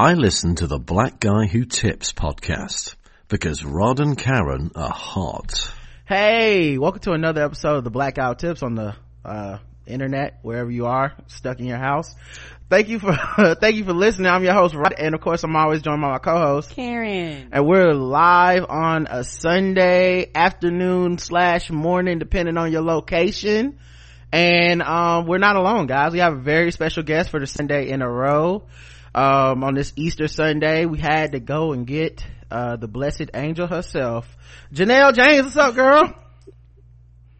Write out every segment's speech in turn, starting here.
I listen to the Black Guy Who Tips podcast because Rod and Karen are hot. Hey, welcome to another episode of the Black Guy Who Tips on the uh, internet, wherever you are, stuck in your house. Thank you for thank you for listening. I'm your host, Rod, and of course, I'm always joined by my co-host Karen, and we're live on a Sunday afternoon slash morning, depending on your location. And um, we're not alone, guys. We have a very special guest for the Sunday in a row um, on this Easter Sunday, we had to go and get, uh, the blessed angel herself. Janelle James, what's up, girl?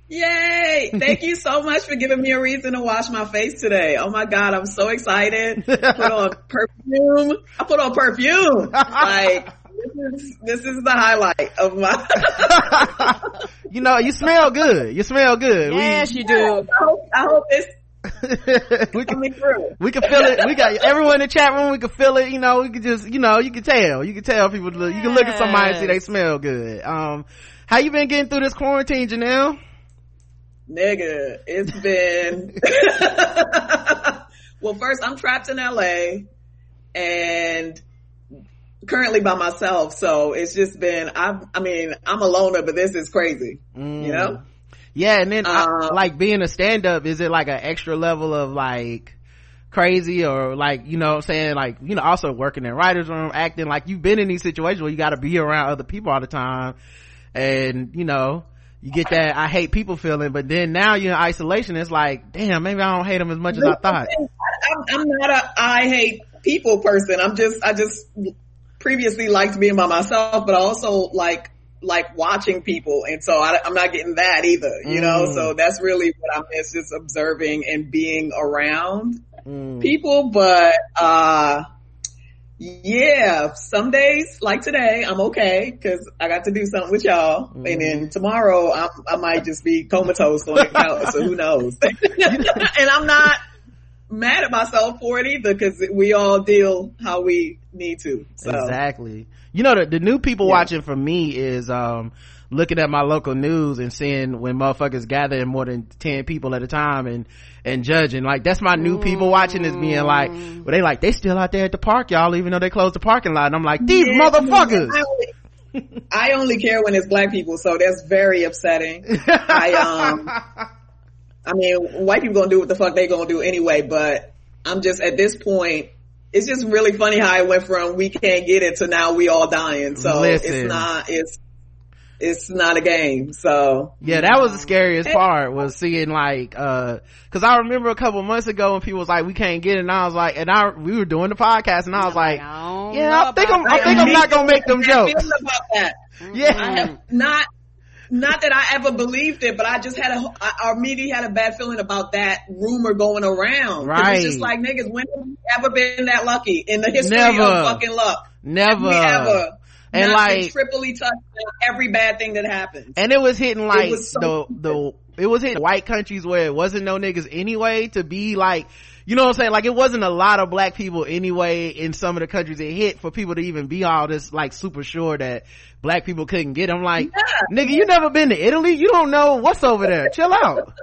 Yay! Thank you so much for giving me a reason to wash my face today. Oh my god, I'm so excited. I Put on perfume. I put on perfume. Like this is this is the highlight of my. you know, you smell good. You smell good. Yes, we, you do. I hope, I hope this we can we can feel it. We got everyone in the chat room. We can feel it. You know we can just you know you can tell. You can tell people yes. you can look at somebody and see they smell good. Um how you been getting through this quarantine janelle? Nigga it's been well first i'm trapped in la and currently by myself so it's just been i i mean i'm a loner but this is crazy mm. you know yeah and then uh, I, like being a stand-up is it like an extra level of like crazy or like you know i'm saying? Like you know also working in writers room acting like you've been in these situations where you got to be around other people all the time. And you know you get that i hate people feeling but then now you're in isolation it's like damn maybe i don't hate them as much as i thought. I'm, I'm not a i hate people person. I'm just i just previously liked being by myself but I also like like watching people. And so I, am not getting that either, you mm. know? So that's really what I miss, just observing and being around mm. people. But, uh, yeah, some days like today, I'm okay because I got to do something with y'all. Mm. And then tomorrow I'm, i might just be comatose on the couch. so who knows? and I'm not mad at myself for it either because we all deal how we need to. So. Exactly you know the, the new people yeah. watching for me is um looking at my local news and seeing when motherfuckers gathering more than 10 people at a time and and judging like that's my new people watching is being like well they like they still out there at the park y'all even though they closed the parking lot and i'm like these yeah, motherfuckers I only, I only care when it's black people so that's very upsetting i um i mean white people gonna do what the fuck they gonna do anyway but i'm just at this point it's just really funny how it went from we can't get it to now we all dying. So Listen. it's not, it's, it's not a game. So yeah, that was the scariest part was seeing like, uh, cause I remember a couple months ago when people was like, we can't get it. And I was like, and I, we were doing the podcast and I was like, yeah, I think I'm, I think I'm not gonna make them jokes. Yeah. I have not, not that I ever believed it, but I just had a, our media had a bad feeling about that rumor going around. Right. It's just like niggas, when have we ever been that lucky in the history Never. of fucking luck? Never. ever. And like triply touched every bad thing that happens. And it was hitting like was so the the it was hitting white countries where it wasn't no niggas anyway to be like you know what I'm saying? Like it wasn't a lot of black people anyway in some of the countries it hit for people to even be all this like super sure that black people couldn't get. I'm like, yeah. nigga, you never been to Italy? You don't know what's over there. Chill out.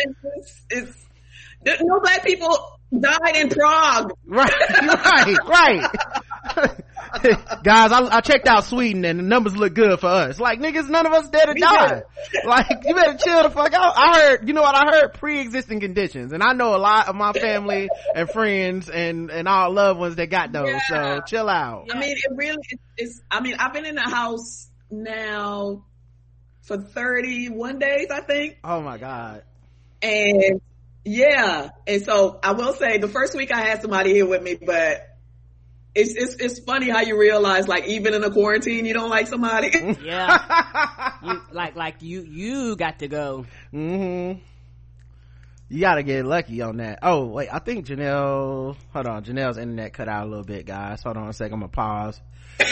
It's, it's, no black people died in Prague. Right, right, right. guys, I, I, checked out Sweden and the numbers look good for us. Like niggas, none of us dead or die. like you better chill the fuck out. I heard, you know what? I heard pre-existing conditions, and I know a lot of my family and friends and and all loved ones that got those. Yeah. So chill out. I mean, it really is. I mean, I've been in the house now for 31 days, I think. Oh my god. And yeah, and so I will say the first week I had somebody here with me, but it's, it's, it's funny how you realize like even in a quarantine you don't like somebody. yeah. You, like, like you, you got to go. Mm-hmm. You gotta get lucky on that. Oh, wait, I think Janelle, hold on, Janelle's internet cut out a little bit, guys. Hold on a second, I'm gonna pause.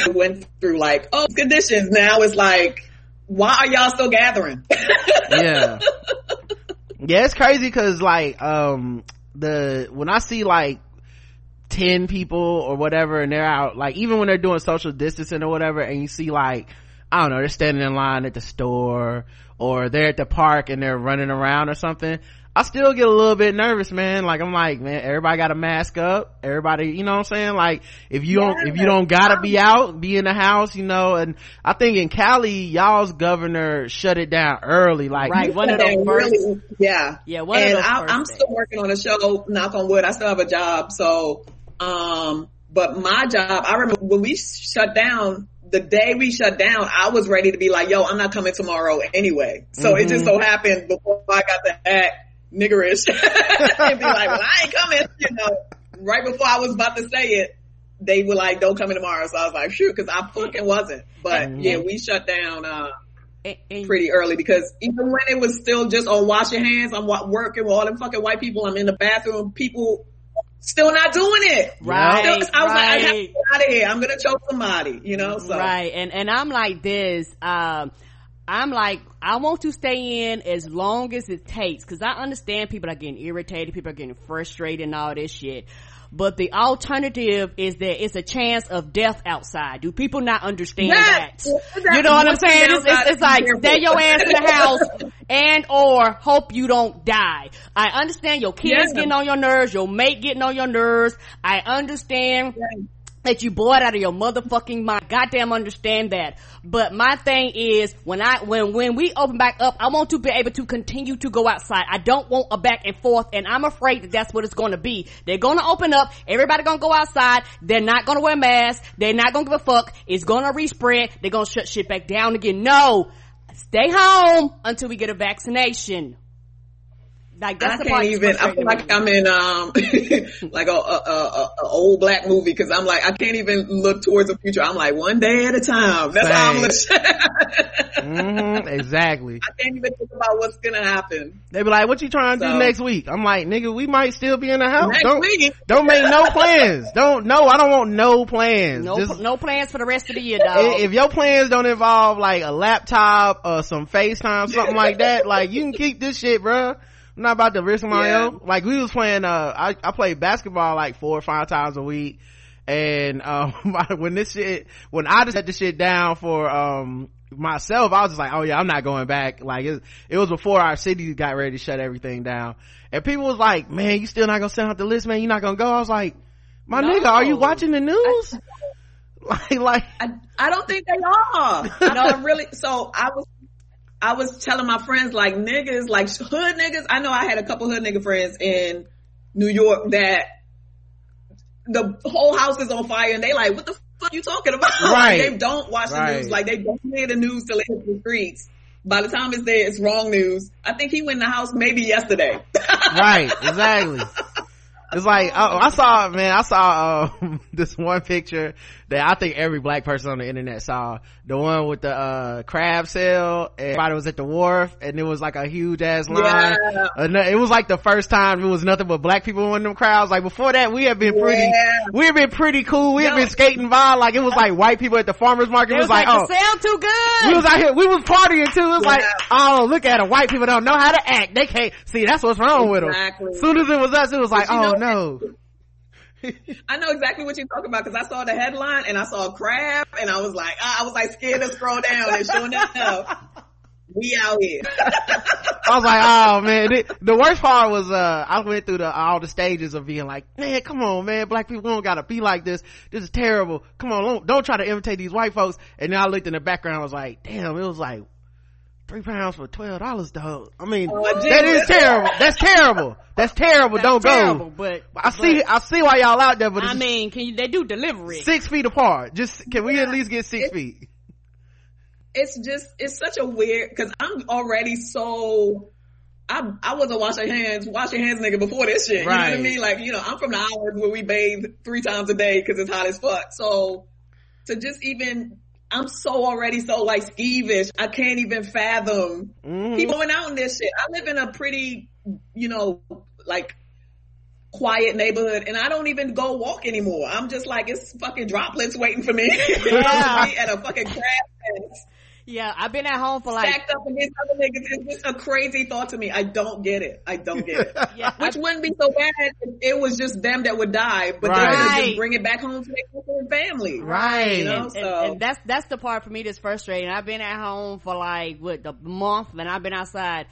Went through like, oh, conditions. Now it's like, why are y'all still gathering? yeah. Yeah, it's crazy cause like, um, the, when I see like 10 people or whatever and they're out like even when they're doing social distancing or whatever and you see like i don't know they're standing in line at the store or they're at the park and they're running around or something I still get a little bit nervous, man. Like I'm like, man, everybody got a mask up. Everybody, you know what I'm saying? Like if you yeah. don't, if you don't gotta be out, be in the house, you know. And I think in Cali, y'all's governor shut it down early. Like right, one of those first, really, yeah, yeah. One and I, am still working on a show. Knock on wood. I still have a job. So, um, but my job, I remember when we shut down the day we shut down, I was ready to be like, yo, I'm not coming tomorrow anyway. So mm-hmm. it just so happened before I got the act niggerish and be like, well, I ain't coming, you know, right before I was about to say it, they were like, don't come in tomorrow. So I was like, shoot, cause I fucking wasn't. But mm-hmm. yeah, we shut down, uh, pretty early because even when it was still just on wash your hands, I'm working with all them fucking white people. I'm in the bathroom. People still not doing it. Right. Still, I was right. like, I have to get out of here. I'm going to choke somebody, you know, so. Right. And, and I'm like this, um, I'm like, I want to stay in as long as it takes because I understand people are getting irritated, people are getting frustrated and all this shit. But the alternative is that it's a chance of death outside. Do people not understand that? You know what I'm saying? It's, it's, it's like stay your ass in the house and or hope you don't die. I understand your kids yeah. getting on your nerves, your mate getting on your nerves. I understand. Yeah that you bored out of your motherfucking mind. Goddamn understand that. But my thing is when I, when, when we open back up, I want to be able to continue to go outside. I don't want a back and forth and I'm afraid that that's what it's going to be. They're going to open up. Everybody going to go outside. They're not going to wear masks. They're not going to give a fuck. It's going to respread. They're going to shut shit back down again. No. Stay home until we get a vaccination. Like I can't even. I feel like I'm in um like a, a, a, a old black movie because I'm like I can't even look towards the future. I'm like one day at a time. That's Same. how I'm looking. mm-hmm, exactly. I can't even think about what's gonna happen. They be like, "What you trying to so, do next week?" I'm like, "Nigga, we might still be in the house. Next don't week. don't make no plans. don't no. I don't want no plans. No Just, no plans for the rest of the year, dog. If your plans don't involve like a laptop or some FaceTime, something like that, like you can keep this shit, bro I'm not about to risk my yeah. own. Like we was playing, uh, I, I played basketball like four or five times a week. And, um, when this shit, when I just had the shit down for, um, myself, I was just like, oh yeah, I'm not going back. Like it, it was before our city got ready to shut everything down. And people was like, man, you still not gonna send out the list, man? You're not gonna go? I was like, my no. nigga, are you watching the news? I, like, like, I, I don't think they are. no, it really. So I was I was telling my friends like niggas, like hood niggas. I know I had a couple hood nigga friends in New York that the whole house is on fire and they like, what the fuck you talking about? Right. they don't watch right. the news. Like they don't hear the news till it hits the streets. By the time it's there, it's wrong news. I think he went in the house maybe yesterday. right. Exactly. It's like, oh, I saw, man, I saw, uh, this one picture that I think every black person on the internet saw. The one with the, uh, crab sale. Everybody was at the wharf and it was like a huge ass line. Yeah. It was like the first time it was nothing but black people in them crowds. Like before that, we have been pretty, yeah. we have been pretty cool. We have been skating by. Like it was like white people at the farmer's market. It was, was like, like, oh. sound too good. We was out here, we was partying too. It was yeah. like, oh, look at it. White people don't know how to act. They can't, see, that's what's wrong exactly. with them. As soon as it was us, it was like, oh no. I know exactly what you're talking about because I saw the headline and I saw a crab and I was like, I was like scared to scroll down and sure enough, we out here. I was like, oh man, the worst part was, uh, I went through the, all the stages of being like, man, come on, man, black people don't gotta be like this. This is terrible. Come on, don't, don't try to imitate these white folks. And then I looked in the background, I was like, damn, it was like three pounds for twelve dollars though. I mean, oh, that is terrible. That's terrible. That's terrible. That's Don't terrible, go. But I see, I see why y'all out there. But I mean, can you? They do delivery six feet apart. Just can we at least get six feet? It's just it's such a weird because I'm already so. I I wasn't washing hands, washing hands, nigga, before this shit. Right. You know what I mean? Like, you know, I'm from the islands where we bathe three times a day because it's hot as fuck. So to just even I'm so already so like skeevish. I can't even fathom mm-hmm. people going out in this shit. I live in a pretty, you know, like quiet neighborhood and I don't even go walk anymore. I'm just like, it's fucking droplets waiting for me. Yeah. at a fucking grass fence. Yeah, I've been at home for like stacked up against other niggas. It's just a crazy thought to me. I don't get it. I don't get it. yeah, Which I, wouldn't be so bad if it was just them that would die, but right. they would just bring it back home to their family. Right. You know? and, so. and, and, that's that's the part for me that's frustrating. I've been at home for like what the month, and I've been outside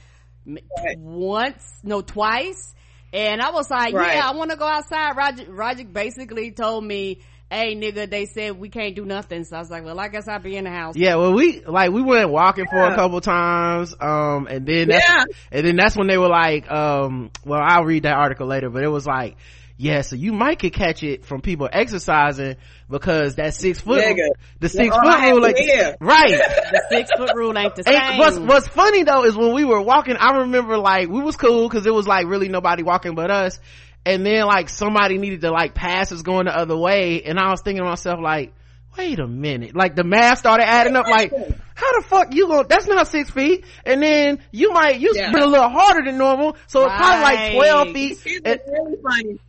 right. once, no, twice. And I was like, right. yeah, I want to go outside. Roger, Roger basically told me, hey nigga they said we can't do nothing so i was like well i guess i'll be in the house yeah well we like we went walking yeah. for a couple times um and then that's yeah. and then that's when they were like um well i'll read that article later but it was like yeah, so you might could catch it from people exercising because that six foot, Nigga. the six foot rule, like, right. the six foot rule ain't the same. And what's, what's funny though is when we were walking, I remember like, we was cool cause it was like really nobody walking but us and then like somebody needed to like pass us going the other way. And i was thinking to myself like wait a minute. Like the math started adding up. Like how the fuck you going that's not six feet. And then you might you yeah. a little harder than normal. So it's right. probably like 12 feet. It's really funny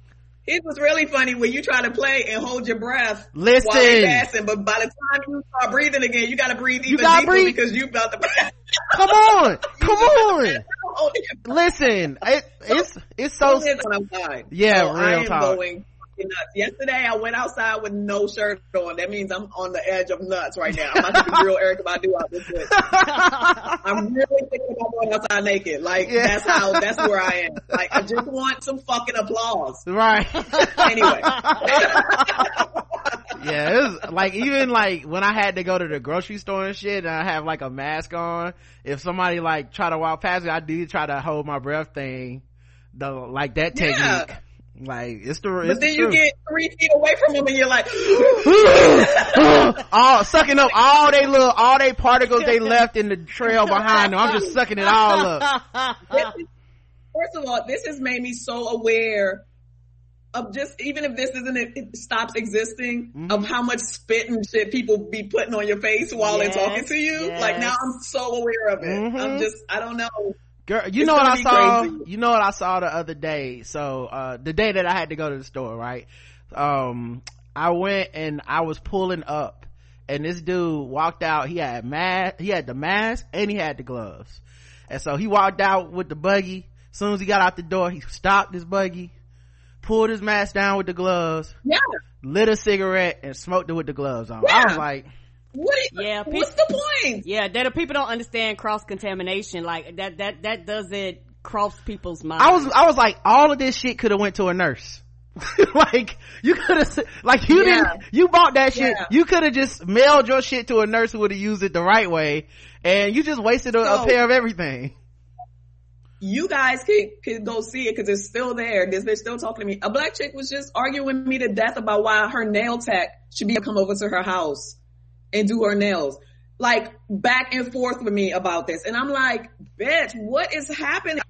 it was really funny when you try to play and hold your breath Listen. while they passing, but by the time you start breathing again, you got to breathe even deeper breathe. because you about to. come on, come on. Listen, it, it's it's so. Yeah, so real talk. Nuts. Yesterday I went outside with no shirt on. That means I'm on the edge of nuts right now. I'm about to be real Erykah Badu out this bitch. I'm really thinking about going outside naked. Like yeah. that's how that's where I am. Like I just want some fucking applause. Right. anyway. yeah, it was like even like when I had to go to the grocery store and shit and I have like a mask on, if somebody like try to walk past me, I do try to hold my breath thing. The like that technique. Yeah like it's the. It's but then the you get three feet away from them and you're like, all sucking up all they little all they particles they left in the trail behind them. I'm just sucking it all up. first of all, this has made me so aware of just even if this isn't it stops existing mm-hmm. of how much spit and shit people be putting on your face while yes, they're talking to you. Yes. Like now I'm so aware of it. Mm-hmm. I'm just I don't know. Girl, you it's know what I saw? Crazy. You know what I saw the other day? So, uh, the day that I had to go to the store, right? Um, I went and I was pulling up and this dude walked out. He had mask, he had the mask and he had the gloves. And so he walked out with the buggy. As soon as he got out the door, he stopped his buggy, pulled his mask down with the gloves, yeah. lit a cigarette and smoked it with the gloves on. Yeah. I was like, what? yeah, people, what's the point? Yeah, that people don't understand cross contamination. Like that, that, that doesn't cross people's minds. I was, I was like, all of this shit could have went to a nurse. like you could have, like you yeah. didn't, you bought that shit. Yeah. You could have just mailed your shit to a nurse who would have used it the right way, and you just wasted a, so, a pair of everything. You guys can, can go see it because it's still there. This bitch still talking to me. A black chick was just arguing with me to death about why her nail tech should be able to come over to her house and do her nails. Like back and forth with me about this. And I'm like, bitch, what is happening?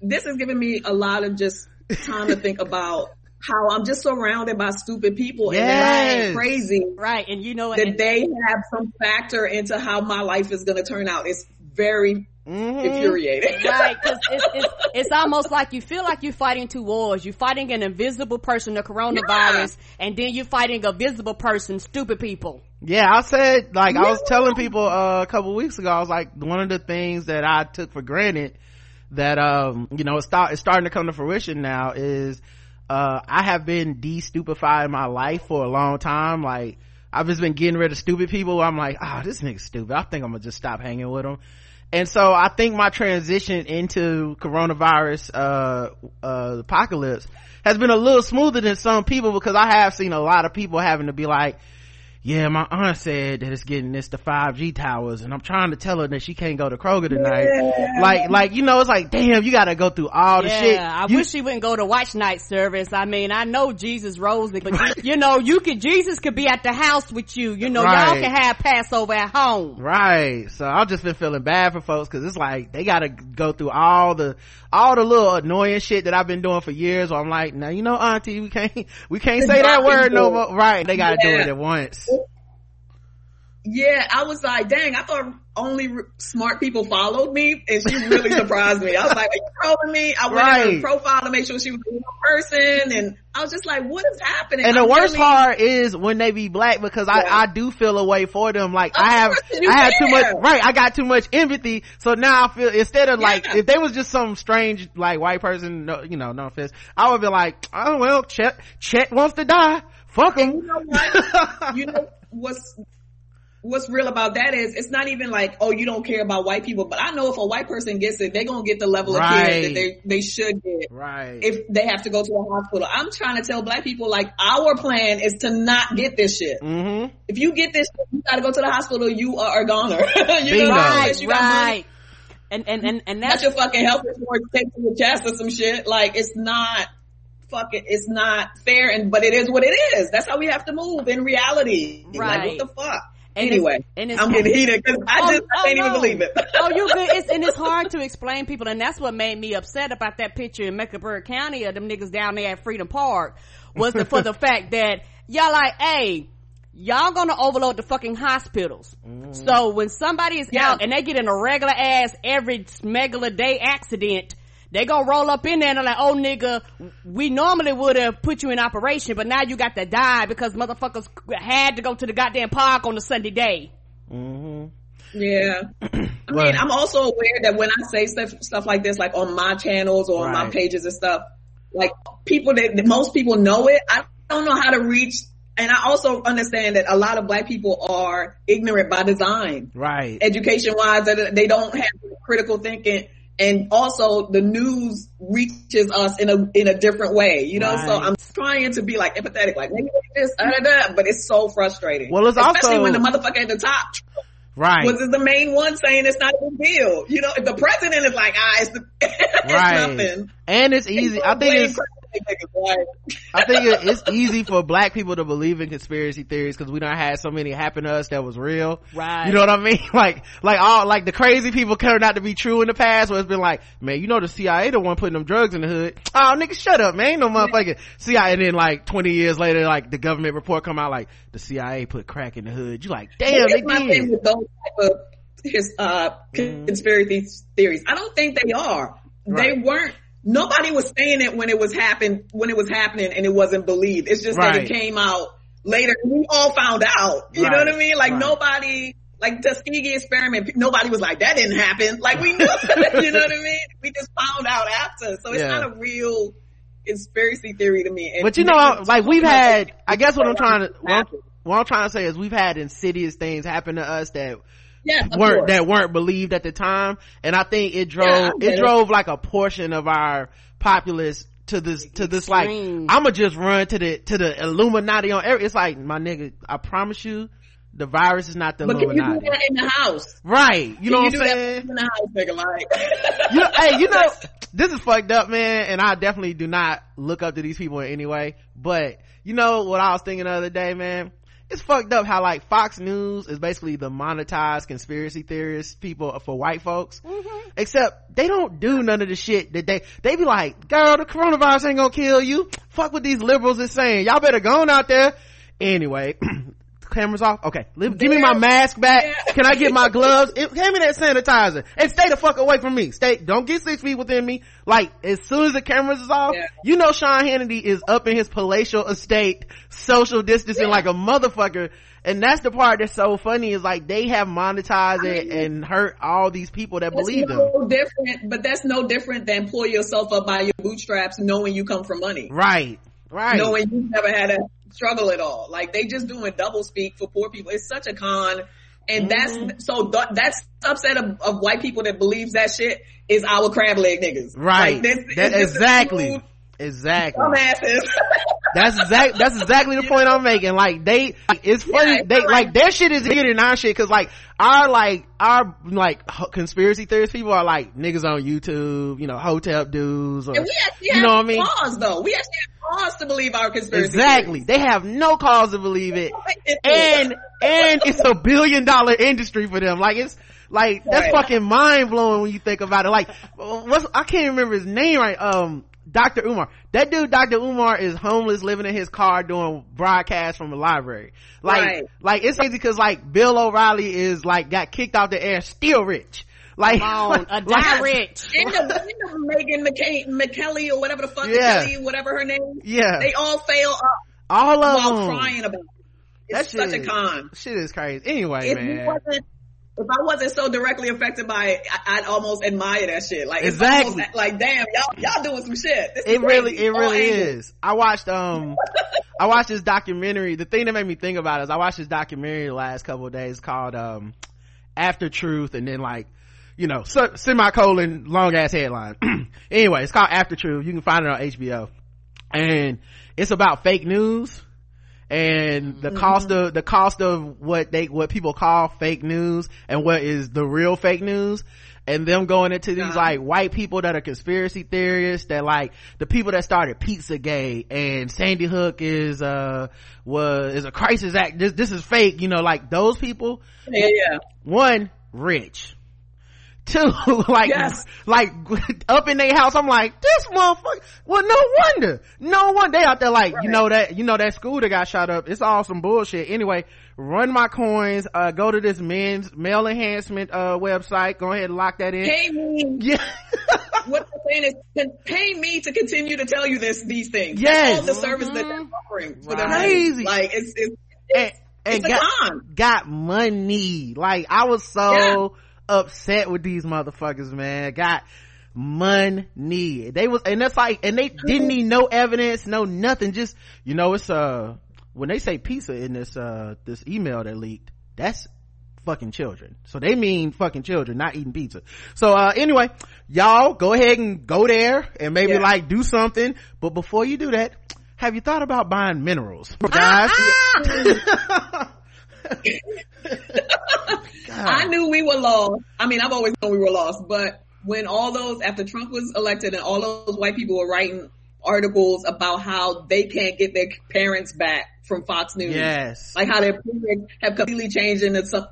This is giving me a lot of just time to think about how I'm just surrounded by stupid people yes. and crazy. Right. And you know, that and- they have some factor into how my life is going to turn out. It's very Mm-hmm. infuriating. right, because it's, it's, it's, almost like you feel like you're fighting two wars. You're fighting an invisible person, the coronavirus, yeah. and then you're fighting a visible person, stupid people. Yeah, I said, like. I was telling people uh, a couple weeks ago, I was like, one of the things that I took for granted that, um, you know, it's, start, it's starting to come to fruition now is, uh, I have been de-stupefying my life for a long time. Like, I've just been getting rid of stupid people. I'm like, oh, this nigga's stupid. I think I'm gonna just stop hanging with him and so i think my transition into coronavirus uh uh apocalypse has been a little smoother than some people because i have seen a lot of people having to be like yeah, my aunt said that it's getting this to 5G towers and I'm trying to tell her that she can't go to Kroger tonight. Yeah. Like, like, you know, it's like, damn, you gotta go through all the yeah, shit. I you, wish she wouldn't go to watch night service. I mean, I know Jesus rose it, but you know, you could, Jesus could be at the house with you. You know, right. y'all can have Passover at home. Right. So I've just been feeling bad for folks cause it's like, they gotta go through all the, all the little annoying shit that I've been doing for years. I'm like, now, you know, auntie, we can't, we can't say that word no more. Right. They gotta yeah. do it at once yeah, I was like, dang, I thought only r- smart people followed me, and she really surprised me. I was like, are you trolling me? I went right. her profile to make sure she was a real person, and I was just like, what is happening? And I'm the worst really... part is when they be black because yeah. I, I do feel a way for them. Like of I have, I have too much, right? I got too much empathy, so now I feel instead of yeah. like if they was just some strange like white person, no, you know, no offense, I would be like, oh well, Chet, Chet wants to die. Fuck him. You know what? you know what's what's real about that is it's not even like, oh, you don't care about white people, but I know if a white person gets it, they're gonna get the level of care that they, they should get. right If they have to go to a hospital. I'm trying to tell black people like our plan is to not get this shit. mm-hmm If you get this, shit, you gotta go to the hospital, you are a goner. you Bingo. know, right, unless you right. And, and, and, and got that's, your fucking health insurance take to your chest or some shit. Like it's not fucking, it's not fair and, but it is what it is. That's how we have to move in reality. Right. Like what the fuck? And it's- anyway, and it's- I'm getting heated because I Oh, just I oh, can't no. even believe it. oh, you good. It's, and it's hard to explain people, and that's what made me upset about that picture in Mecklenburg County of them niggas down there at Freedom Park was the, for the fact that y'all like, hey, y'all gonna overload the fucking hospitals. Mm. So when somebody is Yeah. out and they get in a regular ass every regular day accident, they gonna roll up in there and they're like, oh nigga, we normally would have put you in operation, but now you got to die because motherfuckers had to go to the goddamn park on a Sunday day. Mm-hmm. Yeah. I mean, Right. I'm also aware that when I say stuff, stuff like this, like on my channels or on my pages and stuff, like people that, that most people know it, I don't know how to reach. And I also understand that a lot of black people are ignorant by design, right education wise, that they don't have critical thinking. And also the news reaches us in a, in a different way, you know? So I'm trying to be like empathetic, like maybe this, da, da, da, but it's so frustrating. Well, it's Especially also- when the motherfucker at the top right was the main one saying it's not a big deal. You know, if the president is like, ah, it's, the, it's right nothing. and it's easy i think it's right? I think it, it's easy for black people to believe in conspiracy theories because we don't had so many happen to us that was real. Right. You know what I mean? Like, like all, like the crazy people turned out to be true in the past where it's been like, man, you know the CIA the one putting them drugs in the hood. Oh, nigga, shut up, man. Ain't no motherfucking CIA. And then like 20 years later, like the government report come out like, the CIA put crack in the hood. You like, damn, they my thing did. with those type of his, uh, conspiracy theories. I don't think they are. They weren't. Nobody was saying it when it was happen when it was happening and it wasn't believed. It's just that it came out later. We all found out. You know what I mean? Like Right. nobody. Like Tuskegee experiment, nobody was like, that didn't happen. Like we knew, you know what I mean? We just found out after. So it's Yeah. not a real conspiracy theory to me. And But you know, like we've had, I guess what I'm trying to, what I'm, what I'm trying to say is we've had insidious things happen to us that Yes, weren't course. that weren't believed at the time and i think it drove Yeah, it it. drove like a portion of our populace to this to this like i'ma just run to the to the illuminati on every it's like my nigga i promise you the virus is not the But can you do that in the house? right you know Can what i'm saying in the house, nigga? Like, you know, hey, you know, this is fucked up, man, and I definitely do not look up to these people in any way. But you know what I was thinking the other day, man? It's fucked up how like Fox News is basically the monetized conspiracy theorist people for white folks. Mm-hmm. Except they don't do none of the shit that they, they be like, girl, the coronavirus ain't gonna kill you. Fuck what these liberals is saying. Y'all better go on out there. Anyway, cameras off. Okay. Give me my mask back. Can I get my gloves? It, hand me that sanitizer and stay the fuck away from me. Stay, don't get six feet within me. Like, as soon as the cameras is off, Yeah. you know Sean Hannity is up in his palatial estate, social distancing like a motherfucker. And that's the part that's so funny is like they have monetized it and hurt all these people that that's believe them. no different, but that's no different than pull yourself up by your bootstraps knowing you come from money. Right. Right. Knowing you've never had a struggle at all. Like they just doing double speak for poor people. It's such a con. And Mm-hmm. that's, so th- that's subset of, of white people that believes that shit is our crab leg niggas. Right. Like, this, that, it's just a exactly. Exactly. Dumbasses. That's exact. That's exactly the point I'm making. Like they, it's funny. Yeah, they right. like their shit is bigger than our shit because like our like our like conspiracy theorists people are like niggas on YouTube, you know, hotep dudes or And we actually you have know what I mean? cause though. We actually have cause to believe our conspiracy. Exactly. They have no cause to believe it, and and it's a billion dollar industry for them. Like it's like that's Right. fucking mind blowing when you think about it. Like what's I can't remember his name right. Um, Dr. Umar. That dude, Dr. Umar, is homeless, living in his car, doing broadcasts from a library. Like, Right. like it's crazy because like Bill O'Reilly is like got kicked out the air, still rich. Like, Come on, a. And the, and the Megan McKay, McKelly or whatever the fuck, Yeah. McKelly, whatever her name, yeah, they all fail up all of while them. crying about it. That It's such shit- a con. Shit is crazy. Anyway, If man. wasn't, if I wasn't so directly affected by it, I, would almost admire that shit. Like exactly, almost, like damn, y'all y'all doing some shit. it really, it really is. I watched um, I watched this documentary. The thing that made me think about it is I watched this documentary the last couple of days called um, After Truth, and then like you know semicolon long ass headline. anyway, it's called After Truth. You can find it on HBO, and it's about fake news and the mm-hmm. cost of the cost of what they what people call fake news and what is the real fake news. And them going into these like white people that are conspiracy theorists that like the people that started Pizzagate and Sandy Hook is uh was is a crisis act. This this is fake you know like those people. Yeah, yeah. one rich two like yes. like up in their house. I'm like this motherfucker well no wonder. No one they out there like right. you know that you know that school that got shot up. It's all some bullshit. Anyway run my coins uh go to this men's male enhancement uh website. Go ahead and lock that in. Pay me. Yeah. What i'm saying is pay me to continue to tell you this these things. Yes. all the service mm-hmm. that they're offering for right. crazy. like it's it's, it's, and, and got, got money. Like i was so yeah upset with these motherfuckers, man. Got money. They was, and that's like, and they didn't need no evidence, no nothing. Just, you know, it's, uh, when they say pizza in this, uh, this email that leaked, that's fucking children. So they mean fucking children, not eating pizza. So, uh, anyway, y'all go ahead and go there and maybe yeah. like do something. But before you do that, have you thought about buying minerals? Guys, ah, I knew we were lost. I mean, I've always known we were lost, but when all those, after Trump was elected and all those white people were writing articles about how they can't get their parents back from Fox News. Yes. Like how their parents have completely changed into some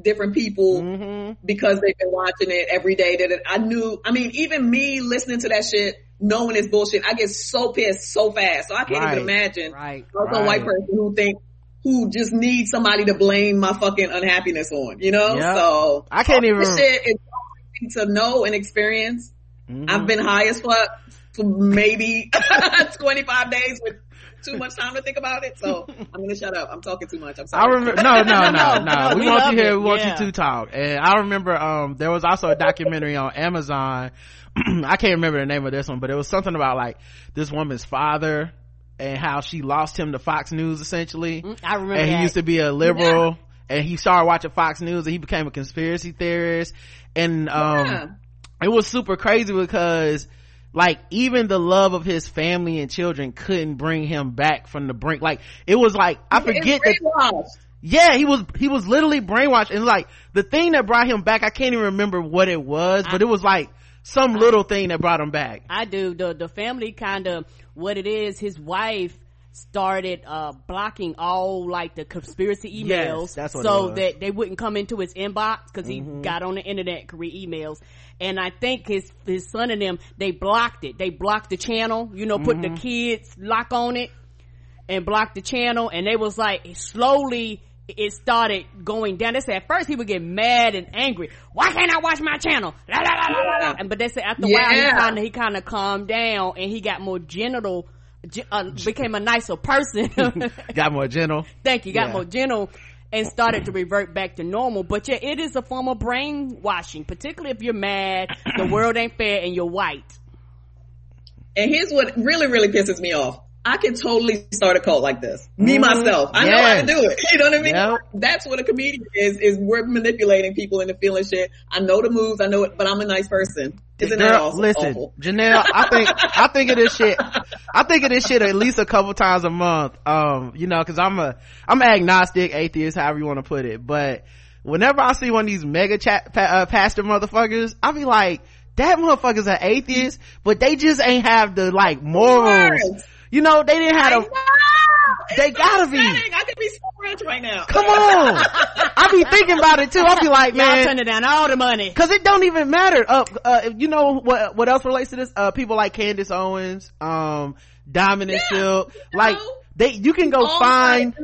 different people mm-hmm. because they've been watching it every day. That I knew, I mean, even me listening to that shit, knowing it's bullshit, I get so pissed so fast. So I can't right. even imagine right. right. a white person who think who just need somebody to blame my fucking unhappiness on, you know? Yep. So I can't even. This shit is to know and experience. Mm-hmm. I've been high as fuck for maybe 25 days with too much time to think about it. So I'm gonna shut up. I'm talking too much. I'm sorry. I remember. No, no, no, no. we, we want you here. We want yeah. you to talk. And I remember, um, there was also a documentary on Amazon. I can't remember the name of this one, but it was something about like this woman's father and how she lost him to Fox News essentially. Mm, I remember. And he that. used to be a liberal yeah. and he started watching Fox News and he became a conspiracy theorist. And, um, yeah. it was super crazy because like even the love of his family and children couldn't bring him back from the brink. Like it was like, I forget that. Yeah, he was, he was literally brainwashed and like the thing that brought him back, I can't even remember what it was, but it was like, some little thing that brought him back. I do. The the family kind of what it is. His wife started uh blocking all like the conspiracy emails yes, so that they wouldn't come into his inbox because he mm-hmm. got on the internet could read emails and i think his his son and them they blocked it they blocked the channel you know put mm-hmm. the kids lock on it and blocked the channel and they was like slowly it started going down. They said at first he would get mad and angry. Why can't I watch my channel? La, la, la, and but they said after a yeah. while he kind of he kind of calmed down and he got more gentle. Uh, became a nicer person. got more gentle. Thank you. Got yeah. more gentle and started to revert back to normal. But yeah, it is a form of brainwashing, particularly if you're mad, the world ain't fair, and you're white. And here's what really, really pisses me off. I can totally start a cult like this. Me mm-hmm. myself. I yes. know how to do it. You know what I mean? Yep. That's what a comedian is, is we're manipulating people into feeling shit. I know the moves, I know it, but I'm a nice person. Isn't Girl, that awesome? Listen, awful? Janelle, I think, I think of this shit, I think of this shit at least a couple times a month. Um, you know, cause I'm a, I'm agnostic, atheist, however you want to put it, but whenever I see one of these mega chat, uh, pastor motherfuckers, I'll be like, that motherfucker's an atheist, but they just ain't have the like morals you know, they didn't have a, they gotta be. I could be so rich right now. Come on. I be thinking about it too. I be like, man. Y'all turning down all the money. Cause it don't even matter. Uh, uh, you know what, what else relates to this? Uh, people like Candace Owens, um, Diamond and yeah, Silk. Like, they, you can go find,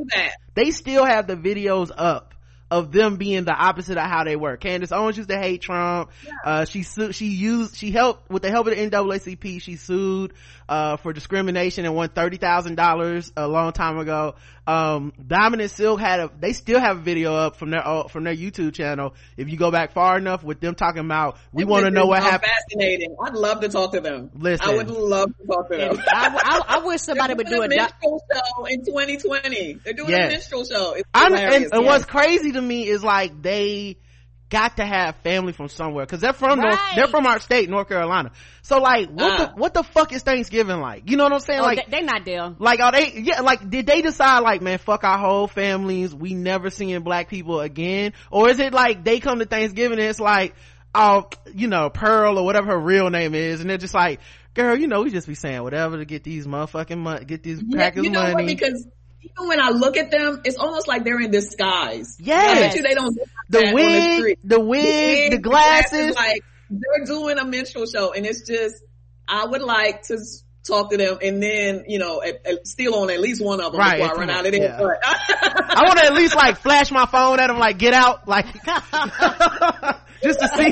they still have the videos up of them being the opposite of how they were. Candace Owens used to hate Trump. Yeah. Uh, she su- she used, she helped, with the help of the NAACP, she sued, uh, for discrimination and won $30,000 a long time ago. um diamond and silk had a they still have a video up from their uh, from their youtube channel. If you go back far enough with them talking about we want to know what happened. fascinating. I'd love to talk to them. Listen. I would love to talk to them. I, I, I wish somebody would do a a minstrel show in 2020 they're doing Yes. a minstrel show. It's I'm, hilarious, and, and what's crazy to me is like they got to have family from somewhere because they're from North, they're from our state, North Carolina. So like, what Ah. the what the fuck is Thanksgiving like? You know what I'm saying? Oh, like, they, they not there. like are they? Yeah, like did they decide like, man, fuck our whole families, we never seeing black people again, or is it like they come to Thanksgiving and it's like, oh, you know, Pearl or whatever her real name is, and they're just like, girl, you know, we just be saying whatever to get these motherfucking money, get these Yeah, crackers you know money. what? Because even when I look at them, it's almost like they're in disguise. Yes. You they don't like the wig, street. the wig, the wig, glasses. like they're doing a minstrel show, and it's just I would like to talk to them, and then you know, at, at, steal on at least one of them Right, before I run out of there. yeah. But I want to at least like flash my phone at them, like get out, like just to see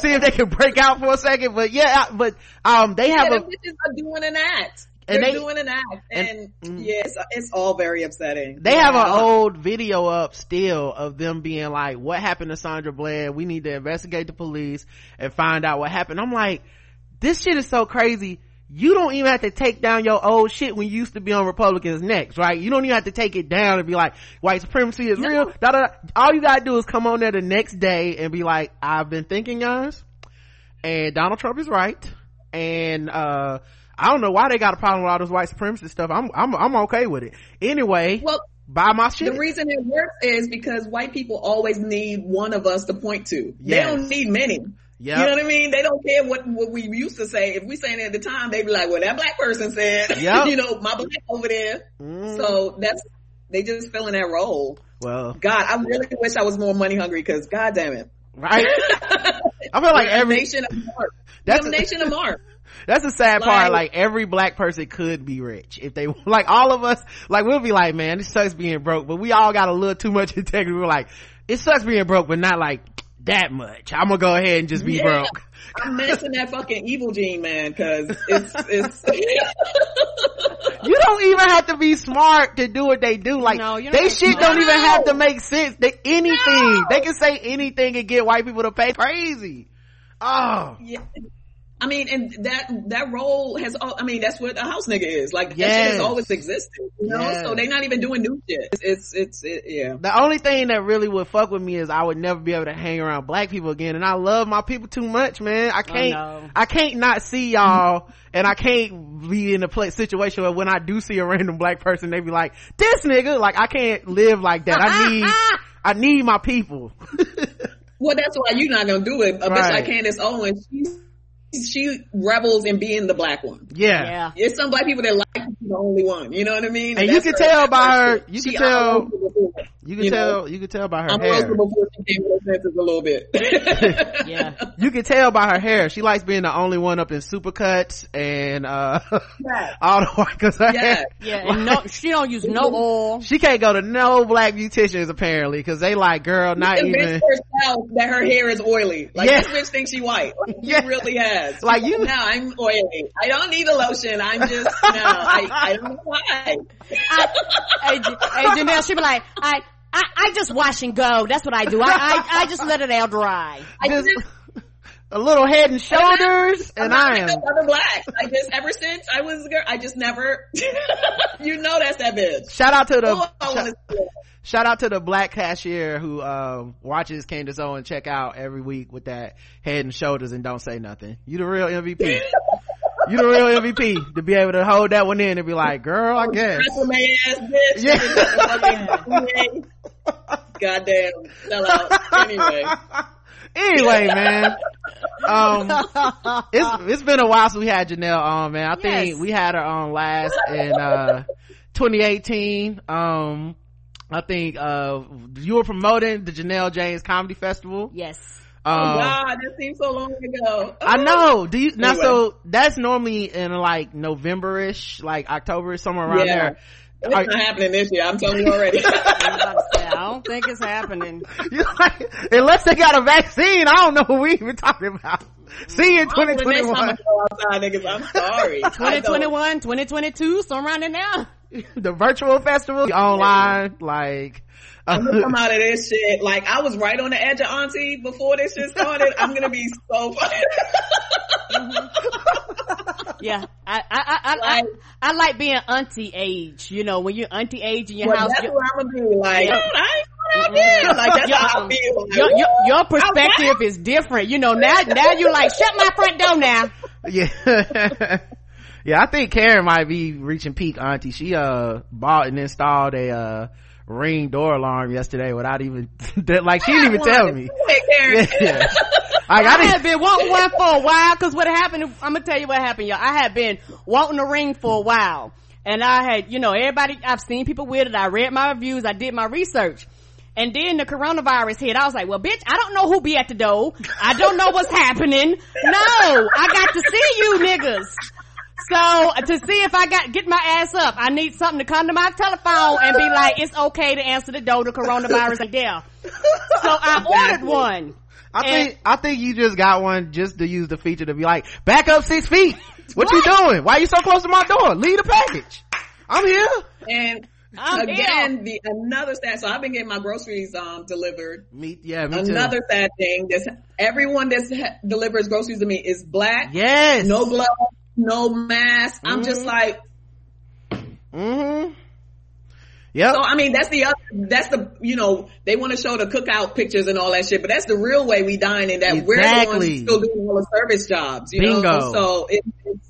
see if they can break out for a second. But yeah, but um, they have yeah, a are doing an act. And They're they- doing an act, and- and, mm. yes, it's all very upsetting. they have an old video up still of them being like, "What happened to Sandra Bland? We need to investigate the police and find out what happened." I'm like, this shit is so crazy. You don't even have to take down your old shit when you used to be on Republicans' necks, right? You don't even have to take it down and be like, white supremacy is real. Da, da, da. All you gotta do is come on there the next day and be like, I've been thinking, guys, and Donald Trump is right. And, uh, I don't know why they got a problem with all this white supremacist stuff. I'm, I'm, I'm okay with it. Anyway, Well, buy my shit. The reason it works is because white people always need one of us to point to. They don't need many. Yep. You know what I mean? They don't care what what we used to say. If we saying it at the time, they'd be like, "Well, that black person said, Yep. you know, my black over there." Mm. So that's they just fill in that role. well, God, I really wish I was more money hungry because, God damn it, right? I feel like every, nation of Mark. That's a nation of Mark. That's the sad part. Like- Like every black person could be rich if they like. All of us, like we'll be like, man, it sucks being broke, but we all got a little too much integrity. We're like, it sucks being broke, but not like that much. I'm gonna go ahead and just be Yeah. broke. I'm missing that fucking evil gene, man, because it's it's. You don't even have to be smart to do what they do. Like No, they not shit smart. don't even have to make sense. They anything No. they can say anything and get white people to pay crazy. Oh, Yeah. I mean, and that, that role has, al- I mean, that's what a house nigga is. Like, that shit has always existed, you know? Yes. So they're not even doing new shit. It's, it's, it's it, yeah. the only thing that really would fuck with me is I would never be able to hang around black people again. And I love my people too much, man. I can't, no. I can't not see y'all and I can't be in a place, situation where when I do see a random black person, they be like, this nigga, like I can't live like that. I need, I need my people. Well, that's why you're not gonna do it. A bitch Right. like Candace Owens, she, she revels in being the black one. yeah. Yeah. There's some black people that like to be the only one. You know what I mean? And you can her- tell by her- you can tell- You can You tell, know? you can tell by her hair. I'm hair. roasted before she came to her senses a little bit. Yeah. You can tell by her hair. She likes being the only one up in supercuts and, uh, Yeah. all the white, cause her Yeah. hair, Yeah. And no, she don't use no oil. she can't go to no black beauticians apparently because they like girl not convinced even herself that her hair is oily. Like Yeah. this bitch thinks she white. Like, Yeah. She really has. Like, you- No, I'm oily. I don't need a lotion. I'm just no. I, I don't know why. I, hey, hey, Janelle, she be like, I, I, I just wash and go. That's what I do. I, I, I just let it out dry. I just a little head and shoulders I'm and I am no other black. I just ever since I was a girl, I just never. you know that's that bitch. shout out to the Oh, shout, wanna see it. shout out to the black cashier who um watches Candace Owen check out every week with that head and shoulders and don't say nothing. You the real MVP. you the real MVP to be able to hold that one in and be like, girl, I guess. Resume ass bitch. Yeah. Goddamn sellout. Anyway. anyway, man. Um, it's it's been a while since we had Janelle on, man. I think Yes. we had her on last in uh 2018. Um, I think uh you were promoting the Janelle James Comedy Festival. Yes. Oh Um, God, that seems so long ago. I know. Do you now? Anyway. So that's normally in like November-ish, like October, somewhere around Yeah. there. It's Are- not happening this year. I'm telling you already. I was about to say, I don't think it's happening. like, unless they got a vaccine, I don't know what we even talking about. See you in The next time I 2021. go outside, niggas, I'm sorry. 2021, 2022, so around it now. the virtual festival online like I'm gonna come out of this shit. Like I was right on the edge of auntie before this shit started. I'm gonna be so funny. yeah, I I I, like, I, I like being auntie age. You know, when you're auntie age in your well, house. That's what I'm gonna do. Like, yeah. I ain't out there. Like that's your, how I feel. Like, your, your, your perspective is different. You know, now now you're like, shut my front door now. Yeah. yeah, I think Karen might be reaching peak auntie. She uh bought and installed a uh ring door alarm yesterday without even like she didn't even tell me. Yeah, yeah. Like, I, I had been wanting one for a while because what happened, I'm gonna tell you what happened, y'all. I had been wanting a ring for a while. And I had, you know, everybody, I've seen people with it. I read my reviews. I did my research. And then the coronavirus hit. I was like, well, bitch, I don't know who be at the door. I don't know what's happening. No, I got to see you niggas. So to see if I got get my ass up, I need something to come to my telephone and be like, it's okay to answer the door. to coronavirus is there. So I ordered one. I and, think I think you just got one just to use the feature to be like, back up six feet. What, what? you doing? Why are you so close to my door? Leave the package. I'm here. And I'm again, here. the another sad. So I've been getting my groceries um delivered. Me, yeah, me Another too. sad thing. This everyone that delivers groceries to me is black. Yes. No gloves, no mask. Mm-hmm. I'm just mm-hmm. like. Hmm. Yeah. So I mean, that's the other, that's the you know they want to show the cookout pictures and all that shit, but that's the real way we dine in that exactly. we're the ones still doing all the service jobs. You Bingo. know, so it, it's.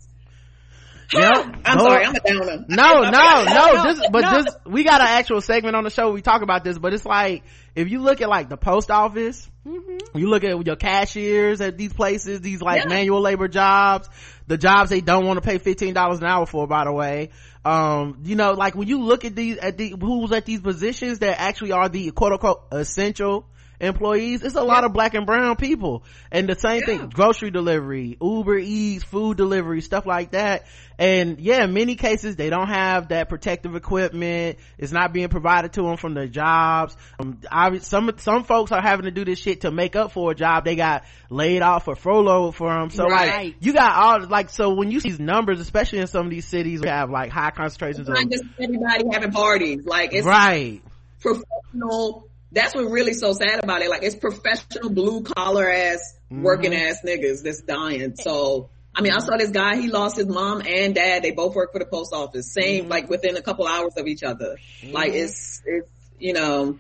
Yep. I'm no. sorry, I'm a downer. No, no, no. This, but no. this, we got an actual segment on the show. We talk about this, but it's like if you look at like the post office, mm-hmm. you look at your cashiers at these places, these like yeah. manual labor jobs, the jobs they don't want to pay fifteen dollars an hour for. By the way, um you know like when you look at these at the who's at these positions that actually are the quote unquote essential employees. It's a lot of black and brown people. And the same yeah. thing grocery delivery uber eats food delivery stuff like that. And yeah in many cases they don't have that protective equipment. It's not being provided to them from their jobs. Um, I, some some folks are having to do this shit to make up for a job they got laid off or furloughed for them so right. like you got all like so when you see these numbers especially in some of these cities we have like high concentrations it's not of just everybody having parties. Like it's right. professional that's what really so sad about it. Like it's professional blue collar ass mm-hmm. working ass niggas that's dying. So I mean, I saw this guy. He lost his mom and dad. They both work for the post office. Same, mm-hmm. like within a couple hours of each other. Mm-hmm. Like it's it's you know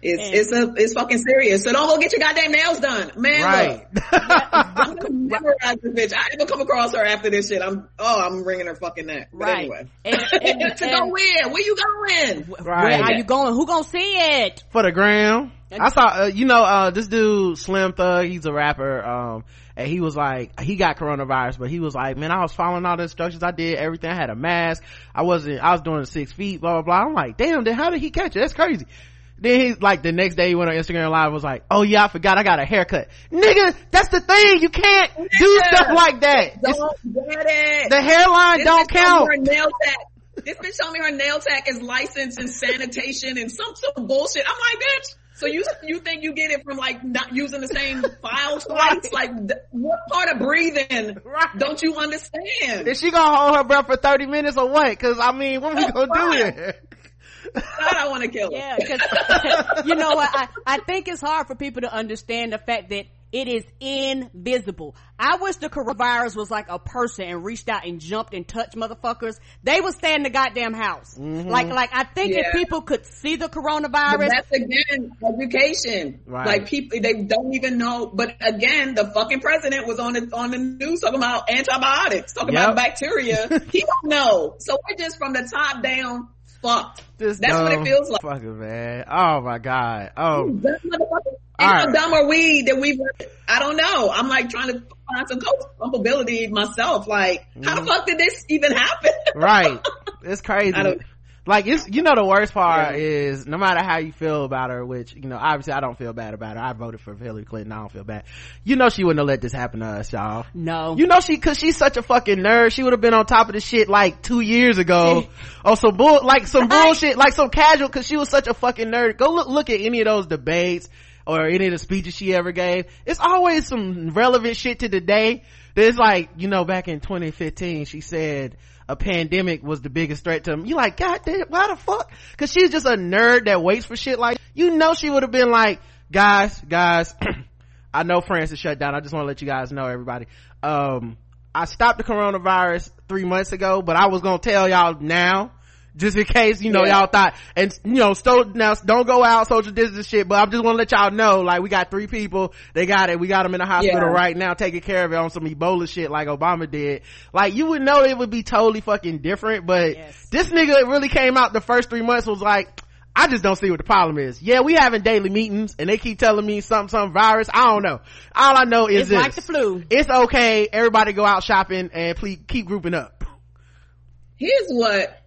it's and, it's a it's fucking serious. So don't go get your goddamn nails done, man. Right. I'm gonna memorize this bitch. I ever come across her after this shit, I'm oh I'm wringing her fucking neck. But right. anyway, and, and, to go where? Where you going? Right. Where are you going? Who gonna see it? For the gram. I saw, uh, you know, uh, this dude, Slim Thug, he's a rapper, um, and he was like, he got coronavirus, but he was like, man, I was following all the instructions. I did everything. I had a mask. I wasn't, I was doing six feet, blah, blah, blah. I'm like, damn, then how did he catch it? That's crazy then he's like the next day he went on Instagram live was like, oh yeah, I forgot I got a haircut. Nigga, that's the thing. You can't do stuff like that. Don't get it. The hairline this don't count. Her nail tech. This bitch told me her nail tech is licensed and sanitation and some some bullshit. I'm like, bitch. So you you think you get it from like not using the same file twice? Like what part of breathing right. don't you understand? Is she gonna hold her breath for thirty minutes or what? Cause I mean, what are we gonna do here? I want to kill him. Yeah, because you know what? I, I think it's hard for people to understand the fact that it is invisible. I wish the coronavirus was like a person and reached out and jumped and touched motherfuckers. They would stay in the goddamn house. Mm-hmm. Like, like I think yeah. if people could see the coronavirus. But that's again education. Right. Like people, they don't even know. But again, the fucking president was on the on the news talking about antibiotics, talking yep. about bacteria. he don't know. So we're just from the top down fucked. This That's what it feels like. Fucking man. Oh my god. Oh. And right. how dumb are we that we I don't know. I'm like trying to find some culpability myself. Like, mm. how the mm-hmm. fuck did this even happen? right. It's crazy like it's you know the worst part yeah. is no matter how you feel about her which you know obviously i don't feel bad about her. I voted for hillary clinton. I don't feel bad. You know she wouldn't have let this happen to us y'all. No. You know she because she's such a fucking nerd. She would have been on top of the shit like two years ago. Or oh, some bull like some bullshit like some casual because she was such a fucking nerd. Go look look at any of those debates or any of the speeches she ever gave. It's always some relevant shit to the day. There's like, you know, back in 2015, she said, a pandemic was the biggest threat to him. You like, God damn, why the fuck? Cause she's just a nerd that waits for shit like, you know she would have been like, guys, guys, I know France is shut down. I just want to let you guys know, everybody. Um, I stopped the coronavirus three months ago, but I was gonna tell y'all now, just in case, you know, yeah. y'all thought, and you know, still, now don't go out social distance shit, but I'm just want to let y'all know, like, we got three people, they got it, we got them in the hospital yeah. right now, taking care of it on some Ebola shit like Obama did. Like, you would know it would be totally fucking different, but yes. this nigga really came out the first three months was like, I just don't see what the problem is. Yeah, we having daily meetings and they keep telling me something, some virus. I don't know. All I know is it's this. like the flu. It's okay. Everybody go out shopping and please keep grouping up. Here's what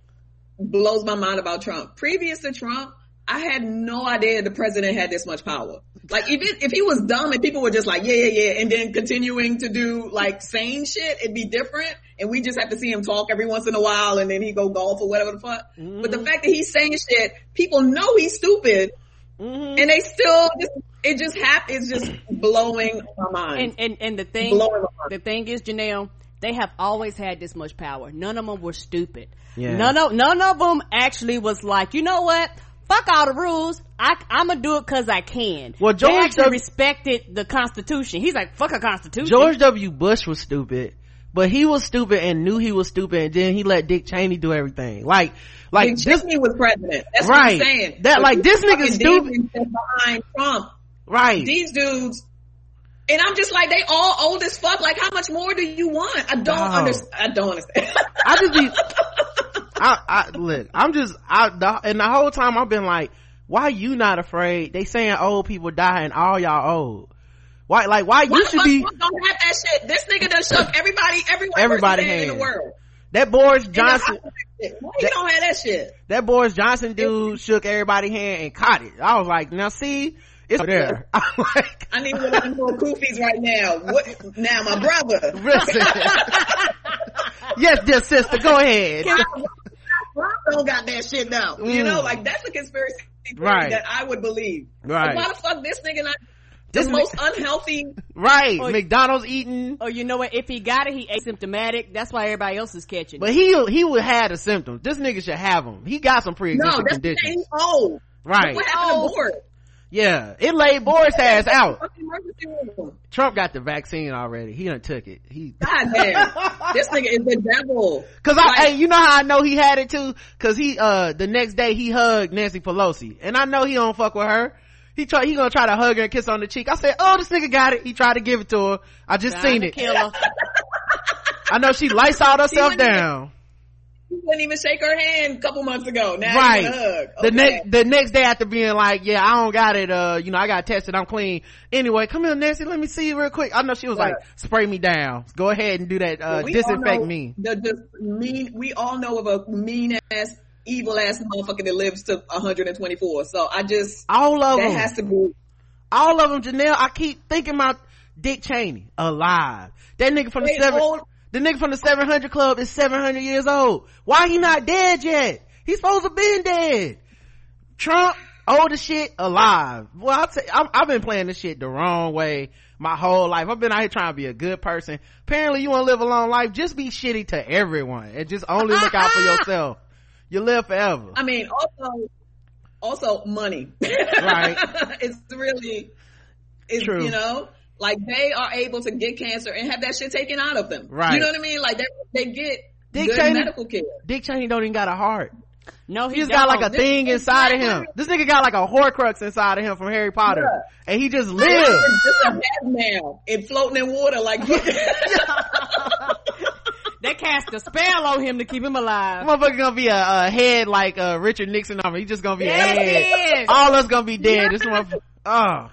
blows my mind about Trump. Previous to Trump, I had no idea the president had this much power. Like if it, if he was dumb and people were just like, yeah, yeah, yeah, and then continuing to do like sane shit, it'd be different. And we just have to see him talk every once in a while and then he go golf or whatever the fuck. Mm-hmm. But the fact that he's saying shit, people know he's stupid mm-hmm. and they still just, it just happens, it's just blowing my mind. And, and, and the thing, the thing is, Janelle, they have always had this much power. None of them were stupid. Yeah. None of, none of them actually was like, you know what? fuck all the rules. I, I'm gonna do it cause I can. Well, George they actually w- respected the Constitution. He's like, fuck a Constitution. George W. Bush was stupid, but he was stupid and knew he was stupid, and then he let Dick Cheney do everything. Like, like Dick this, Cheney was president. That's right. what I'm saying. That but like this nigga stupid behind Trump. Right. These dudes. And I'm just like, they all old as fuck. Like, how much more do you want? I don't oh. understand. I don't understand. I just be, I, I look, I'm just, I, the, and the whole time I've been like, why you not afraid? They saying old people die and all y'all old. Why, like, why, why you should be? Don't have that shit. This nigga done shook everybody, every everybody in the world. That Boris Johnson. Why you don't have that shit? That Boris Johnson dude shook everybody hand and caught it. I was like, now see, it's there. I'm like, I need one of them little kufis right now. What, now my brother. yes, dear sister, go ahead. Trump don't got that shit though. Mm. You know, like that's a conspiracy theory right. that I would believe. Right. Like, why the fuck this nigga not this the most unhealthy. Right. Or, McDonald's eating. Or you know what? If he got it, he asymptomatic. That's why everybody else is catching But he, he would have the symptoms. This nigga should have them. He got some pre-existing no, conditions. old. Right. What happened oh. to Boris? Yeah, it laid Boris ass out. Trump got the vaccine already. He done took it. He God damn, this nigga is the devil. Cause I, like, hey, you know how I know he had it too? Cause he, uh, the next day he hugged Nancy Pelosi, and I know he don't fuck with her. He try, he gonna try to hug her and kiss her on the cheek. I said, oh, this nigga got it. He tried to give it to her. I just Trying seen it. I know she lights all herself down couldn't even shake her hand a couple months ago. Now right. Okay. The next the next day after being like, yeah, I don't got it. Uh, you know, I got tested. I'm clean. Anyway, come here, Nancy. Let me see you real quick. I know she was like, spray me down. Go ahead and do that. Uh, well, disinfect me. The, the mean. We all know of a mean ass, evil ass motherfucker that lives to 124. So I just all of that them has to be all of them. Janelle, I keep thinking about Dick Cheney alive. That nigga from the seven. Old, the nigga from the 700 club is 700 years old. Why he not dead yet? He's supposed to been dead. Trump, old as shit, alive. Well, I'll tell you, I've been playing this shit the wrong way my whole life. I've been out here trying to be a good person. Apparently you want to live a long life, just be shitty to everyone and just only look out for yourself. You live forever. I mean, also, also money. Right. it's really, it's, True. you know, like they are able to get cancer and have that shit taken out of them. Right. You know what I mean? Like they, they get Dick good Cheney, medical care. Dick Cheney don't even got a heart. No, he, just got like a this thing inside of him. This nigga got like a Horcrux inside of him from Harry Potter, yeah. and he just lives. Just a head now and floating in water like. they cast a spell on him to keep him alive. Motherfucker gonna be a, a head like uh, Richard Nixon on him. He's just gonna be yes, a head. All us gonna be dead. Yeah. This motherfucker. Oh.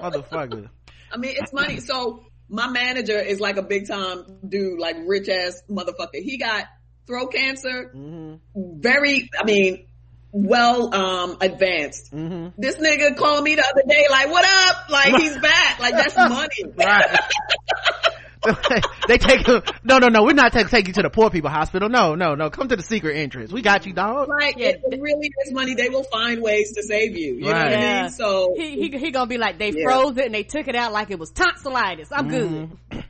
Motherfucker. I mean, it's money. So my manager is like a big time dude, like rich ass motherfucker. He got throat cancer. Mm-hmm. Very, I mean, well, um, advanced. Mm-hmm. This nigga called me the other day, like, what up? Like, he's back. Like, that's money. right. they take him. No, no, no. We're not taking take you to the poor people hospital. No, no, no. Come to the secret entrance. We got you, dog. Like, yeah. it really is money. They will find ways to save you. You right. know what yeah. I mean? So he, he, he gonna be like, they yeah. froze it and they took it out like it was tonsillitis. I'm mm-hmm. good.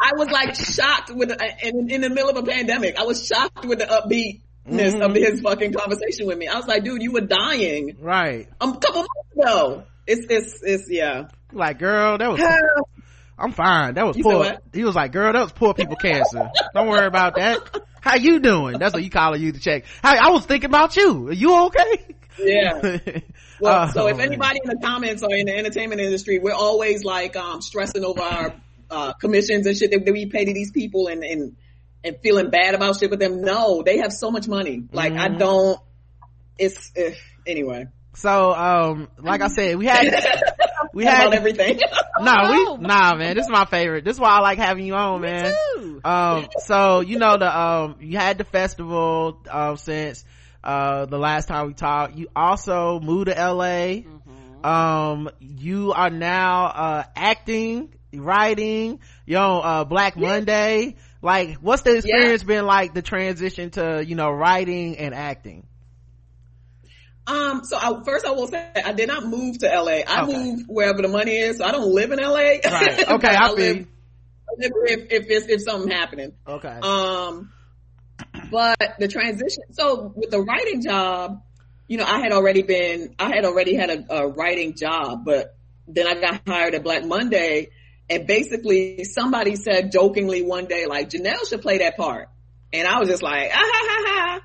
I was like shocked with, in, in the middle of a pandemic, I was shocked with the upbeat mm-hmm. of his fucking conversation with me. I was like, dude, you were dying. Right. a couple months ago. It's, it's, it's, yeah. Like, girl, that was, I'm fine. That was you poor. He was like, girl, that was poor people cancer. Don't worry about that. How you doing? That's what you calling you to check. How, I was thinking about you. Are you okay? Yeah. Well, oh, so if anybody in the comments or in the entertainment industry, we're always like, um, stressing over our, uh, commissions and shit that, that we pay to these people and, and, and feeling bad about shit with them. No, they have so much money. Like mm-hmm. I don't, it's, uh, anyway. So, um, like I said, we had, we had everything. nah, we, nah, man, this is my favorite. This is why I like having you on, man. Um, so, you know, the, um, you had the festival, um, since, uh, the last time we talked. You also moved to LA. Mm-hmm. Um, you are now, uh, acting, writing, you know, uh, Black yeah. Monday. Like, what's the experience yeah. been like, the transition to, you know, writing and acting? Um, so I, first I will say I did not move to LA. I okay. moved wherever the money is. So I don't live in LA. Right. Okay. I, I live, if, if it's, if something happening. Okay. Um, but the transition, so with the writing job, you know, I had already been, I had already had a, a writing job, but then I got hired at Black Monday and basically somebody said jokingly one day, like Janelle should play that part. And I was just like, ah, ha, ha, ha.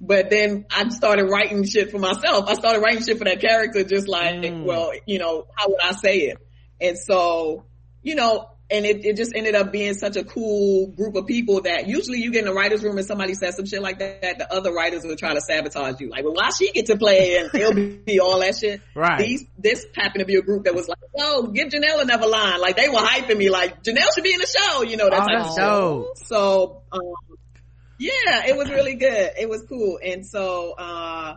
But then I started writing shit for myself. I started writing shit for that character, just like, mm. well, you know, how would I say it? And so, you know, and it, it just ended up being such a cool group of people that usually you get in a writer's room and somebody says some shit like that, the other writers will try to sabotage you. Like, well, why she get to play and it'll be all that shit. Right. These, this happened to be a group that was like, oh, give Janelle another line. Like they were hyping me like, Janelle should be in the show, you know, that oh, type of show. So, um, yeah, it was really good. It was cool. And so, uh,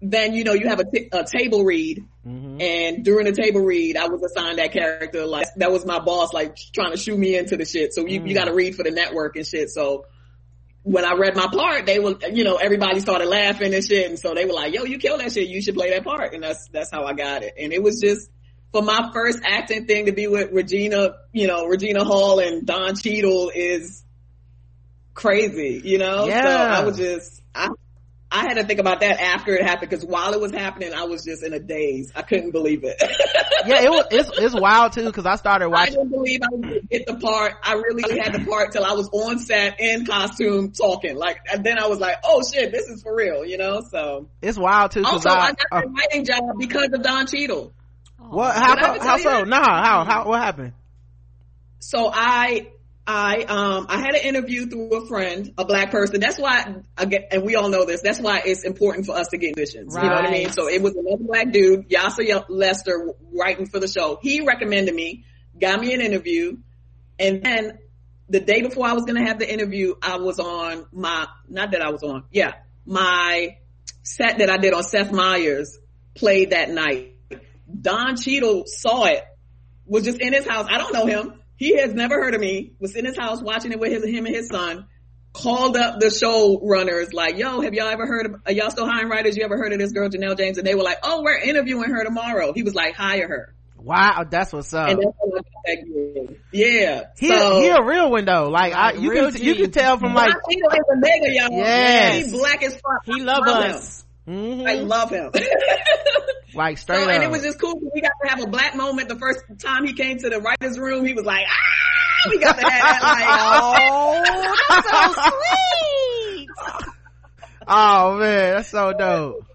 then you know you have a, t- a table read mm-hmm. and during the table read i was assigned that character like that was my boss like trying to shoot me into the shit so you, mm. you got to read for the network and shit so when i read my part they were you know everybody started laughing and shit and so they were like yo you killed that shit you should play that part and that's that's how i got it and it was just for my first acting thing to be with regina you know regina hall and don Cheadle is crazy you know yeah. so i was just i I had to think about that after it happened because while it was happening, I was just in a daze. I couldn't believe it. yeah, it was, it's, it's wild too because I started watching. I didn't believe I would get the part. I really had the part till I was on set in costume talking. Like, and then I was like, oh shit, this is for real, you know? So. It's wild too. Also, I, I got uh, writing job because of Don Cheadle. What? How, how so? Nah, how, how, what happened? So I, I um I had an interview through a friend, a black person. That's why I get, and we all know this. That's why it's important for us to get positions. Right. You know what I mean? So it was another black dude, Yassir Lester, writing for the show. He recommended me, got me an interview, and then the day before I was going to have the interview, I was on my not that I was on, yeah, my set that I did on Seth Meyers played that night. Don Cheadle saw it, was just in his house. I don't know him he has never heard of me, was in his house watching it with his, him and his son, called up the show runners like, yo, have y'all ever heard of, are y'all still hiring writers? You ever heard of this girl, Janelle James? And they were like, oh, we're interviewing her tomorrow. He was like, hire her. Wow, that's what's up. And that's that Yeah, he, so, he a real one though. Like I, you can G. you can tell from like he is a nigga, y'all. Yes. He black as fuck. He love, love us. Mm-hmm. I love him. like straight so, And it was just cool. Because we got to have a black moment. The first time he came to the writer's room, he was like, ah, we got to have that. Like, oh, that's so sweet. oh man, that's so dope.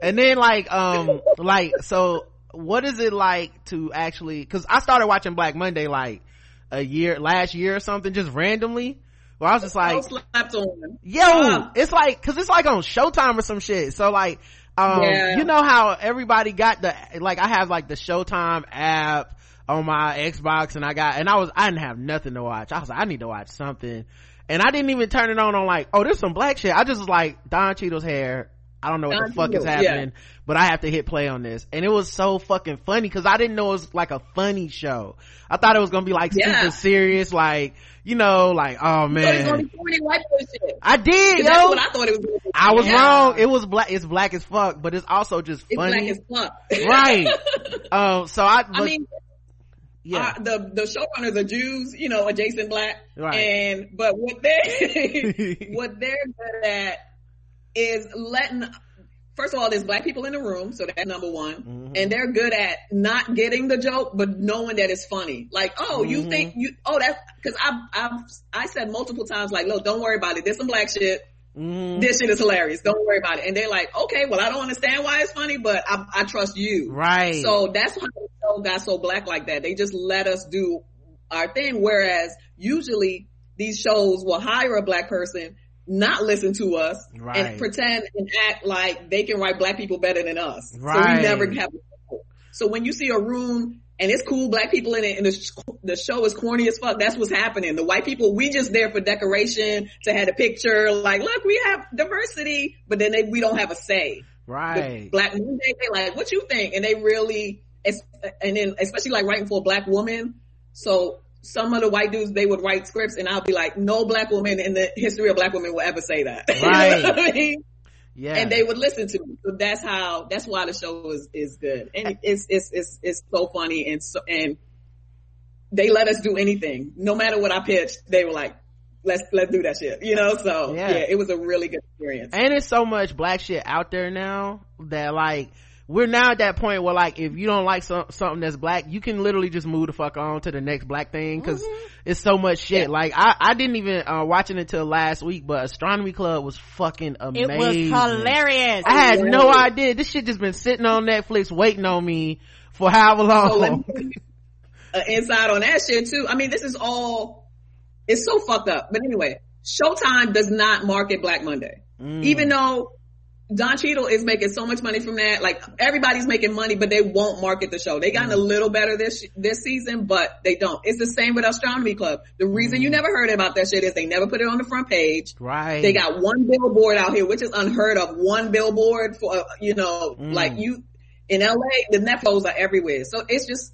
And then like, um, like, so what is it like to actually, cause I started watching Black Monday like a year, last year or something, just randomly where I was just like, yo, uh. it's like, cause it's like on Showtime or some shit. So like, um, yeah. you know how everybody got the, like I have like the Showtime app on my Xbox and I got, and I was, I didn't have nothing to watch. I was like, I need to watch something. And I didn't even turn it on on like, oh, there's some black shit. I just was like, Don Cheadle's hair I don't know what the fuck is happening, yeah. but I have to hit play on this. And it was so fucking funny because I didn't know it was like a funny show. I thought it was gonna be like yeah. super serious, like, you know, like, oh man. I did, yo. That's what I thought it was. I was yeah. wrong. It was black, it's black as fuck, but it's also just funny. It's black as fuck. right. um, so I, but, I mean, yeah. Uh, the the showrunners are Jews, you know, adjacent black, right. and but what they what they're good at is letting first of all, there's black people in the room, so that's number one. Mm-hmm. And they're good at not getting the joke, but knowing that it's funny. Like, oh, mm-hmm. you think you, oh, that's, cause I've, I've, I said multiple times, like, look, don't worry about it. There's some black shit. Mm-hmm. This shit is hilarious. Don't worry about it. And they're like, okay, well, I don't understand why it's funny, but I, I trust you. Right. So that's why the show got so black like that. They just let us do our thing. Whereas usually these shows will hire a black person not listen to us right. and pretend and act like they can write black people better than us. Right. So we never have. A so when you see a room and it's cool black people in it and the, the show is corny as fuck, that's what's happening. The white people, we just there for decoration to have a picture. Like, look, we have diversity, but then they, we don't have a say. Right. The black Monday, they like, what you think? And they really, and then especially like writing for a black woman. So some of the white dudes they would write scripts and I'll be like, no black woman in the history of black women will ever say that. Right. I mean? Yeah. And they would listen to me. So that's how, that's why the show is, is good. And it's, it's, it's, it's so funny and so, and they let us do anything. No matter what I pitched, they were like, let's, let's do that shit, you know? So yeah, yeah it was a really good experience. And it's so much black shit out there now that like, we're now at that point where like if you don't like some, something that's black you can literally just move the fuck on to the next black thing because mm-hmm. it's so much shit. Yeah. like i i didn't even uh watch it until last week but astronomy club was fucking amazing it was hilarious. I had no idea. This shit just been sitting on netflix waiting on me for however long. So uh, inside on that shit too. I mean this is all it's so fucked up. But anyway showtime does not market black monday. Mm. even though Don Cheadle is making so much money from that. Like everybody's making money, but they won't market the show. They gotten a little better this this season, but they don't. It's the same with Astronomy Club. The reason mm. you never heard about that shit is they never put it on the front page. Right. They got one billboard out here, which is unheard of. One billboard for uh, you know, mm. like you in LA, the Netflix are everywhere. So it's just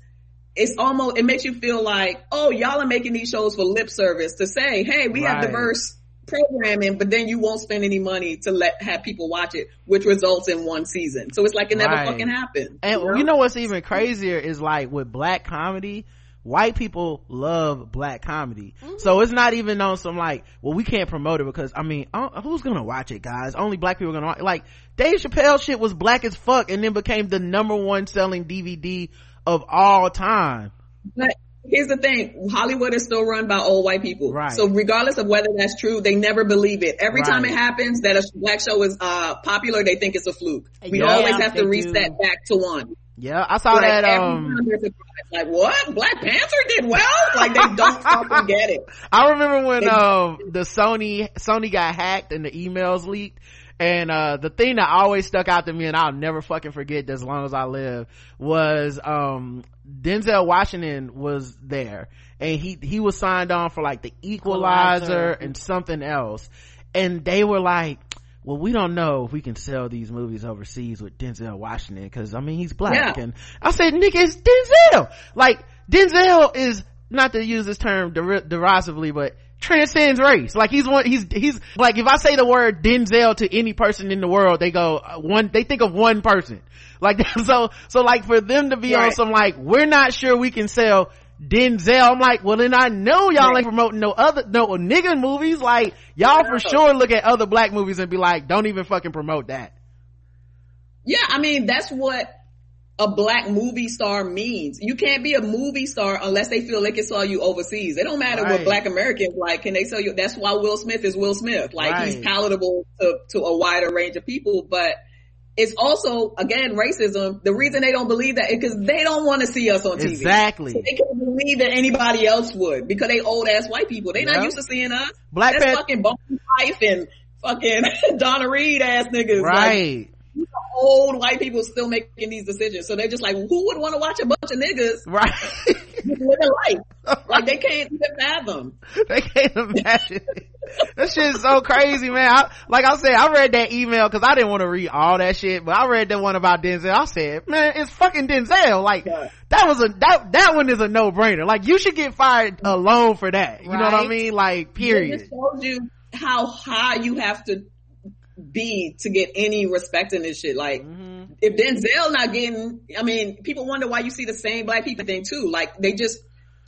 it's almost it makes you feel like, oh, y'all are making these shows for lip service to say, hey, we right. have diverse programming, but then you won't spend any money to let have people watch it, which results in one season. So it's like it never right. fucking happened. And you know? you know what's even crazier is like with black comedy, white people love black comedy. Mm-hmm. So it's not even on some like, well, we can't promote it because, I mean, who's gonna watch it, guys? Only black people are gonna watch Like, Dave Chappelle shit was black as fuck and then became the number one selling DVD of all time. But here's the thing. Hollywood is still run by old white people. Right. So regardless of whether that's true they never believe it. Every right. time it happens that a black show is uh, popular they think it's a fluke. We yeah, always have to reset do. back to one. Yeah i saw like, that um like what? Black panther did well? Like they don't fucking get it. I remember when they, um the sony sony got hacked and the emails leaked. And uh, the thing that always stuck out to me and I'll never fucking forget as long as I live was um Denzel Washington was there and he, he was signed on for like the equalizer, equalizer. and something else. And they were like, well, we don't know if we can sell these movies overseas with Denzel Washington cause I mean, he's black. Yeah. And I said, nigga, it's Denzel. Like, Denzel is, not to use this term der- derisively, but transcends race. Like he's one, he's, he's, like if I say the word Denzel to any person in the world, they go, uh, one, they think of one person. Like, so, so like for them to be right. on some like, we're not sure we can sell Denzel. I'm like, well then I know y'all right. ain't promoting no other, no nigga movies. Like, y'all for sure look at other black movies and be like, don't even fucking promote that. Yeah, I mean, that's what a black movie star means. You can't be a movie star unless they feel they can sell you overseas. It don't matter right. what black Americans like. Can they sell you? That's why Will Smith is Will Smith. Like right. he's palatable to, to a wider range of people, but it's also again racism. The reason they don't believe that is because they don't want to see us on TV. Exactly. So they can't believe that anybody else would because they old ass white people. They yep. not used to seeing us. Black That's Pan- fucking Bone Life and fucking Donna Reed ass niggas. Right. Like, old white people still making these decisions. So they're just like, who would want to watch a bunch of niggas? Right. living life. Like they can't even fathom. They can't imagine. that shit's so crazy, man. I, like I said, I read that email because I didn't want to read all that shit, but I read that one about Denzel. I said, man, it's fucking Denzel. Like yeah. that was a that that one is a no brainer. Like you should get fired alone for that. You right. know what I mean? Like period. It shows you how high you have to be to get any respect in this shit. Like, mm-hmm. if Denzel not getting, I mean, people wonder why you see the same black people thing too. Like, they just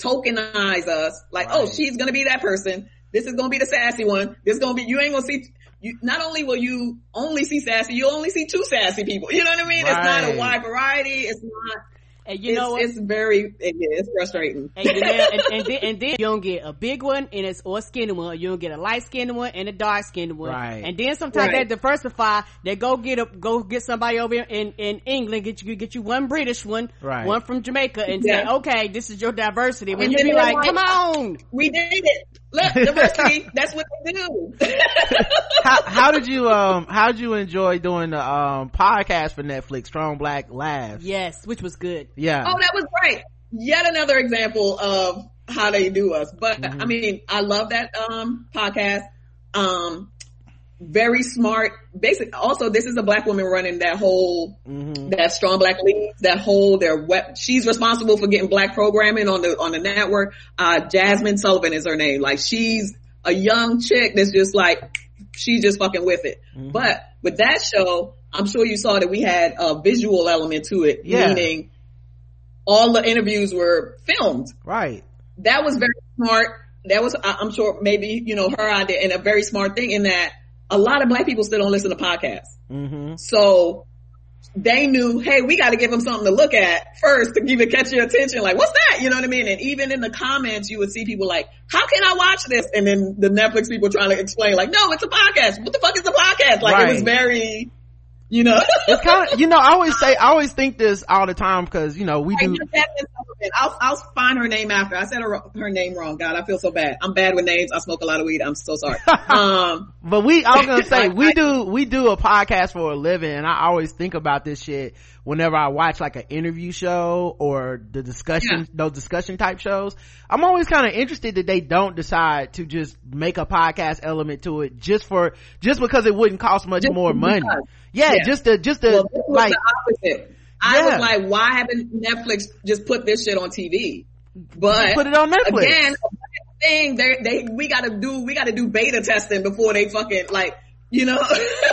tokenize us. Like, oh, right. oh, she's gonna be that person. This is gonna be the sassy one. This is gonna be, you ain't gonna see, you, not only will you only see sassy, you only see two sassy people. You know what I mean? Right. It's not a wide variety. It's not, and you it's, know what? It's very, it's frustrating. And, you know, and, and, then, and, then, you don't get a big one and it's or a skinny one. You don't get a light skinned one and a dark skinned one. Right. And then sometimes right. they diversify. They go get a go get somebody over in in England. Get you get you one British one, right. one from Jamaica, and yeah. say, okay, this is your diversity. When and you be like, like, come on, we did it. Look, diversity. that's what they do. how, how, did you um how did you enjoy doing the um podcast for Netflix, Strong Black Laughs? Yes, which was good. Yeah. Oh, that was great. Yet another example of how they do us. But mm-hmm. I mean, I love that um podcast. Um very smart. Basic. Also, this is a black woman running that whole, mm-hmm. that strong black leads, that whole, their web, she's responsible for getting black programming on the, on the network. Uh, Jazmine Sullivan is her name. Like she's a young chick that's just like, she's just fucking with it. Mm-hmm. But with that show, I'm sure you saw that we had a visual element to it, yeah. meaning all the interviews were filmed. Right. That was very smart. That was, I'm sure maybe, you know, her idea and a very smart thing in that a lot of black people still don't listen to podcasts. Mm-hmm. So they knew, hey, we got to give them something to look at first to even catch your attention. Like, what's that? You know what I mean? And even in the comments, you would see people like, how can I watch this? And then the Netflix people trying to explain like, no, it's a podcast. What the fuck is a podcast? Like right. it was very, you know, it's kind of, you know, I always say, I always think this all the time because, you know, we do. I'll, I'll find her name after. I said her, her name wrong. God, I feel so bad. I'm bad with names. I smoke a lot of weed. I'm so sorry. Um, but we, I was going to say, we do, we do a podcast for a living and I always think about this shit whenever I watch like an interview show or the discussion, yeah. those discussion type shows. I'm always kind of interested that they don't decide to just make a podcast element to it just for, just because it wouldn't cost much just more money. Yeah, yeah, just to, just to, well, like, I yeah. was like, why haven't Netflix just put this shit on TV? But put it on Netflix again. Thing they they we got to do we got to do beta testing before they fucking like you know.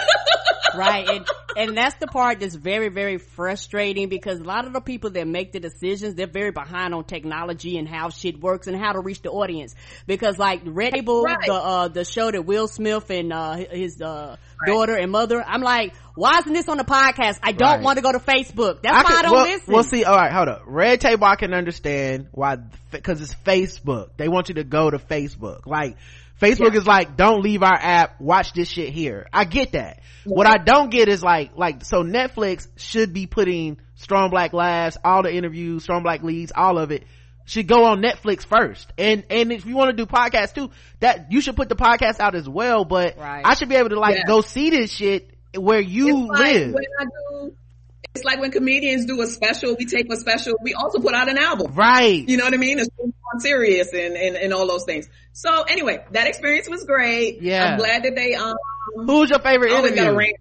right, and and that's the part that's very very frustrating because a lot of the people that make the decisions they're very behind on technology and how shit works and how to reach the audience because like Red Table right. the uh the show that Will Smith and uh his uh right. daughter and mother I'm like why isn't this on the podcast? I don't right. want to go to Facebook. That's I why can, I don't well, listen. We'll see. All right, hold up. Red Table, I can understand why, because it's Facebook. They want you to go to Facebook. Like, Facebook yeah. is like, don't leave our app, watch this shit here. I get that. Yeah. What I don't get is like, like, so Netflix should be putting Strong Black Lives, all the interviews, Strong Black Leads, all of it should go on Netflix first. And, and if you want to do podcasts too, that, you should put the podcast out as well, but right. I should be able to like yeah. go see this shit where you live. Like do, it's like when comedians do a special, we take a special, we also put out an album. Right. You know what I mean? It's serious and, and, and all those things. So anyway, that experience was great. Yeah. I'm glad that they, um, Who's your favorite interview?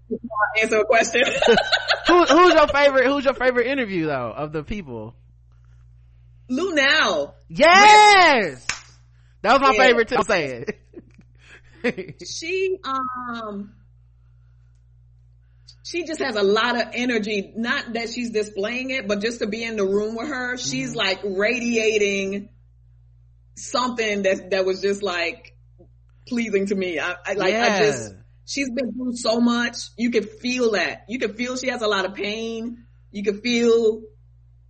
answer a question. Who, who's your favorite, who's your favorite interview though of the people? Luenell. Yes! That was my yeah. favorite too. I'm saying. she, um, she just has a lot of energy. Not that she's displaying it, but just to be in the room with her, she's mm. like radiating something that, that was just like pleasing to me. I, I like, yeah. I just, she's been through so much. You can feel that. You can feel she has a lot of pain. You can feel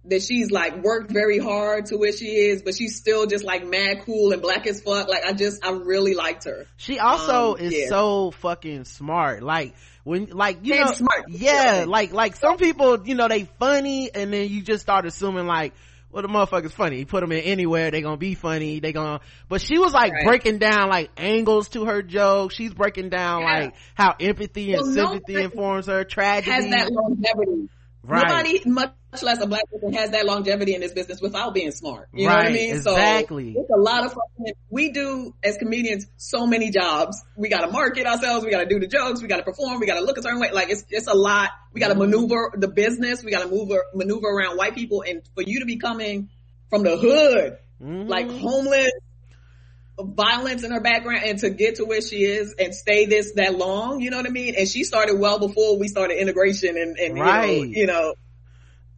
that she's like worked very hard to where she is, but she's still just like mad cool and black as fuck. Like I just, I really liked her. She also um, is yeah. so fucking smart. Like when, like, you know, smart. yeah, like, like some people, you know, they funny and then you just start assuming like, well, the motherfucker's funny. You put them in anywhere, they gonna be funny. They gonna, but she was like right. breaking down like angles to her joke She's breaking down yeah. like how empathy and well, sympathy informs her tragedy. Has that longevity Right. Nobody, much less a black person, has that longevity in this business without being smart. You right. know what I mean? Exactly. So it's a lot of fun. We do as comedians so many jobs. We got to market ourselves. We got to do the jokes. We got to perform. We got to look a certain way. Like it's it's a lot. We got to maneuver the business. We got to move maneuver around white people. And for you to be coming from the hood, mm-hmm. like homeless, violence in her background and to get to where she is and stay this that long, you know what I mean? And she started well before we started integration and, and right. you know, you know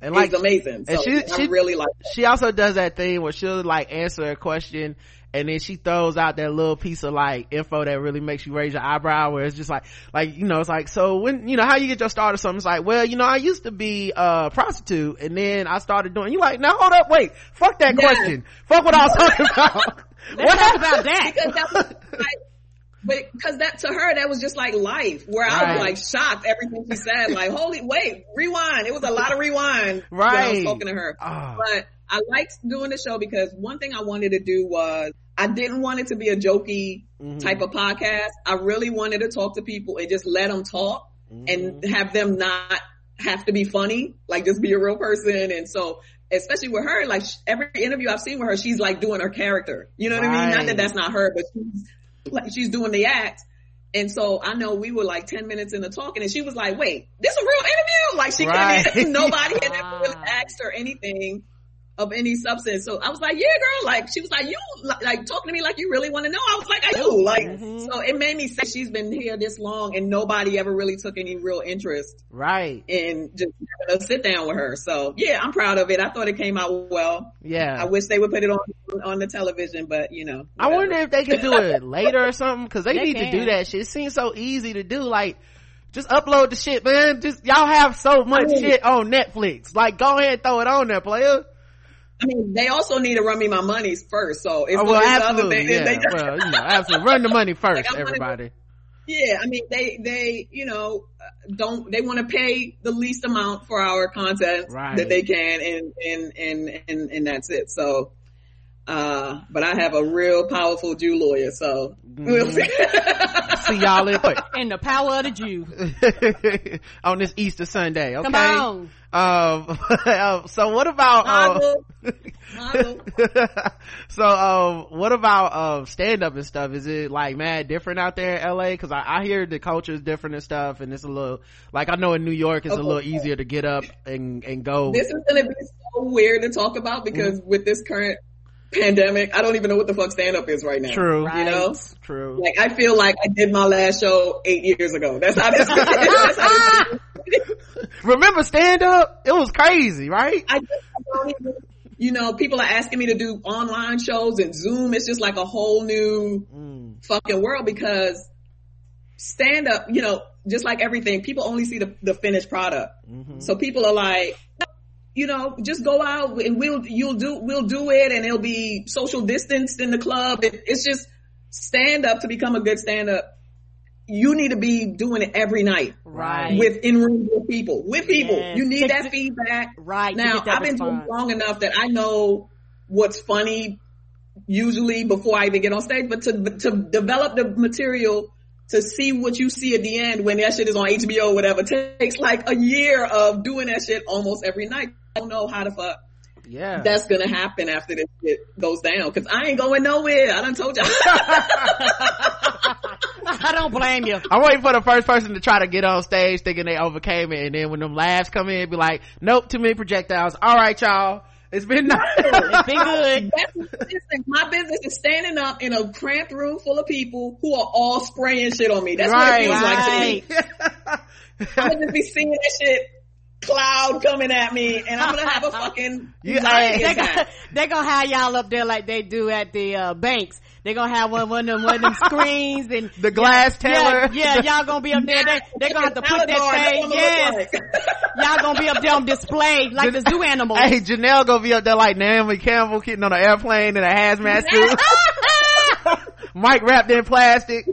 and like amazing. So and she, she really like that. she also does that thing where she'll like answer a question and then she throws out that little piece of like info that really makes you raise your eyebrow where it's just like like you know it's like so when you know how you get your start or something it's like well you know i used to be a prostitute and then i started doing you like now hold up wait fuck that question fuck what i was talking about Let's what? talk about that. Because that was like, but because that to her that was just like life where right. I was like shocked everything she said like holy wait rewind it was a lot of rewind right when I was talking to her oh. but I liked doing the show because one thing I wanted to do was I didn't want it to be a jokey mm-hmm. type of podcast I really wanted to talk to people and just let them talk mm-hmm. and have them not have to be funny like just be a real person and so especially with her, like every interview I've seen with her, she's like doing her character. You know what right. I mean? Not that that's not her, but she's like, she's doing the act. And so I know we were like 10 minutes into talking and she was like, wait, this is a real interview? Like she right. couldn't, nobody had ever really asked her anything of any substance. So I was like, yeah, girl, like, she was like, you, like, talking to me like you really want to know. I was like, I do. Like, mm-hmm. so it made me say she's been here this long and nobody ever really took any real interest. Right. In just having a sit down with her. So yeah, I'm proud of it. I thought it came out well. Yeah. I wish they would put it on, on the television, but you know. Whatever. I wonder if they could do it later or something cause they, they need can. to do that shit. It seems so easy to do. Like, just upload the shit, man. Just, y'all have so much I mean, shit on Netflix. Like, go ahead and throw it on there, player. I mean, they also need to run me my monies first. So it's, oh, well, absolutely, yeah. They, well, you know, absolutely, run the money first, like, everybody. yeah, I mean, they they you know don't they want to pay the least amount for our content right. that they can, and and and and and that's it. So uh, but I have a real powerful Jew lawyer, so mm-hmm. we'll see. see y'all in, in the power of the Jew on this Easter Sunday. Okay. Come on. Um, so what about, uh, so, um, what about, um, stand up and stuff? Is it like mad different out there in LA? Cause I, I hear the culture is different and stuff and it's a little, like I know in New York it's okay. a little easier to get up and, and go. This is gonna be so weird to talk about because mm-hmm. with this current pandemic. I don't even know what the fuck stand up is right now. True. You know? True. Like I feel like I did my last show eight years ago. That's how this, that's how this Remember stand up? It was crazy, right? I, just, I don't even, you know, people are asking me to do online shows and Zoom. It's just like a whole new mm. fucking world because stand up, you know, just like everything, people only see the, the finished product. Mm-hmm. So people are like, you know, just go out and we'll, you'll do, we'll do it and it'll be social distanced in the club. It, it's just stand up to become a good stand up. You need to be doing it every night. Right. With in room with people, with people. Yes. You need that feedback. Right. Now, I've been doing long enough that I know what's funny usually before I even get on stage, but to, to develop the material to see what you see at the end when that shit is on HBO or whatever takes like a year of doing that shit almost every night don't know how the fuck yeah that's gonna happen after this shit goes down because i ain't going nowhere i done told y'all. I don't blame you. I'm waiting for the first person to try to get on stage thinking they overcame it. And then when them laughs come in, be like, nope, too many projectiles. All right, y'all. It's been nice. it's been good. Listen, my business is standing up in a cramped room full of people who are all spraying shit on me. That's right, what it feels right. like to me. I'm gonna just be seeing that shit cloud coming at me and I'm gonna have a fucking yeah, they gonna, they gonna have y'all up there like they do at the uh, banks. They're gonna have one, one of them, one of them screens and the glass yeah, Yeah, yeah, y'all gonna be up there. They, they're gonna have to put that thing. Yes. y'all gonna be up there on display like the zoo animals. Hey, Janelle gonna be up there like Naomi Campbell getting on an airplane in a hazmat suit. Mic wrapped in plastic.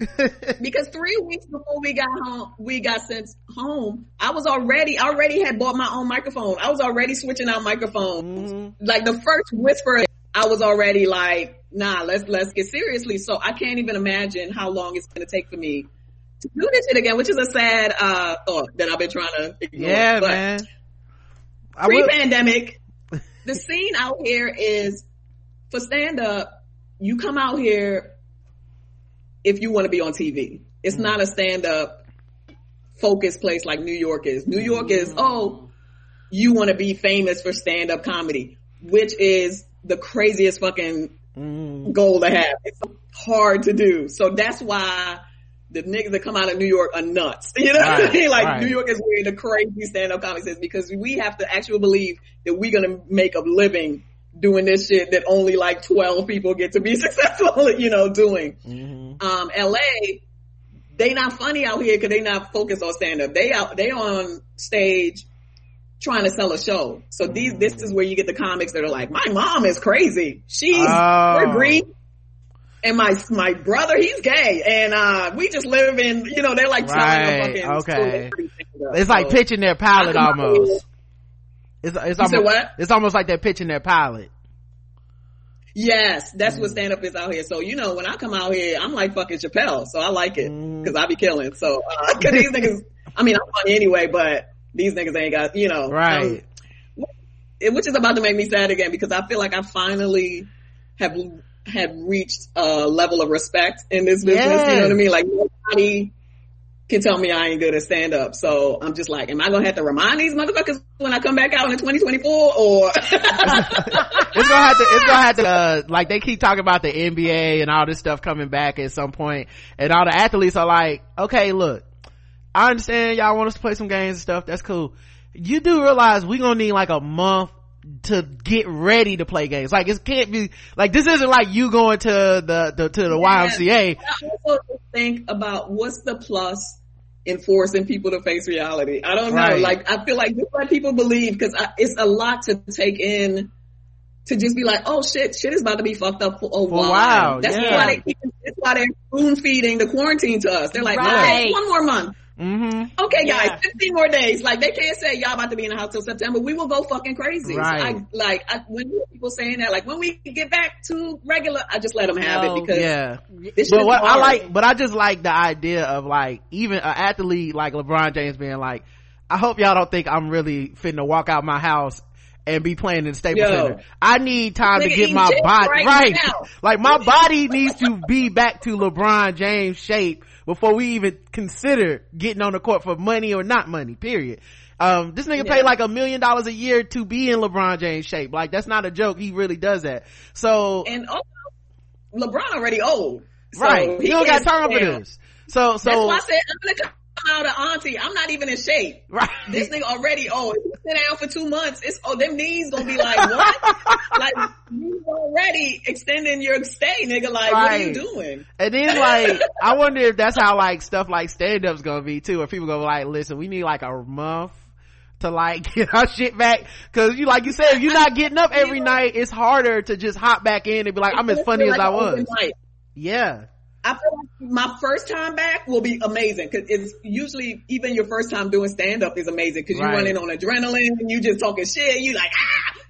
because three weeks before we got home, we got sent home. I was already, already had bought my own microphone. I was already switching out microphones. Mm-hmm. Like the first whisper, I was already like, nah, let's, let's get seriously. So I can't even imagine how long it's going to take for me to do this shit again, which is a sad uh, thought that I've been trying to ignore. Yeah, But man. Pre-pandemic, the scene out here is for stand up. You come out here if you want to be on TV. It's Mm. not a stand up focused place like New York is. New York is oh, you want to be famous for stand up comedy, which is the craziest fucking Mm, goal to have. It's hard to do. So that's why the niggas that come out of New York are nuts. You know what I Right, mean? Like right. New York is where the crazy stand up comics is because we have to actually believe that we're gonna make a living doing this shit that only like 12 people get to be successful, you know, doing. mhm. Um, LA, they not funny out here because they not focused on stand up. They out, they on stage trying to sell a show. So these, this is where you get the comics that are like, my mom is crazy. She's, Oh. we're green. And my, my brother, he's gay. And, uh, we just live in, you know, they're like Right, fucking okay. It's like So, pitching their pilot I come out almost. It's, it's You almost, what? it's almost like they're pitching their pilot. Yes, that's Mm. what stand up is out here. So, you know, when I come out here, I'm like fucking Chappelle. So I like it Mm. because I be killing. So, uh, cause these niggas, I mean, I'm funny anyway, but these niggas ain't got, you know, Right. um, which is about to make me sad again because I feel like I finally have have reached a level of respect in this business. You know what I mean? Like nobody can tell me I ain't good at stand up. So I'm just like, am I gonna have to remind these motherfuckers when I come back out in 2024 or? it's gonna have to it's gonna have to uh, like they keep talking about the nba and all this stuff coming back at some point and all the athletes are like okay look i understand y'all want us to play some games and stuff that's cool you do realize we gonna need like a month to get ready to play games like it can't be like this isn't like you going to the, the to the ymca I also think about what's the plus in forcing people to face reality. I don't know. Right. Like, I feel like just let people believe because it's a lot to take in to just be like, oh shit, shit is about to be fucked up for a while. while, That's yeah. why they keep, that's why they're spoon feeding the quarantine to us. They're like, Right. okay, one more month. Mm-hmm Okay, Yeah. guys, 15 more days. Like they can't say y'all about to be in the house till September. We will go fucking crazy. So Right. I, like I, when people saying that, like when we get back to regular, I just let them have No. it because yeah this but is what I like, but I just like the idea of like even an athlete like LeBron James being like, I hope y'all don't think I'm really finna walk out my house and be playing in the Staples Yo. Center. I need time to get my body right right. Like my body needs to be back to LeBron James shape before we even consider getting on the court for money or not money. Period. Um, this nigga Yeah. pay like a million dollars a year to be in LeBron James shape. Like that's not a joke. He really does that. So And also, LeBron already old. So right, he, don't got time for this. So so That's why I said I'm gonna out of auntie. I'm not even in shape. right. This nigga already old. If you sit down for two months, it's oh them knees gonna be like what? like you already extending your stay, nigga. Like what are you doing? And then like, I wonder if that's how like stuff like stand up's gonna be too, where people go like, listen, we need like a month to like get our shit back. Cause you, like you said, if you're not getting up every night, it's harder to just hop back in and be like, I'm as funny as I was. Yeah. I feel like my first time back will be amazing because it's usually even your first time doing stand up is amazing because Right. you running on adrenaline and you just talking shit. You like ah.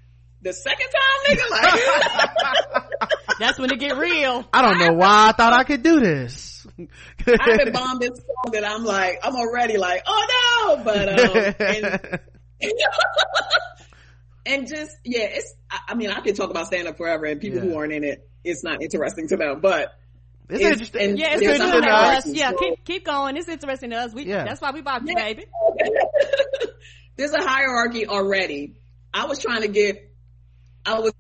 The second time, nigga, like That's when it get real. I don't know why I thought I could do this. I've been bombed this song that I'm like, I'm already like, oh no, but um, and, and just yeah, it's. I, I mean, I could talk about stand up forever, and people who aren't in it, it's not interesting to them. But it's It's- interesting. Yeah, it's interesting to us. Yeah, keep keep going. It's interesting to us. We Yeah. that's why we bought you, Yeah. baby. there's a hierarchy already. I was trying to get, I was,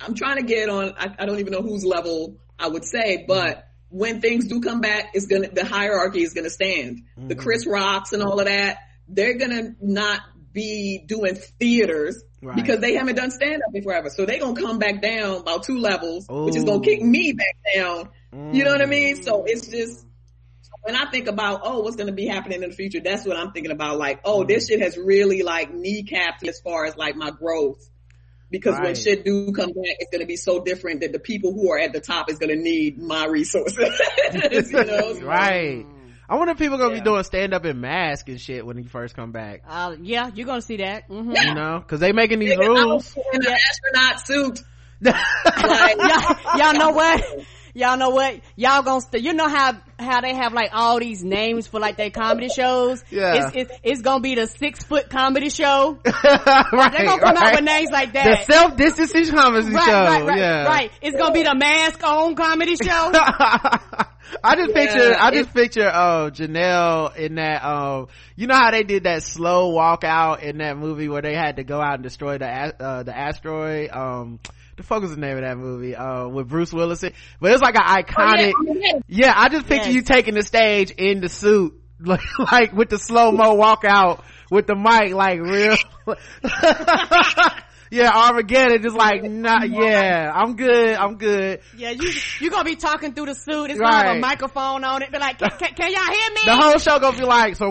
I'm trying to get on. I, I don't even know whose level I would say, but when things do come back, it's gonna the hierarchy is gonna stand. The mm-hmm. Chris Rocks and all of that, they're gonna not be doing theaters Right. because they haven't done stand up in forever. So they're gonna come back down about two levels, which is gonna oh. kick me back down. You know what I mean? Mm. So it's just when I think about oh what's going to be happening in the future, that's what I'm thinking about. Like oh Mm. this shit has really like kneecapped as far as like my growth. Because when shit do come back, it's going to be so different that the people who are at the top is going to need my resources. you know? So- right. I wonder if people are gonna Yeah. be doing stand up in mask and shit when you first come back. Uh, yeah, you're gonna see that. Mm-hmm. You know, cause they making these Nigga, I rules. was in an astronaut suit. Like, y'all, y'all know what? Y'all know what? Y'all gonna, st- you know how, how they have like all these names for like their comedy shows? Yeah. It's, it's, it's gonna be the six foot comedy show. right, They're gonna come right. out with names like that. The self distancing comedy right, show. right, right, yeah. right. It's gonna be the mask on comedy show. I just Yeah, picture, I just picture, uh, Janelle in that, um, you know how they did that slow walk out in that movie where they had to go out and destroy the, uh, the asteroid, um, the fuck was the name of that movie, uh, with Bruce Willis, in- but it's like an iconic, Oh, yeah. yeah, I just picture Yes. you taking the stage in the suit, like, like with the slow mo walk out with the mic, like real. yeah, Armageddon, just like, nah, yeah, I'm good, I'm good. yeah, you, you gonna be talking through the suit. It's gonna have a microphone on it. Be like, can, can, can y'all hear me? The whole show gonna be like, so,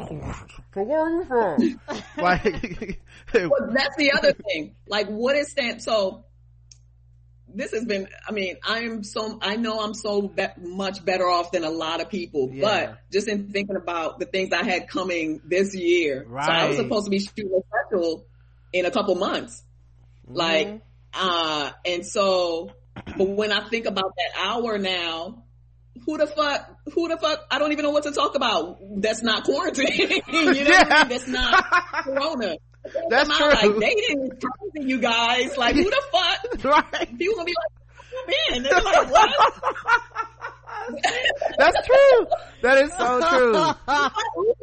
so where are you from? like, Well, that's the other thing. Like, what is stand? So, this has been. I mean, I am so. I know I'm so be- much better off than a lot of people. Yeah. But just in thinking about the things I had coming this year, so I was supposed to be shooting a special in a couple months. Like, uh, and so, but when I think about that hour now, who the fuck, who the fuck, I don't even know what to talk about. That's not quarantine. you know what I mean? That's not corona. That's true. Like dating is crazy, you guys. Like who the fuck? right. People gonna be like, man, they're like, what? That's true. That is so true.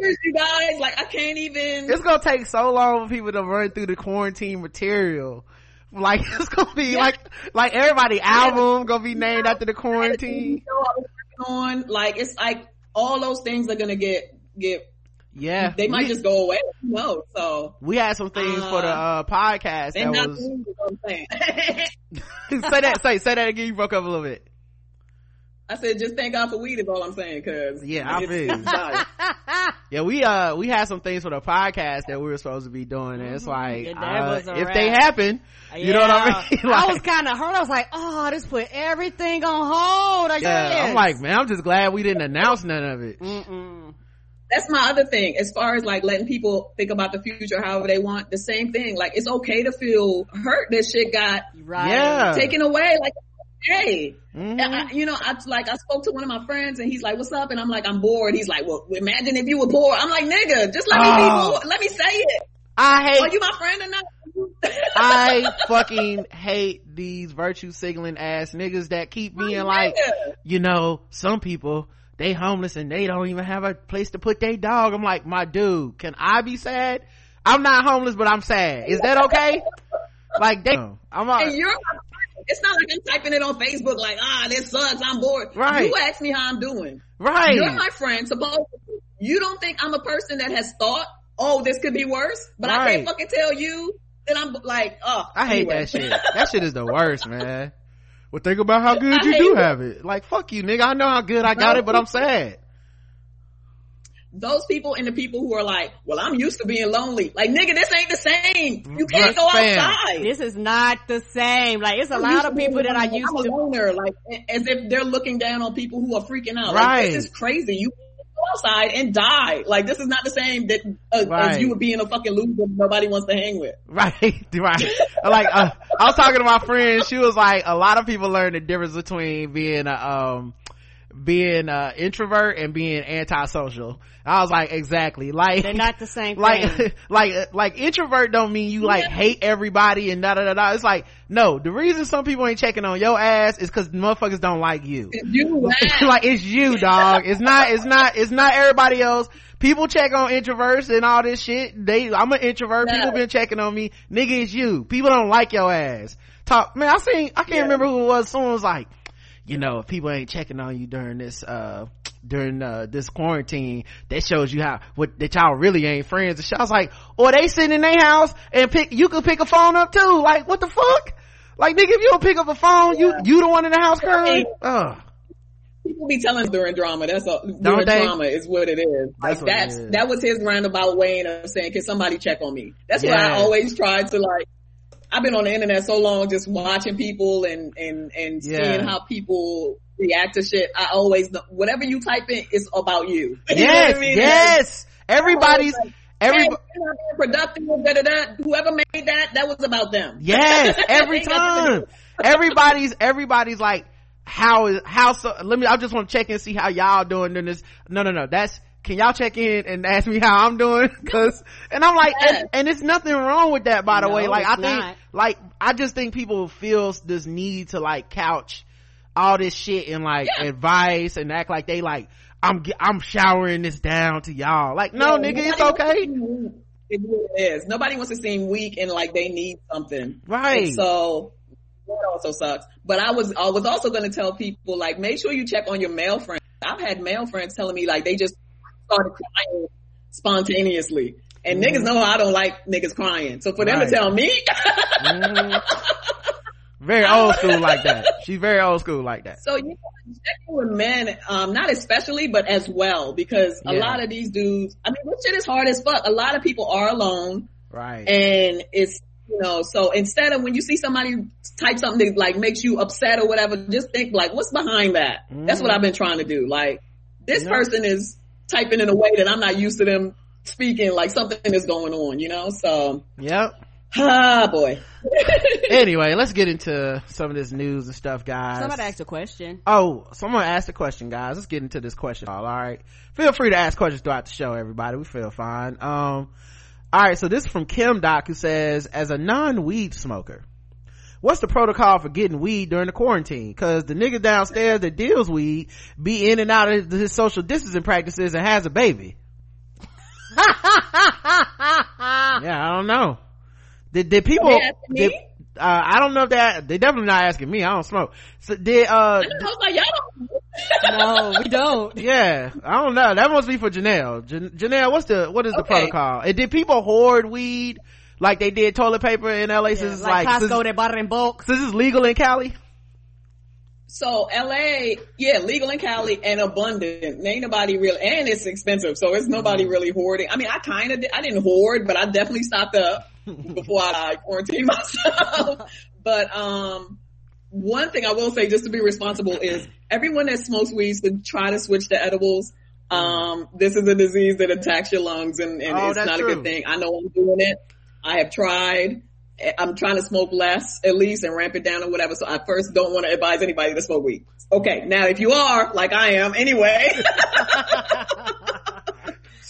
You guys. Like I can't even. It's gonna take so long for people to run through the quarantine material. Like it's gonna be like like everybody album gonna be named after the quarantine. show I was working on. Like it's like all those things are gonna get get. Yeah, They might we, just go away. Who knows? So we had some things for the uh podcast that not was doing what I'm say that say say that again. You broke up a little bit. I said, just thank God for weed is all I'm saying. Cause Yeah, I it's- feel you. it's dire. Yeah, we uh we had some things for the podcast that we were supposed to be doing, and it's like Yeah, uh, if wrap. they happen, you know what I Yeah. mean? I was kind of hurt. I was like, oh, this put everything on hold. I yeah, guess. I'm like, man, I'm just glad we didn't announce none of it. Mm-mm. That's my other thing. As far as like letting people think about the future however they want, the same thing. Like it's okay to feel hurt that shit got Right. Yeah. taken away. Like, hey, Mhm. I, you know, I like I spoke to one of my friends and he's like, "What's up?" And I'm like, "I'm bored." He's like, "Well, imagine if you were poor." I'm like, "Nigga, just let me Oh. be bored. Let me say it. I hate Are you my friend or not?" I fucking hate these virtue signaling ass niggas that keep being like, you know, some people they homeless and they don't even have a place to put their dog. I'm like, my dude, can I be sad? I'm not homeless, but I'm sad. Is that okay? Like, damn, I'm and you're. It's not like I'm typing it on Facebook like, "Ah, this sucks. I'm bored." Right. You ask me how I'm doing. right. You're my friend. Supposedly, you don't think I'm a person that has thought, "Oh, this could be worse," but I can't fucking tell you that I'm like, "Oh, I hate anyway. that shit. That shit is the worst, man. Well, think about how good I you do it. have it. Like, fuck you, nigga. I know how good I got it, but I'm sad. those people and the people who are like, well, I'm used to being lonely. Like, nigga, this ain't the same. You can't Right, go fam. outside. This is not the same. Like it's a I'm lot of people that I used I'm a to. loner, like as if they're looking down on people who are freaking out. Right. Like, this is crazy. You can't go outside and die. Like, this is not the same that uh, Right. as you would be in a fucking loser nobody wants to hang with. Right, right. like, uh, I was talking to my friend. She was like, a lot of people learn the difference between being a, um, being a introvert and being antisocial. I was like, exactly. Like, They're not the same like, thing. like, like introvert don't mean you like hate everybody and da da da da. It's like, no, the reason some people ain't checking on your ass is cause motherfuckers don't like you. You like it's you, dog. It's not. It's not. It's not everybody else. People check on introverts and all this shit. They. I'm an introvert. Yeah. People been checking on me. Nigga, it's you. People don't like your ass. Talk, man. I seen. I can't Yeah. remember who it was. Someone was like, you know, if people ain't checking on you during this, uh, during uh, this quarantine, that shows you how what that y'all really ain't friends. And was like, or they sitting in their house and pick. You could pick a phone up too. Like, what the fuck? Like, nigga, if you don't pick up a phone, you you the one in the house. Ugh. People be telling us during drama. That's all. During they? drama is what it is. That's Like that's is. that was his roundabout way of saying, "Can somebody check on me?" That's what I always tried to like. I've been on the internet so long, just watching people and and and Yeah. seeing how people react to shit. I always know whatever you type in is about you. You Yes, I mean? yes. Everybody's every you're not being productive. Da, da, da. Whoever made that, that was about them. yes, every Ain't nothing to time. Everybody's everybody's like how is how so let me i just want to check and see how y'all doing during this no no no that's can y'all check in and ask me how i'm doing because and i'm like and, and it's nothing wrong with that by the No, way like i think not. like i just think people feel this need to like couch all this shit in like advice and act like they like i'm i'm showering this down to y'all like no Yeah, nigga it's nobody wants to okay. It is. Nobody wants to seem weak and like they need something. Right. And so that also sucks. But I was I was also going to tell people like make sure you check on your male friends. I've had male friends telling me like they just started crying spontaneously. And niggas know I don't like niggas crying. So for them Right. to tell me, Mhm. very old school like that she's very old school like that So you know, checking with men, um, not especially, but as well, because a Yeah. lot of these dudes, I mean, this shit is hard as fuck. A lot of people are alone right and it's, you know, so instead of when you see somebody type something that like makes you upset or whatever, just think like, what's behind that? That's what I've been trying to do. Like, this Yeah. person is typing in a way that I'm not used to them speaking, like something is going on, you know? So, yep ah, boy. anyway let's get into some of this news and stuff guys Somebody asked a question. Oh, someone asked a question, guys. Let's get into this question. All right. Feel free to ask questions throughout the show, everybody. We feel fine. Um, all right. So this is from Kim Doc who says, as a non-weed smoker, what's the protocol for getting weed during the quarantine? Cause the nigga downstairs that deals weed be in and out of his social distancing practices and has a baby. Yeah, I don't know. Did, did people, did, uh, I don't know if that, they definitely not asking me. I don't smoke. So did, uh, I was like, y'all don't. no, we don't. yeah, I don't know. That must be for Janelle. Jan- Janelle, what's the what is the Okay. protocol? And did people hoard weed like they did toilet paper in LA? Yeah, since it's like, like, Costco, since, they bought it in bulk. This is legal in Cali. So LA, yeah, legal in Cali and abundant. Ain't nobody really, and it's expensive. So it's nobody really hoarding. I mean, I kind of, I didn't hoard, but I definitely stocked up before I quarantined myself. but, um, one thing I will say just to be responsible is everyone that smokes weed should try to switch to edibles. Um, this is a disease that attacks your lungs and, and Oh, it's that's not a good thing. I know I'm doing it. I have tried. I'm trying to smoke less at least and ramp it down or whatever. So I first don't want to advise anybody to smoke weed. Okay. Now if you are like I am anyway,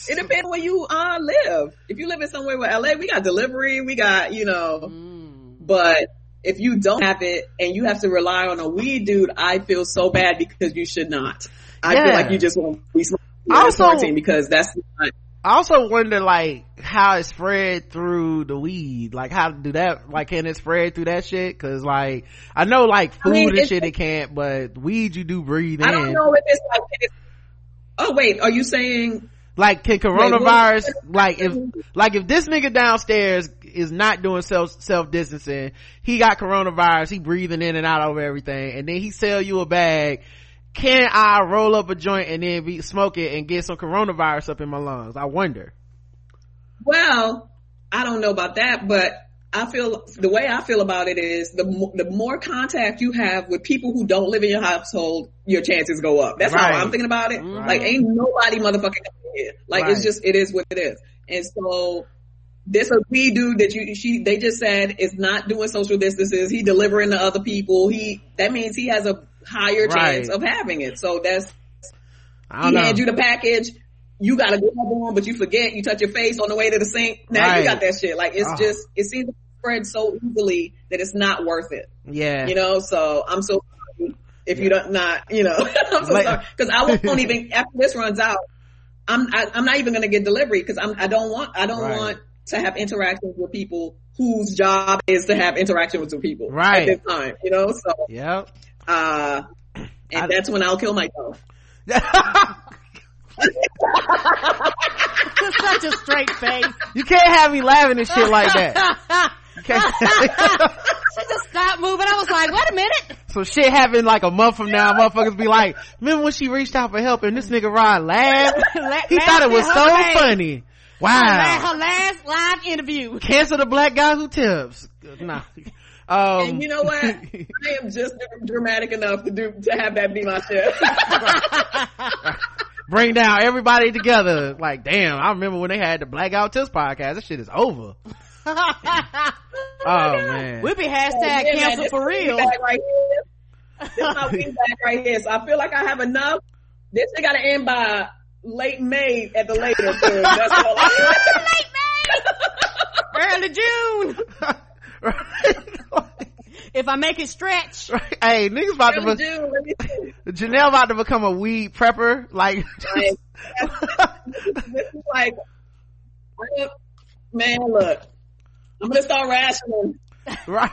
it depends where you uh live. If you live in somewhere where LA, we got delivery, we got, you know, Mm. but if you don't have it and you have to rely on a weed dude, I feel so bad because you should not. I Yeah. feel like you just want to be smoking Also- because that's not, I also wonder like how it spread through the weed. Like how do that? Like can it spread through that shit? Cause like I know like food I mean, and shit it can't, but weed you do breathe in. I don't know if it's like, it's, oh wait, are you saying Like can Wait, coronavirus like if like if this nigga downstairs is not doing self self distancing, he got coronavirus, he breathing in and out over everything, and then he sell you a bag. Can I roll up a joint and then be smoke it and get some coronavirus up in my lungs? I wonder. Well, I don't know about that, but I feel the way I feel about it is the the more contact you have with people who don't live in your household, your chances go up. That's Right. how I'm thinking about it. Right. Like, ain't nobody motherfucking here. Like, Right. it's just it is what it is. And so. This a we dude that you she they just said is not doing social distances. He delivering to other people. He that means he has a higher Right. chance of having it. So that's I he don't know. hands you the package. You got to go on, but you forget. You touch your face on the way to the sink. Now Right. you got that shit. Like it's Oh. just it seems to spread so easily that it's not worth it. yeah. You know. So I'm so sorry if you don't not. You know. I'm so Like- sorry because I won't even after this runs out. I'm I, I'm not even going to get delivery because I'm I don't want I don't Right. want to have interactions with people whose job is to have interaction with people Right. at this time. You know. So Yep. Uh, and I- that's when I'll kill myself. With such a straight face. you can't have me laughing and shit like that. You she just stopped moving. I was like, wait a minute. so shit happen like a month from now, motherfuckers be like, remember when she reached out for help and this nigga Rod laughed? La- He thought it was so at face. funny. Her Wow. Her last live interview. Cancel the black guy who tips. Nah. Um, And you know what? I am just dramatic enough to do to have that be my shit. bring down everybody together. Like, damn, I remember when they had the Blackout Tips podcast. This shit is over. Oh man. We'll be Yeah, hashtag man, cancel this for real. Right here. this is my weed right here. So I feel like I have enough. This thing got to end by late May at the latest. So that's all I Early June. if I make it stretch. Right. Hey, niggas about Early to June, let me see. be, Janelle about to become a weed prepper. Like, Like, this is like, man, look, I'm gonna start rationing. right.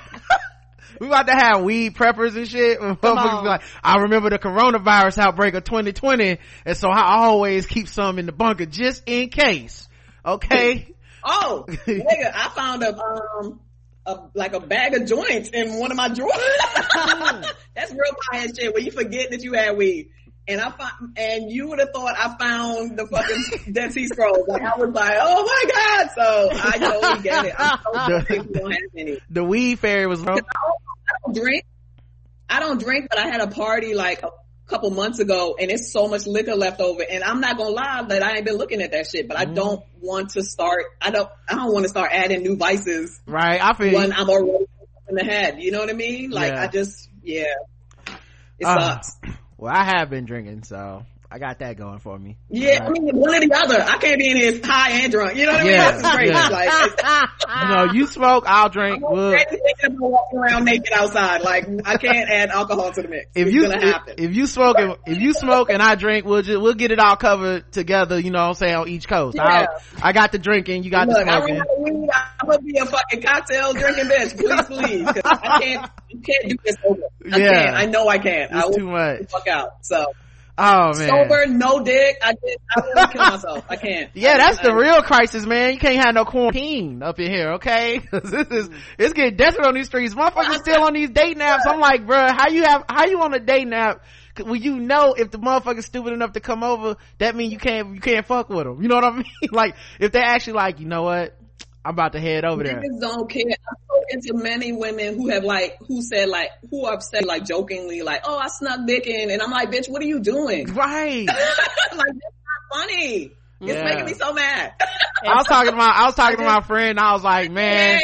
we about to have weed preppers and shit. When on. be like, I remember the coronavirus outbreak of 2020, and so I always keep some in the bunker just in case. Okay. Oh, nigga, I found a um a like a bag of joints in one of my drawers. Mm. That's real pie shit where you forget that you had weed. And I found, and you would have thought I found the fucking Dead Sea Scrolls. Like I was like, oh my god! So I totally get it. I'm so sorry if you don't have any. The weed fairy was wrong. I don't, I don't drink. I don't drink, but I had a party like a couple months ago, and it's so much liquor left over. And I'm not gonna lie that I ain't been looking at that shit, but I don't want to start. I don't. I don't want to start adding new vices Right. I feel when I'm already in the head. You know what I mean? Like Yeah. I just, yeah, it Uh, sucks. Well, I have been drinking, so I got that going for me. Yeah, uh, I mean one or the other. I can't be in here high and drunk. You know what I mean? Yeah, That's crazy. yeah. Like it's- You know, you smoke, I'll drink. I'm We'll, thinking walking around naked outside. Like I can't add alcohol to the mix. if it's you gonna if, happen. if you smoke and if you smoke and I drink, we'll just we'll get it all covered together. You know what I'm saying on each coast. Yeah. I got the drinking, you got Look, the I smoking. ran out of weed. I'm gonna be a fucking cocktail drinking bitch. Please, please, I can't, you can't do this over. I Yeah. can't. I know I can't. I It's will too much. fuck out. So Oh man. sober, no dick. I just, I will kill myself. I can't. Yeah, I- that's the I- real crisis, man. You can't have no quarantine up in here, okay? this is mm. it's getting desperate on these streets. Motherfuckers still on these date naps. I'm like, bruh, how you have how you on a date nap? Well, you know if the motherfucker's stupid enough to come over, that means you can't you can't fuck with them. You know what I mean? like if they're actually like, you know what, I'm about to head over there. Niggas don't care. I've spoken to many women who have like, who said like, who are upset like jokingly like, oh, I snuck dick in. And I'm like, bitch, what are you doing? Right. like, that's not funny. It's Yeah. making me so mad. I was talking to my I was talking to my friend. And I was like, man,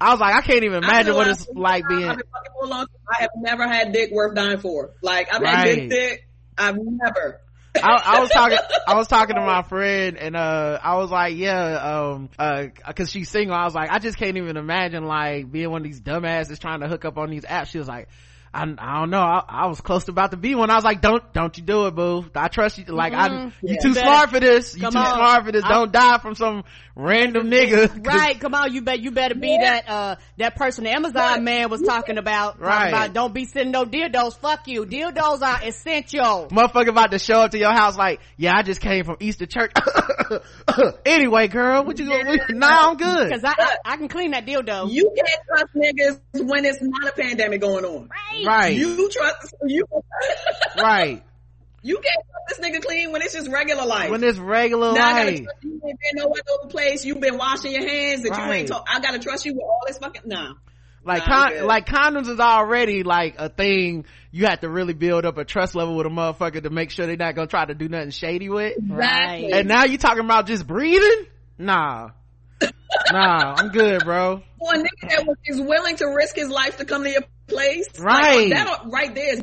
I was like, I can't even imagine what it's like being. I've been fucking for a long time. I have never had dick worth dying for. Like, I've had Right. big dick. I've never. I, was talking, I was talking to my friend and, uh, I was like, yeah, um, uh, cause she's single. I was like, I just can't even imagine like being one of these dumbasses trying to hook up on these apps. She was like, I, I don't know. I, I was close to about to be one. I was like, don't, don't you do it, boo. I trust you. Like, I, Mhm. you Yeah. too Better- smart for this. You Come too on. smart for this. I- don't die from some random nigga. Right, come on, you bet you better be Yeah. that uh that person the Amazon man was talking about. talking Right. about don't be sending no dildos. Fuck you. Dildos are essential. Motherfucker about to show up to your house like, yeah, I just came from Easter church. anyway, girl, what you gonna, nah, I'm good. Cause I, I I can clean that dildo. You can't trust niggas when it's not a pandemic going on. Right, You trust, you, right. you can't trust this nigga clean when it's just regular life. When it's regular Now I gotta trust you ain't been no other place. You've been washing your hands and you ain't talk. I gotta trust you with all this fucking nah. Like Nah, con- like condoms is already like a thing you have to really build up a trust level with a motherfucker to make sure they're not gonna try to do nothing shady with. Right. And now you talking about just breathing? Nah. nah, I'm good, bro. For a nigga that was, is willing to risk his life to come to your place, Right. Like, that right there is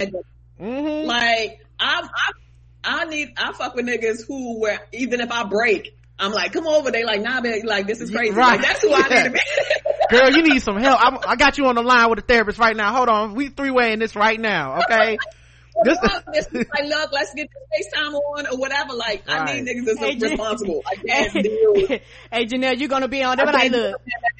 hmm like I I I need I fuck with niggas who where even if I break, I'm like, come over. They like, nah, man, like this is crazy. Right. Like that's who I need to be. Girl, you need some help. I'm, I got you on the line with a therapist right now. Hold on. We three weighing this right now. Okay. This- this, this, like, look, let's get this FaceTime on or whatever. Like, I need niggas that's Hey, Jan- responsible. I hey, can't deal with hey Janelle, you gonna be on there? I But like, look, deal with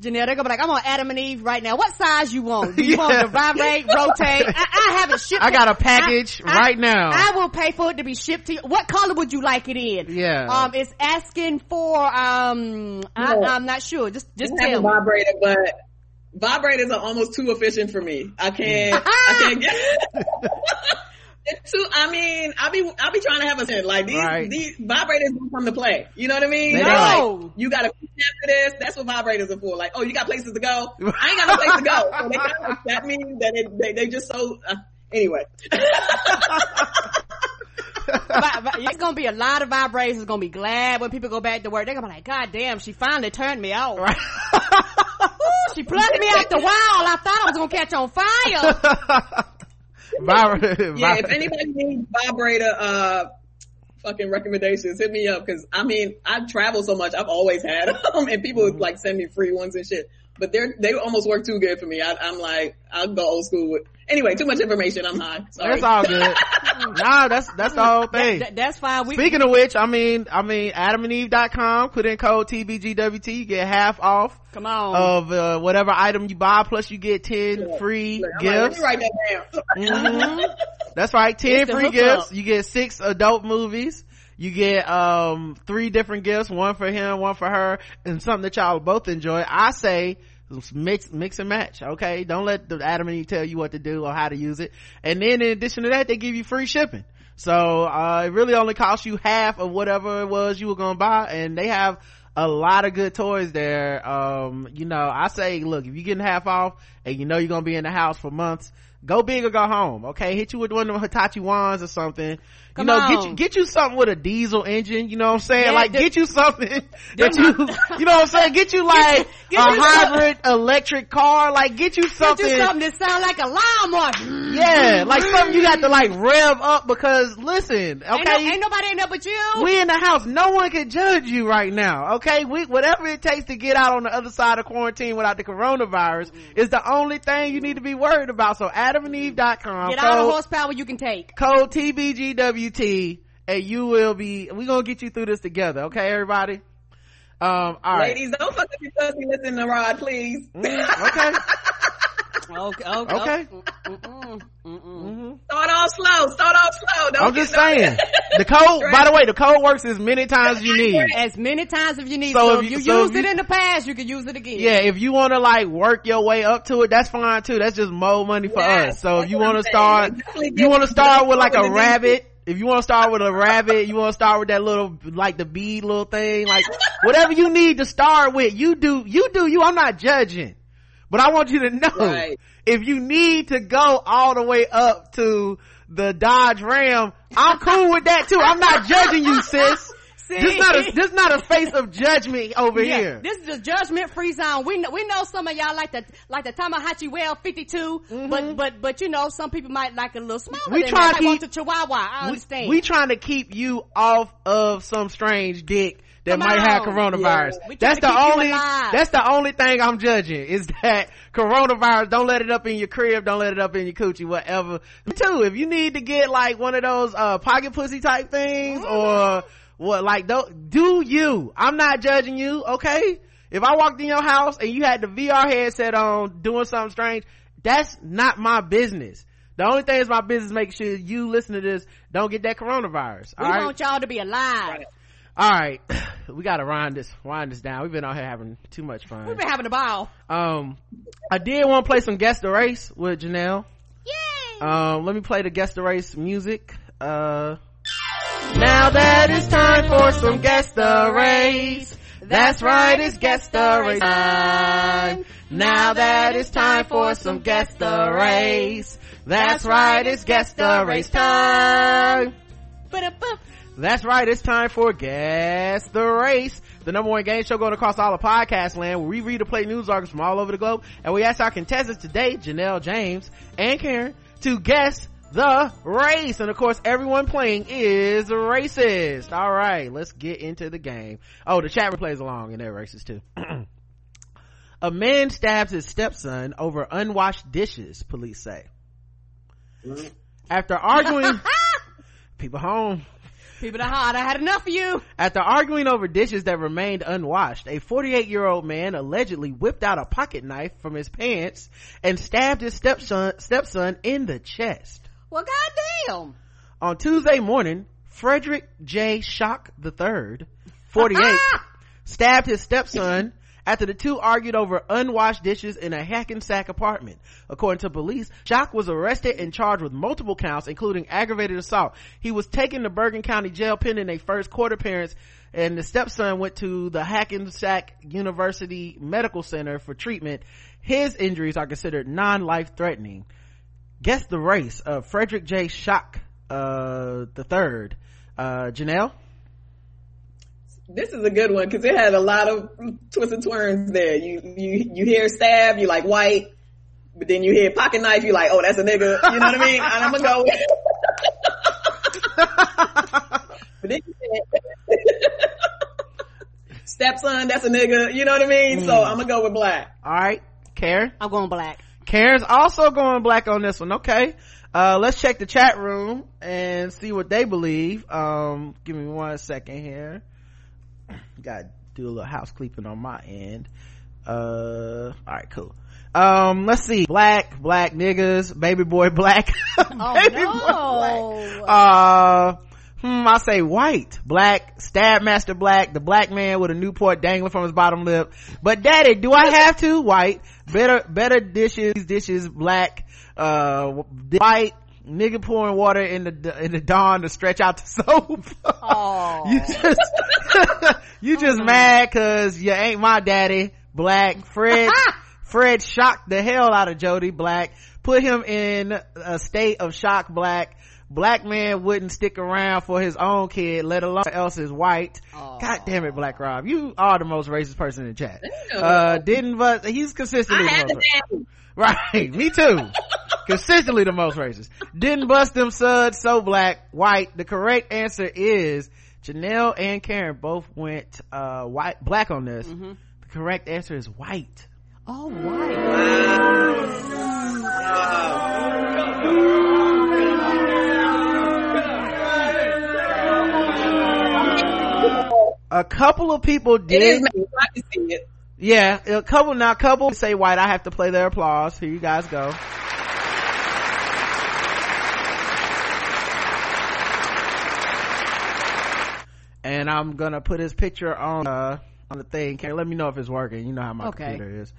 Janelle, they're gonna be like, I'm on Adam and Eve right now. What size you want? Do you Yeah. want to vibrate, rotate? I, I have it shipped. I got a package I- I- right now. I will pay for it to be shipped to you. What color would you like it in? Yeah. Um, it's asking for um, I, No. I'm not sure. Just just I have tell a me. vibrator, but vibrators are almost too efficient for me. I can't. I can't get. It's too. I mean, I be I be trying to have a sin like these Right. these vibrators don't come to play. You know what I mean? They They're. Like, you got to pee after this. That's what vibrators are for. Like, oh, you got places to go. I ain't got no place to go. So they kinda, that means that it, they they just so. Uh, anyway, Vi- vi- it's gonna be a lot of vibrators. It's gonna be glad when people go back to work. They're gonna be like, God damn, she finally turned me out. Right. she plugged me out the wall. I thought I was gonna catch on fire. yeah, if anybody needs vibrator, uh, fucking recommendations, hit me up. Cause I mean, I travel so much. I've always had them and people mm-hmm. like send me free ones and shit, but they're, they almost work too good for me. I, am like, I'll go old school with, anyway, too much information. I'm high. Sorry. That's all good. nah, that's, that's the whole thing. That, that, that's fine. We, Speaking of which, I mean, I mean, adamandeve.com, put in code TBGWT, you get half off. Come on. Of, uh, whatever item you buy, plus you get 10 yeah. free Look, gifts. Like, write that down. mm-hmm. That's right. 10 it's free gifts. Up. You get six adult movies. You get, um, three different gifts, one for him, one for her, and something that y'all both enjoy. I say, mix mix and match okay? Don't let the adam and eve tell you what to do or how to use it. And then in addition to that they give you free shipping. So uh, it really only costs you half of whatever it was you were gonna buy and they have a lot of good toys there. Um, you know i say look if you're getting half off and you know you're gonna be in the house for months go big or go home okay? Hit you with one of them hitachi wands or something Come you know, on. get you, get you something with a diesel engine, you know what I'm saying? Yeah, like, the, get you something that you, you know what I'm saying? Get you like get, get a you hybrid something. electric car, like get you something. Get you something that sound like a lawnmower. Yeah, like something you got to like rev up because listen, okay? Ain't, no, ain't nobody in there but you. We in the house. No one can judge you right now, okay? We, whatever it takes to get out on the other side of quarantine without the coronavirus mm-hmm. is the only thing you need to be worried about. So adamandeve.com. Get all the horsepower you can take. Code TBGW WT and you will be, We're gonna get you through this together. Okay, everybody? Um, all right. Ladies, don't fuck up your pussy. Listen to Rod, please. Mm, okay. okay. Okay. okay. Mm-mm, mm-mm. Start off slow. Start off slow. Don't I'm just saying. the code, by the way, the code works as many times as you need. As many times as you need. So, so if you, so used if you, it in the past, you can use it again. Yeah, if you want to like work your way up to it, that's fine too. That's just more money for yes, us. So if you want to start, you want to start with like a rabbit if you want to start with a rabbit, you want to start with that little, like the bead little thing, like whatever you need to start with, you do, you do you. I'm not judging, but I want you to know right. if you need to go all the way up to the Dodge Ram, I'm cool with that too. I'm not judging you, sis. See? This not a this not a face of judgment over yeah, here. This is a judgment free zone. We know, we know some of y'all like the like the Tamagotchi well 52, mm-hmm. but but but you know some people might like a little smaller. We try to keep, want Chihuahua. I understand. We, we trying to keep you off of some strange dick that Come might on. have coronavirus. Yeah. That's the only that's the only thing I'm judging is that coronavirus. Don't let it up in your crib. Don't let it up in your coochie. Whatever. Too, if you need to get like one of those uh pocket pussy type things mm-hmm. or what, like, don't, do you. I'm not judging you, okay? If I walked in your house and you had the VR headset on doing something strange, that's not my business. The only thing is my business make sure you listen to this don't get that coronavirus. We right? want y'all to be alive. All right. We gotta wind this, wind this down. We've been out here having too much fun. We've been having a ball. Um, I did want to play some guest the race with Janelle. Yay! Um, let me play the guest the race music. Uh, now that it's time for some guest the race. That's right, it's guest the race time. Now that it's time for some guest the race. That's right, it's guest the race time. That's right, it's time for Guess the Race, the number one game show going across all of podcast land where we read and play news articles from all over the globe. And we ask our contestants today, Janelle James and Karen, to guess the race. And of course, everyone playing is racist. All right, let's get into the game. Oh, the chat plays along and they're racist too. A man stabs his stepson over unwashed dishes, police say. Mm-hmm. After arguing, people home. People at home, I had enough of you. After arguing over dishes that remained unwashed, a 48 year old man allegedly whipped out a pocket knife from his pants and stabbed his stepson, stepson in the chest. Well, goddamn. On Tuesday morning, Frederick J. Shock III, 48, stabbed his stepson after the two argued over unwashed dishes in a Hackensack apartment. According to police, Shock was arrested and charged with multiple counts, including aggravated assault. He was taken to Bergen County Jail pending a first court appearance, and the stepson went to the Hackensack University Medical Center for treatment. His injuries are considered non-life threatening guess the race of Frederick J. Shock, uh, the third. Uh, Janelle? this is a good one because it had a lot of twists and turns there. You you you hear stab, you like white, but then you hear pocket knife, you like, oh, that's a nigga. You know what I mean? And I'm gonna go. With but then you said, stepson, that's a nigga. You know what I mean? Mm. So I'm gonna go with black. All right, Karen. I'm going black. Karen's also going black on this one. Okay. Uh, let's check the chat room and see what they believe. Um, give me one second here. Gotta do a little house cleaning on my end. Uh, alright, cool. Um, let's see. Black, black niggas, baby boy black. oh baby no. Boy black. Uh, hmm, I say white, black, stab master black, the black man with a Newport dangling from his bottom lip. But daddy, do I have to? White, better, better dishes, dishes, black, uh, white, nigga pouring water in the in the Dawn to stretch out the soap. Oh, you just you just mad cause you ain't my daddy. Black Fred Fred shocked the hell out of Jody Black, put him in a state of shock. Black black man wouldn't stick around for his own kid, let alone else is white. Oh. God damn it, Black Rob. You are the most racist person in the chat. Uh, didn't, but he's consistently the most Right. Me too. Consistently the most racist. Didn't bust them suds so black, white. The correct answer is Janelle and Karen both went, uh, white, black on this. Mm-hmm. The correct answer is white. All white. Wow. A couple of people did. yeah a couple now a couple say white i have to play their applause. Here you guys go. And i'm gonna put his picture on uh on the thing. Can let me know if it's working? You know how my okay. computer is.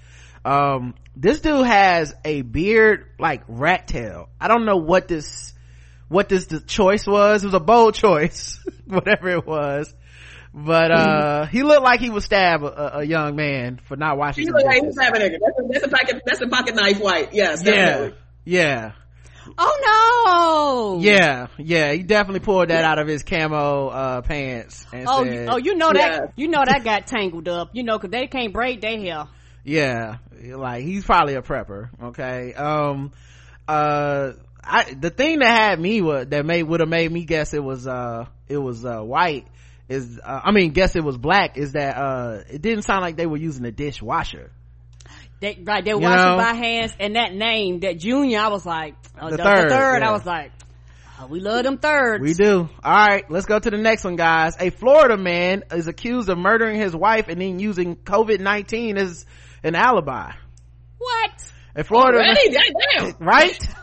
Um this dude has a beard like rat tail. I don't know what this what this the choice was. It was a bold choice whatever it was but uh he looked like he would stab a, a young man for not washing he looked like he was stabbing a that's a, that's a pocket that's a pocket knife white yes definitely. yeah yeah Oh no! Yeah, yeah, he definitely pulled that out of his camo uh, pants. oh, said, oh, you know that, you know that got tangled up. You know, cause they can't braid their hair. Yeah, like he's probably a prepper. Okay. Um. Uh. I the thing that had me was that made would have made me guess it was uh it was uh white is uh, i mean guess it was black is that uh it didn't sound like they were using a dishwasher. They right they were washing by hands and that name that junior i was like uh, the, the, third, the third yeah. i was like oh, we love them thirds. We do. All right let's go to the next one guys. A florida man is accused of murdering his wife and then using covid-19 as an alibi. What? A florida Already? Man, right?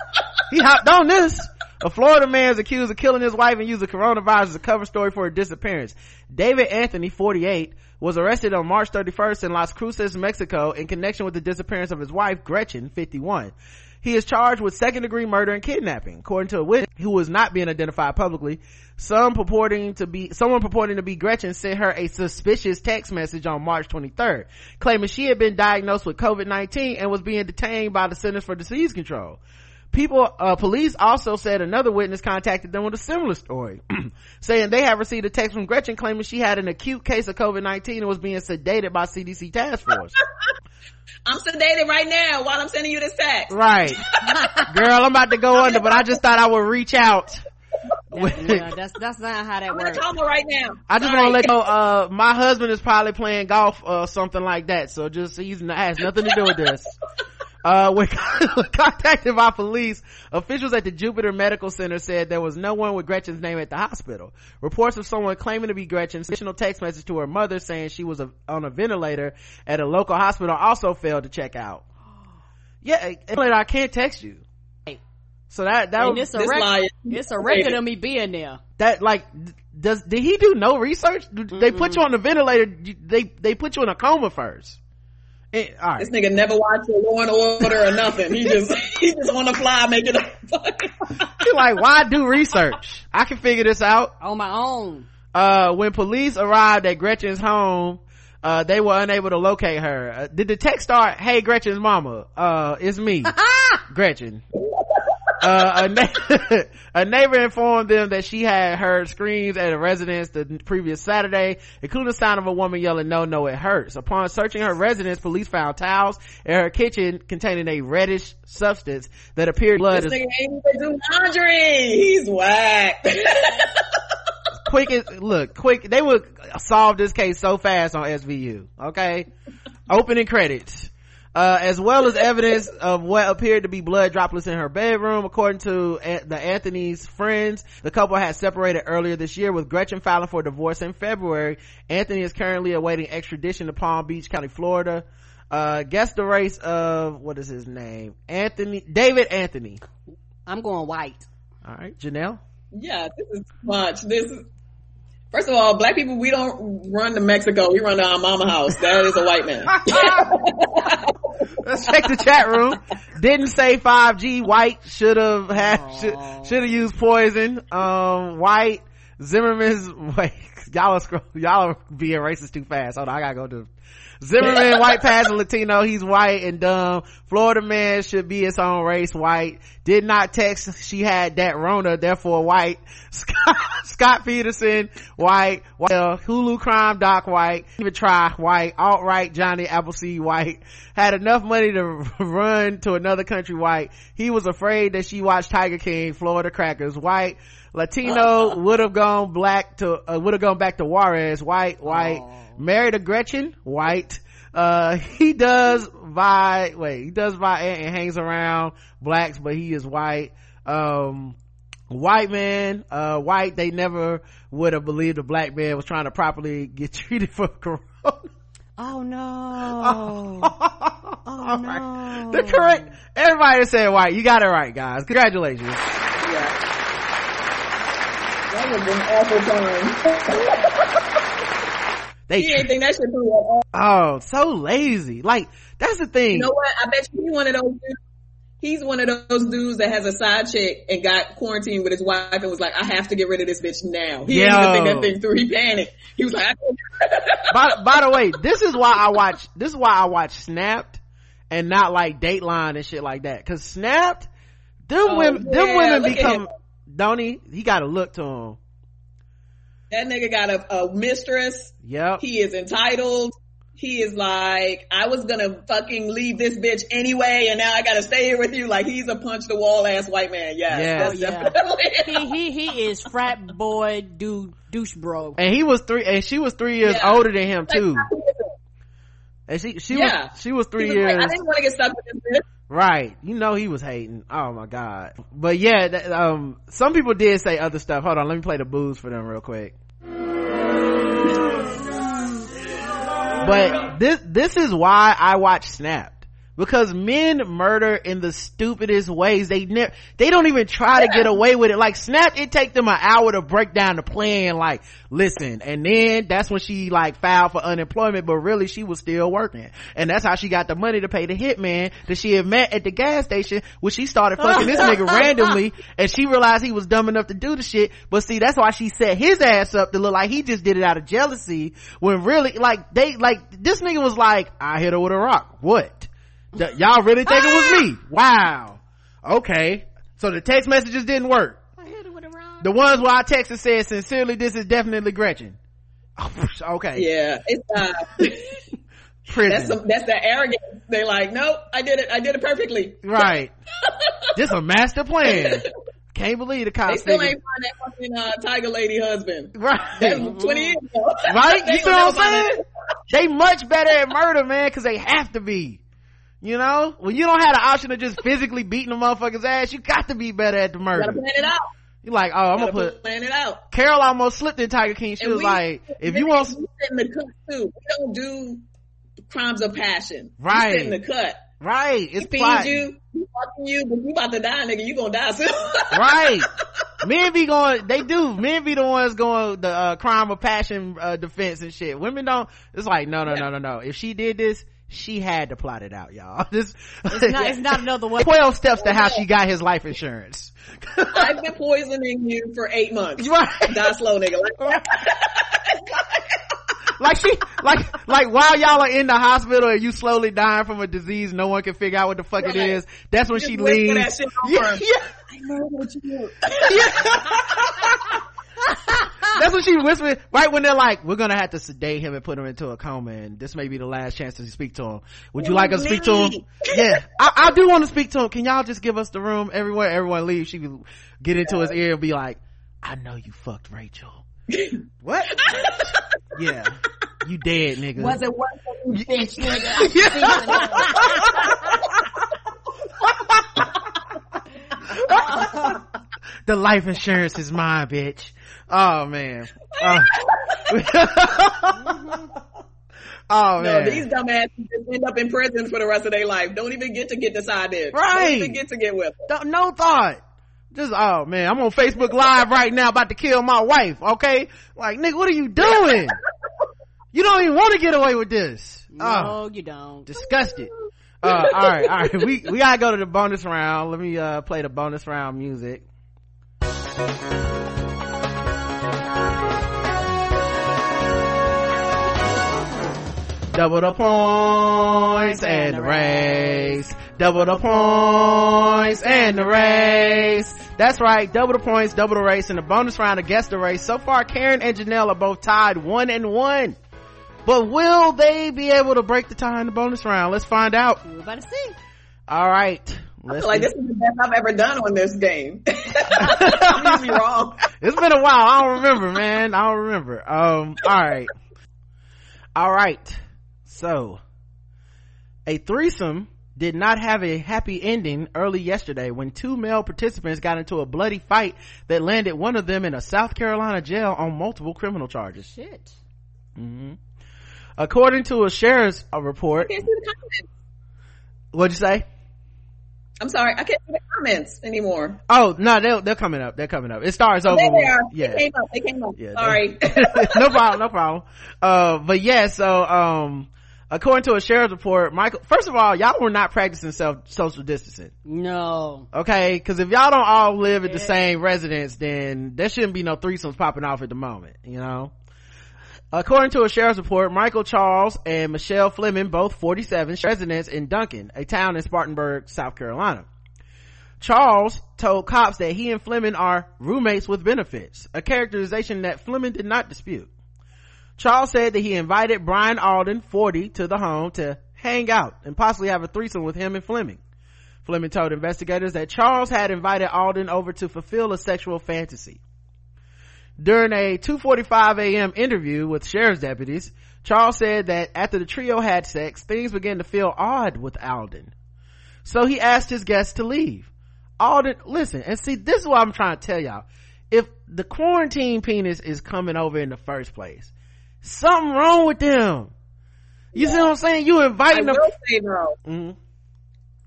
He hopped on this a Florida man is accused of killing his wife and using coronavirus as a cover story for her disappearance. David Anthony, 48, was arrested on March 31st in Las Cruces, Mexico in connection with the disappearance of his wife, Gretchen, 51. He is charged with second degree murder and kidnapping. According to a witness who was not being identified publicly, some purporting to be, someone purporting to be Gretchen sent her a suspicious text message on March 23rd, claiming she had been diagnosed with COVID-19 and was being detained by the Centers for Disease Control people uh, police also said another witness contacted them with a similar story saying they have received a text from gretchen claiming she had an acute case of covid-19 and was being sedated by cdc task force i'm sedated right now while i'm sending you this text right girl i'm about to go under but i just thought i would reach out yeah, that's that's not how that I'm works. I'm right now. I just want to let you know, uh, my husband is probably playing golf or something like that. So just he's has nothing to do with this. Uh, when contacted by police, officials at the Jupiter Medical Center said there was no one with Gretchen's name at the hospital. Reports of someone claiming to be Gretchen, additional text message to her mother saying she was a, on a ventilator at a local hospital also failed to check out. Yeah, I can't text you. So that that was, it's a record. It's a record of me being there. That like does did he do no research? They put you on the ventilator. They they put you in a coma first. It, eh, right. This nigga never watched a Law and Order or nothing. He just he just on the fly making up. You're like, why do research? I can figure this out on my own. Uh, when police arrived at Gretchen's home, uh, they were unable to locate her. Uh, did the text start, "Hey, Gretchen's mama, uh, it's me, Gretchen." Uh, a, na- a, neighbor informed them that she had heard screams at a residence the previous Saturday, including the sound of a woman yelling, no, no, it hurts. Upon searching her residence, police found towels in her kitchen containing a reddish substance that appeared blood. This nigga ain't even do laundry. He's whack. quick, look, quick, they would solve this case so fast on SVU. Okay. Opening credits uh, as well as evidence of what appeared to be blood droplets in her bedroom. According to the Anthony's friends, the couple had separated earlier this year with Gretchen filing for divorce in February. Anthony is currently awaiting extradition to Palm Beach County, Florida. Uh, guess the race of, what is his name? Anthony, David Anthony. I'm going white. All right, Janelle? Yeah, this is much. This is, First of all, black people, we don't run to Mexico. We run to our mama house. That is a white man. Let's check the chat room. Didn't say 5G. White should have had, should have used poison. Um, white, Zimmerman's, wait, y'all are, scroll, y'all are being racist too fast. Hold on, I gotta go to Zimmerman, white passing Latino, he's white and dumb. Florida man should be its own race, white. Did not text, she had that Rona, therefore white. Scott, Scott Peterson, white. white. Hulu crime, Doc White. Even try, white. Alt-right, Johnny Appleseed, white. Had enough money to run to another country, white. He was afraid that she watched Tiger King, Florida Crackers, white. Latino would have gone black to, uh, would have gone back to Juarez, white, white. Aww married a Gretchen, white. Uh, he does buy, wait, he does buy and hangs around blacks, but he is white. Um, white man, uh, white, they never would have believed a black man was trying to properly get treated for corona. Oh no. Oh, oh no. Right. The correct, everybody said white. You got it right, guys. Congratulations. Yeah. That was an awful time. They he ain't think that shit through at all. Oh, so lazy. Like, that's the thing. You know what? I bet you he's one of those dudes. He's one of those dudes that has a side chick and got quarantined with his wife and was like, I have to get rid of this bitch now. He Yo. didn't think that thing through. He panicked. He was like, by, by the way, this is why I watch, this is why I watch Snapped and not like Dateline and shit like that. Cause Snapped, them oh, women, yeah, them women become, don't he? He got a look to him that nigga got a, a mistress. Yep. He is entitled. He is like, I was gonna fucking leave this bitch anyway, and now I gotta stay here with you. Like he's a punch the wall ass white man. Yes, yeah, yeah. he, he he is frat boy dude douche bro. And he was three, and she was three years yeah. older than him too. And she she yeah. was she was three was years. Like, I didn't want to get stuck with this bitch. Right. You know he was hating. Oh my god. But yeah, that, um, some people did say other stuff. Hold on, let me play the booze for them real quick. But this, this is why I watch Snap because men murder in the stupidest ways. They never, they don't even try to get away with it. Like Snap, it take them an hour to break down the plan. Like, listen, and then that's when she like filed for unemployment, but really she was still working. And that's how she got the money to pay the hitman that she had met at the gas station when she started fucking this nigga randomly and she realized he was dumb enough to do the shit. But see, that's why she set his ass up to look like he just did it out of jealousy when really, like, they, like, this nigga was like, I hit her with a rock. What? Y'all really think ah! it was me? Ah! Wow. Okay. So the text messages didn't work. The ones where I texted said, sincerely, this is definitely Gretchen. okay. Yeah. It's, uh, Prison. That's, some, that's the arrogance. They're like, nope, I did it. I did it perfectly. Right. this a master plan. Can't believe the cops. They still ain't find that fucking uh, tiger lady husband. Right. That's 20 years ago. Right? you see what I'm saying? they much better at murder, man, cause they have to be. You know, when you don't have the option of just physically beating a motherfucker's ass, you got to be better at the murder. You plan it out. You're like, oh, I'm gonna put plan it out. Carole almost slipped in Tiger King. She and was we, like, if you want, in the cut too. We don't do crimes of passion. Right. In the cut. Right. It's he you, he fucking you, but you about to die, nigga. You gonna die soon. right. Men be going, they do. Men be the ones going the uh, crime of passion uh, defense and shit. Women don't. It's like, no, no, yeah. no, no, no. If she did this, she had to plot it out, y'all. This it's not, it's not another one. Twelve steps to how she got his life insurance. I've been poisoning you for eight months. Right. Die slow, nigga. like she, like, like while y'all are in the hospital and you slowly dying from a disease, no one can figure out what the fuck right. it is. That's when Just she leaves. yeah, yeah. I know what you. Yeah. That's what she whispered right when they're like, "We're gonna have to sedate him and put him into a coma, and this may be the last chance to speak to him. Would you like us to speak to him? yeah, I, I do want to speak to him. Can y'all just give us the room everywhere? Everyone leave. She would get into his ear and be like, "I know you fucked Rachel. what? yeah, you dead, nigga. Was it worth it, bitch, nigga? the life insurance is mine, bitch. Oh man. Uh, oh man. No, these dumbasses just end up in prison for the rest of their life. Don't even get to get decided. Right. Don't even get to get with them. No thought. Just oh man, I'm on Facebook Live right now about to kill my wife. Okay, like nigga, what are you doing? you don't even want to get away with this. No, oh, you don't. Disgusted. Uh, all right, all right. We we gotta go to the bonus round. Let me uh play the bonus round music. Double the points and the race. Double the points and the race. That's right. Double the points, double the race, and the bonus round against the race. So far, Karen and Janelle are both tied one and one. But will they be able to break the tie in the bonus round? Let's find out. We're about to see. All right. I feel like this is the best I've ever done on this game. I'm usually wrong. It's been a while. I don't remember, man. I don't remember. Um, all right. All right. So, a threesome did not have a happy ending early yesterday when two male participants got into a bloody fight that landed one of them in a South Carolina jail on multiple criminal charges. Shit. Mm-hmm. According to a sheriff's report. What'd you say? I'm sorry, I can't see the comments anymore. Oh no, they're they're coming up. They're coming up. It starts over. There they are. Yeah, they came up. They came up. Yeah, sorry. no problem. No problem. Uh, but yeah. So um, according to a sheriff's report, Michael. First of all, y'all were not practicing self social distancing. No. Okay, because if y'all don't all live at yeah. the same residence, then there shouldn't be no threesomes popping off at the moment. You know. According to a sheriff's report, Michael Charles and Michelle Fleming, both 47, residents in Duncan, a town in Spartanburg, South Carolina. Charles told cops that he and Fleming are roommates with benefits, a characterization that Fleming did not dispute. Charles said that he invited Brian Alden, 40, to the home to hang out and possibly have a threesome with him and Fleming. Fleming told investigators that Charles had invited Alden over to fulfill a sexual fantasy. During a 2.45 a.m. interview with sheriff's deputies, Charles said that after the trio had sex, things began to feel odd with Alden. So he asked his guests to leave. Alden, listen, and see, this is what I'm trying to tell y'all. If the quarantine penis is coming over in the first place, something wrong with them. You yeah. see what I'm saying? You inviting them. Say, mm-hmm.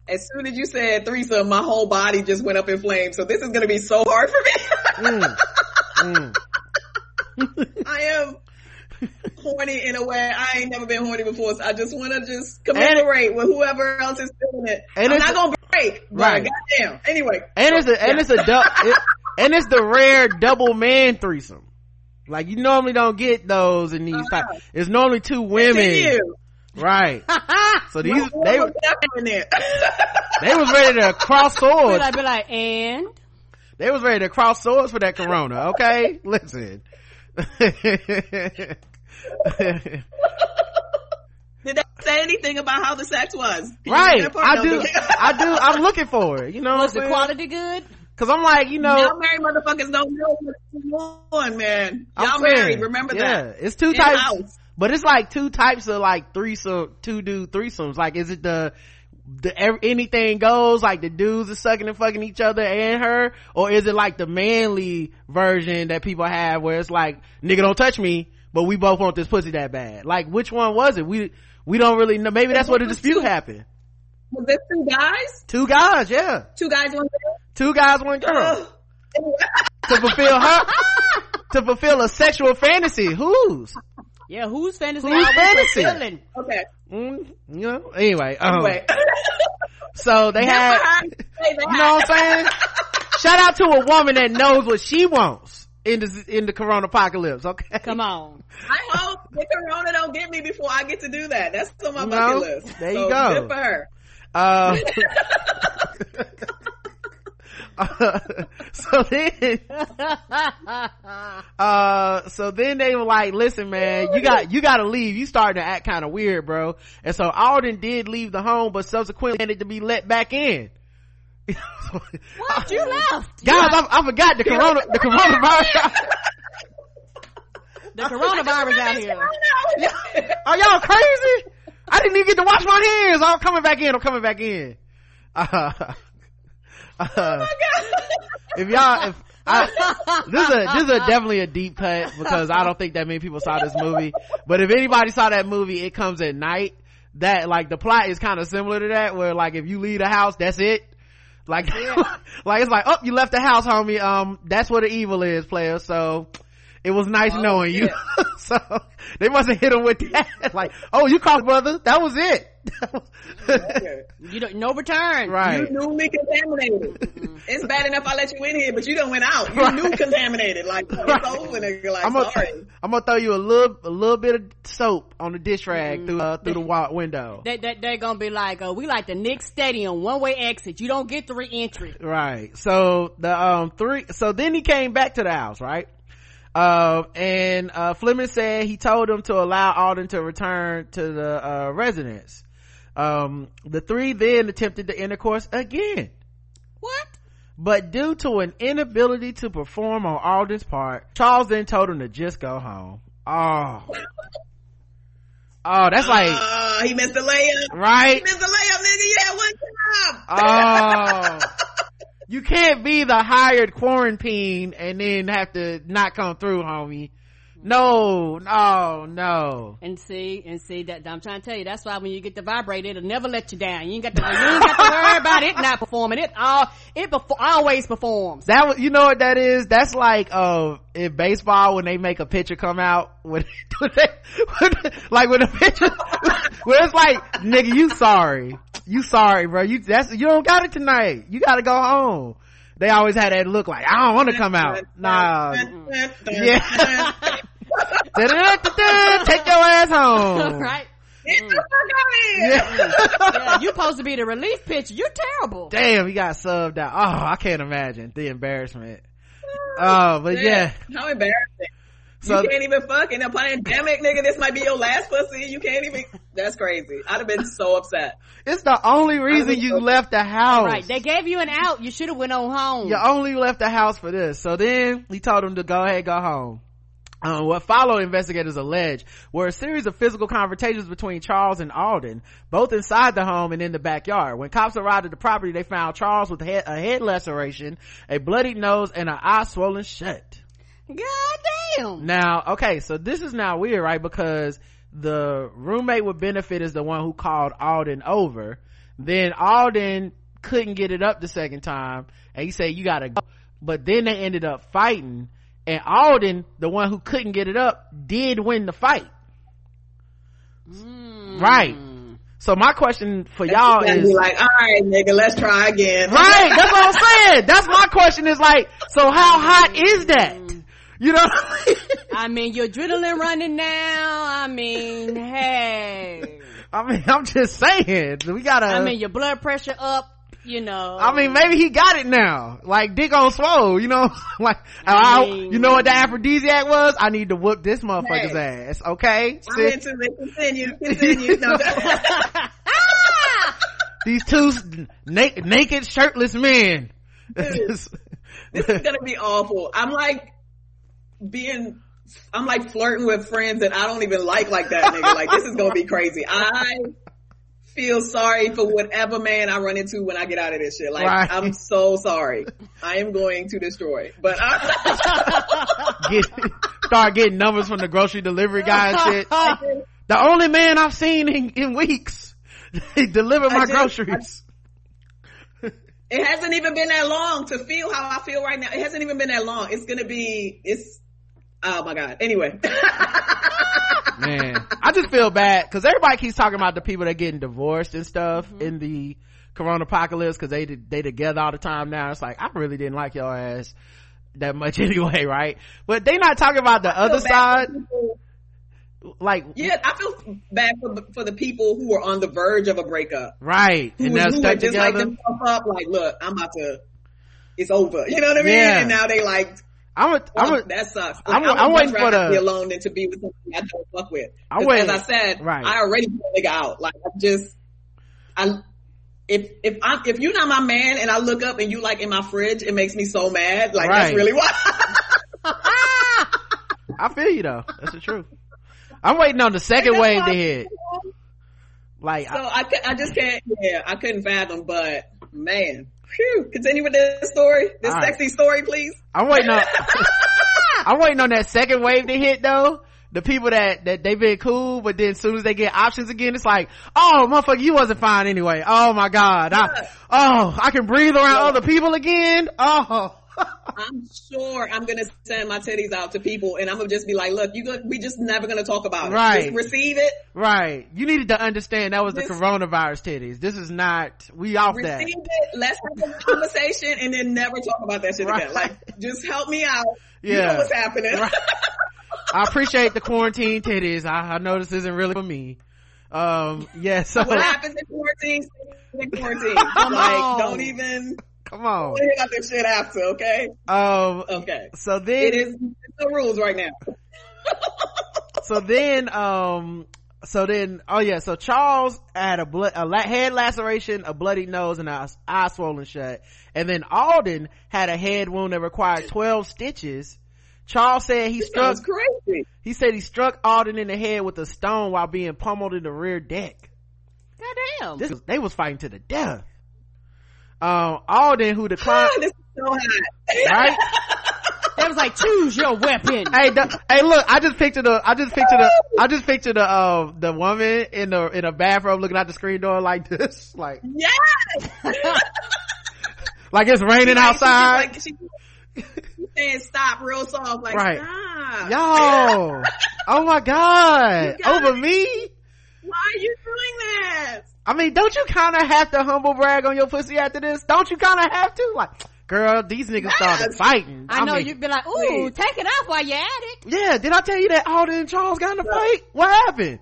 As soon as you said threesome, my whole body just went up in flames. So this is going to be so hard for me. mm. Mm. I am horny in a way I ain't never been horny before. So I just want to just commemorate and, with whoever else is doing it. And I'm not gonna break, right? Goddamn. Anyway, and it's a and it's a du- it, and it's the rare double man threesome. Like you normally don't get those in these uh-huh. type. It's normally two women. Right. so these they they was ready to cross swords. I'd be like, and they was ready to cross swords for that corona, okay? Listen. Did they say anything about how the sex was? Can right. I do. I do. I'm looking for it. You know, was the quality good? Cause I'm like, you know, y'all married motherfuckers don't know what's going on, man. Y'all married. Remember yeah, that? It's two In types, house. but it's like two types of like threesome, two dude threesomes. Like, is it the the anything goes like the dudes are sucking and fucking each other and her or is it like the manly version that people have where it's like nigga don't touch me but we both want this pussy that bad like which one was it we we don't really know maybe that's where the dispute happened was it two guys two guys yeah two guys one girl two guys one girl to fulfill her to fulfill a sexual fantasy whose yeah, whose fantasy? Whose fantasy? Okay. Mm, you know. Anyway. Um, anyway. so they had. You know what I'm saying? Shout out to a woman that knows what she wants. in the in the corona apocalypse. Okay, Come on. I hope the corona don't get me before I get to do that. That's on my No, bucket list. there you So, go. Good for her. Uh, so then, uh, so then they were like, listen, man, you got, you gotta leave. You starting to act kind of weird, bro. And so Alden did leave the home, but subsequently needed to be let back in. What? You left. Guys, I, I forgot the corona, the coronavirus. The coronavirus out here. Are y'all crazy? I didn't even get to wash my hands. I'm coming back in. I'm coming back in. Uh, uh, if y'all, if I, this is a, this is a definitely a deep cut because I don't think that many people saw this movie. But if anybody saw that movie, it comes at night. That like the plot is kind of similar to that, where like if you leave the house, that's it. Like, like it's like, oh, you left the house, homie. Um, that's what the evil is, player. So it was nice knowing you. so they must have hit him with that. like, oh, you called brother. That was it. You don't, no return. right. You newly contaminated. it's bad enough I let you in here, but you don't went out. You Right. new contaminated. Like Right. it's over, nigga. Like I'm gonna, sorry. I'm gonna throw you a little, a little bit of soap on the dish rag through, uh, through the wa- window. They, they, they're gonna be like, uh, we like the Knicks Stadium, one way exit. You don't get the re-entry. Right. So the, um, three, so then he came back to the house, right? Uh, and, uh, Fleming said he told him to allow Alden to return to the, uh, residence. Um, the three then attempted the intercourse again. What? But due to an inability to perform on Alden's part, Charles then told him to just go home. Oh. Oh, that's like, Uh, he missed the layup. He right? missed the layup, nigga. You had one job. Oh. You can't be the hired quarantine and then have to not come through, homie. No, no, no. And see, and see that I'm trying to tell you, that's why when you get the vibrator, it'll never let you down. You ain't got to, you ain't got to worry about it not performing. It all, it befo- always performs. That was, you know what that is? That's like, uh, in baseball when they make a pitcher come out when, when they, when, like when a pitcher, where it's like, nigga, you sorry. You sorry, bro. You, that's, you don't got it tonight. You gotta go home. They always had that look like, I don't want to come out. Nah. Yeah. Take your ass home. right? Get the fuck out of here. Yeah. Yeah, you supposed to be the relief pitcher. You're terrible. Damn, he got subbed out. Oh, I can't imagine the embarrassment. Oh, but yeah. How embarrassing. So you can't even fuck in a pandemic, nigga. This might be your last pussy. You can't even. That's crazy. I'd have been so upset. it's the only reason you left the house. Right. They gave you an out. You should have went on home. You only left the house for this. So then he told him to go ahead, go home. Um, what followed, investigators allege, were a series of physical confrontations between Charles and Alden, both inside the home and in the backyard. When cops arrived at the property, they found Charles with head, a head laceration, a bloodied nose, and an eye swollen shut. God damn. Now, okay, so this is now weird, right? Because the roommate with benefit is the one who called Alden over. Then Alden couldn't get it up the second time, and he said, you gotta go. But then they ended up fighting, and Alden, the one who couldn't get it up, did win the fight. Hmm. Right. So my question for y'all And is, like, all right, nigga, let's try again. right, that's what I'm saying. That's my question is like, so how hot is that? You know I mean? I mean, your adrenaline running now. I mean, hey. I mean, I'm just saying, we gotta. I mean, your blood pressure up. You know. I mean, maybe he got it now. Like dick on swole, you know? like, I, mean- you know what the aphrodisiac was? I need to whoop this motherfucker's Hey. ass. Okay? I'm into it. Continue. Continue. No, these two na- naked, shirtless men. this is gonna be awful. I'm like being, I'm like flirting with friends that I don't even like like that, nigga. Like this is gonna be crazy. I feel sorry for whatever man I run into when I get out of this shit. Like Right. I'm so sorry. I am going to destroy. But I, Get, start getting numbers from the grocery delivery guy and shit. The only man I've seen in, in weeks. He delivered my just- groceries. it hasn't even been that long to feel how I feel right now. It hasn't even been that long. It's gonna be. It's. Oh my god. Anyway. man i just feel bad because everybody keeps talking about the people that getting divorced and stuff mm-hmm. in the corona apocalypse because they they together all the time now it's like i really didn't like your ass that much anyway, right? But they not talking about the other side. Like yeah, I feel bad for the, for the people who are on the verge of a breakup, right? Who, and they're who just together. like themselves up, like, look, I'm about to, it's over. You know what I mean? Yeah. And now they like. I'm a, I'm a, that sucks. I'm, I'm, I'm waiting for the be alone than to be with somebody I don't fuck with. I'm waiting. As I said, right. I already put a nigga out. Like I'm just, I if if I if you're not my man and I look up and you like in my fridge, it makes me so mad. Like right. that's really what. I feel you though. That's the truth. I'm waiting on the second wave to hit. Like so, I, I, I just can't. Yeah, I couldn't fathom. But man, Phew. continue with this story, this sexy right. story, please. I'm waiting on. I'm waiting on that second wave to hit though the people that that they've been cool, but then as soon as they get options again, it's like, oh motherfucker, you wasn't fine anyway. Oh my god, I, oh I can breathe around yeah. other people again. Oh. I'm sure I'm gonna send my titties out to people, and I'm gonna just be like, "Look, you we just never gonna talk about it. Right? Just receive it. Right. You needed to understand that was the coronavirus titties. This is not. We off receive that. it. Let's have a conversation, and then never talk about that shit right. again. Like, just help me out. Yeah. You know what's happening. Right. I appreciate the quarantine titties. I, I know this isn't really for me. Um, yeah, so. What happens in quarantine? In quarantine. like, don't even. Come on. We'll about this shit after, okay? Um, okay. So then. It is the rules right now. so then, um, so then, oh yeah, so Charles had a blood, a la- head laceration, a bloody nose, and a eye swollen shut. And then Alden had a head wound that required 12 stitches Charles said he struck. crazy. He said he struck Alden in the head with a stone while being pummeled in the rear deck. Goddamn. This was, they was fighting to the death. Um, Alden, who declined. this is so hot. Right? That was like, choose your weapon. Hey, the, hey, look! I just pictured the, I just pictured the, I just pictured the, uh, the woman in the in a bathrobe looking out the screen door like this, like yes, like it's raining like, outside. She, she, saying stop real soft, like right. stop. Yo, oh my god, over me. Why are you doing that? I mean, don't you kind of have to humble brag on your pussy after this? Don't you kind of have to? Like, girl, these niggas yes. started fighting. I, I know mean, you'd be like, ooh, please. take it off while you're at it. Yeah, did I tell you that Alden and Charles got in a fight? What happened?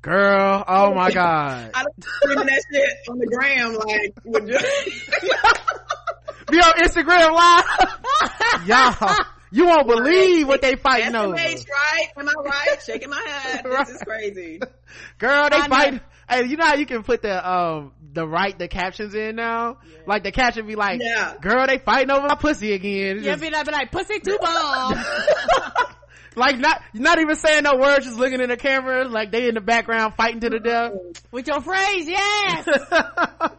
Girl, oh my god. I don't screaming that shit on the gram like, would you? be on Instagram live. Y'all, you won't believe what they fighting over. right? Am I right? Shaking my head. Right. This is crazy. Girl, they fight. Hey, you know how you can put the um the right the captions in now? Yeah. Like the caption be like, yeah. "Girl, they fighting over my pussy again." It's yeah, just, be like, be like, "Pussy too bomb." like not not even saying no words, just looking in the camera, like they in the background fighting to the death with your phrase. Yes.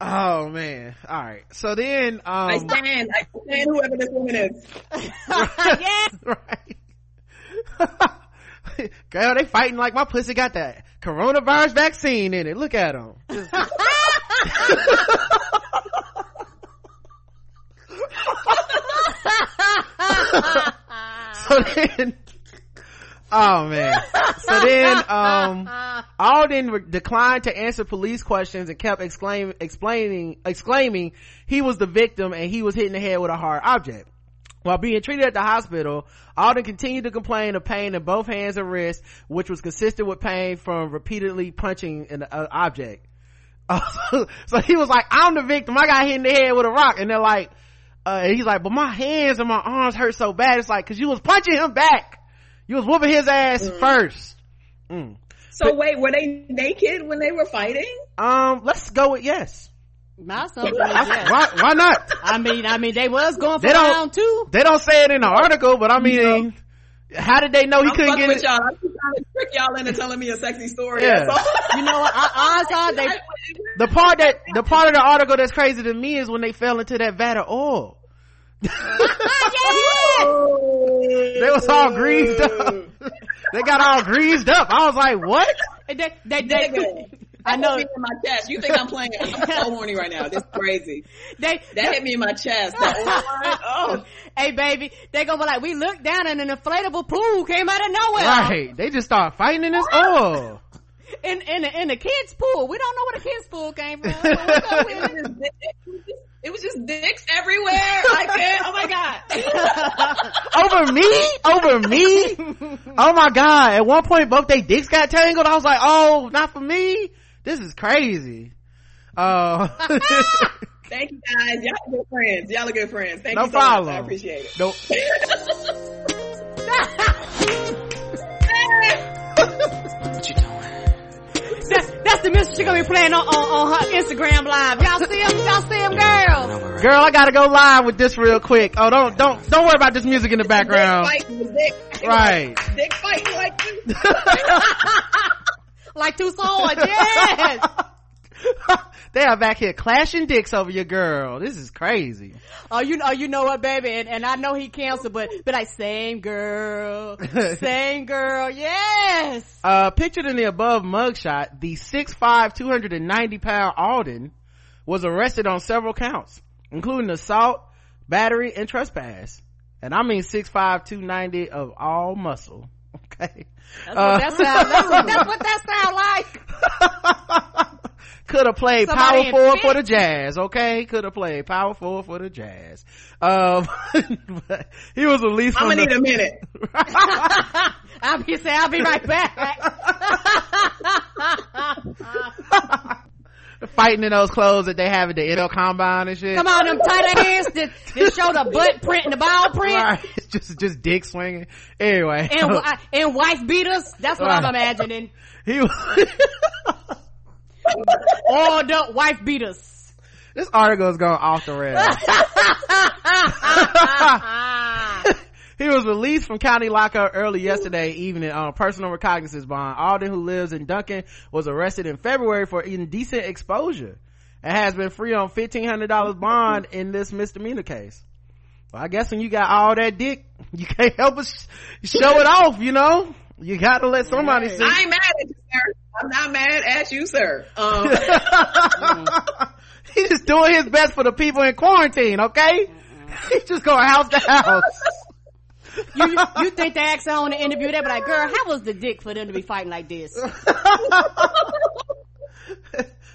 Oh man. All right. So then, um, I stand. I stand whoever this woman is. yes. right. Girl, they fighting like my pussy got that coronavirus vaccine in it. Look at them. so then, oh man so then um alden declined to answer police questions and kept exclaiming explaining exclaiming he was the victim and he was hitting the head with a hard object while being treated at the hospital, Alden continued to complain of pain in both hands and wrists, which was consistent with pain from repeatedly punching an uh, object. so he was like, I'm the victim. I got hit in the head with a rock. And they're like, uh, and he's like, but my hands and my arms hurt so bad. It's like, cause you was punching him back. You was whooping his ass mm. first. Mm. So but, wait, were they naked when they were fighting? Um, let's go with yes. My son, yes. why, why not? I mean, I mean, they was going for they round two. They don't say it in the article, but I mean, how did they know he I'm couldn't get with it? Y'all. I'm trying to trick y'all into telling me a sexy story. Yeah. you know what? I, I saw they. The part that the part of the article that's crazy to me is when they fell into that vat of oil. they was all greased up. Oh. they got all greased up. I was like, what? They, they, they, I know. in my chest. You think I'm playing? I'm so horny right now. This is crazy. They that hit me in my chest. oh, hey baby, they gonna be like, we looked down and an inflatable pool came out of nowhere. Right. They just start fighting in this oil. Oh. In in the, in the kids pool. We don't know where the kids pool came from. it was just dicks everywhere. I can't. Oh my god. over me? Over me? Oh my god. At one point both they dicks got tangled. I was like, oh, not for me? This is crazy. Uh, Thank you guys. Y'all are good friends. Y'all are good friends. Thank No you so problem. much. I appreciate it. nope. That's, that's the music she gonna be playing on, on, on her Instagram live. Y'all see him? Y'all see him, girl? Girl, I gotta go live with this real quick. Oh, don't, don't, don't worry about this music in the background. Dick fighting, dick, Right. Dick fighting like you. Like two swords, yes. they are back here clashing dicks over your girl. This is crazy. Oh, you know, you know what, baby? And, and I know he canceled, but, but like, same girl, same girl, yes. Uh, pictured in the above mugshot, the 6'5", 290 pound Alden was arrested on several counts, including assault, battery, and trespass. And I mean 6'5", 290 of all muscle. Okay. That's what that sounds, that's that's what that sound like. Could have played Somebody power in forward for the Jazz, okay? Could have played power forward for the Jazz. Um, but he was released I'm gonna the, need a minute. I'll be saying, I'll be right back. Fighting in those clothes that they have at the NFL Combine and shit. Come on, them tight hands that, that show the butt print and the ball print. Right. It's just, just dick swinging. Anyway. And, and wife beaters. That's what I'm imagining. he was, All the wife beaters. this article is going off the rails. He was released from county lockup early yesterday evening on a personal recognizance bond. Alden, who lives in Duncan, was arrested in February for indecent exposure and has been free on $1,500 bond in this misdemeanor case. Well, I guess when you got all that dick, you can't help but show it off, you know? You gotta let somebody see. I ain't mad at you, sir. I'm not mad at you, sir. Um, He's just doing his best for the people in quarantine, okay? He's just going house to house. You, you think they asked her on the interview, they be like, girl, how was the dick for them to be fighting like this?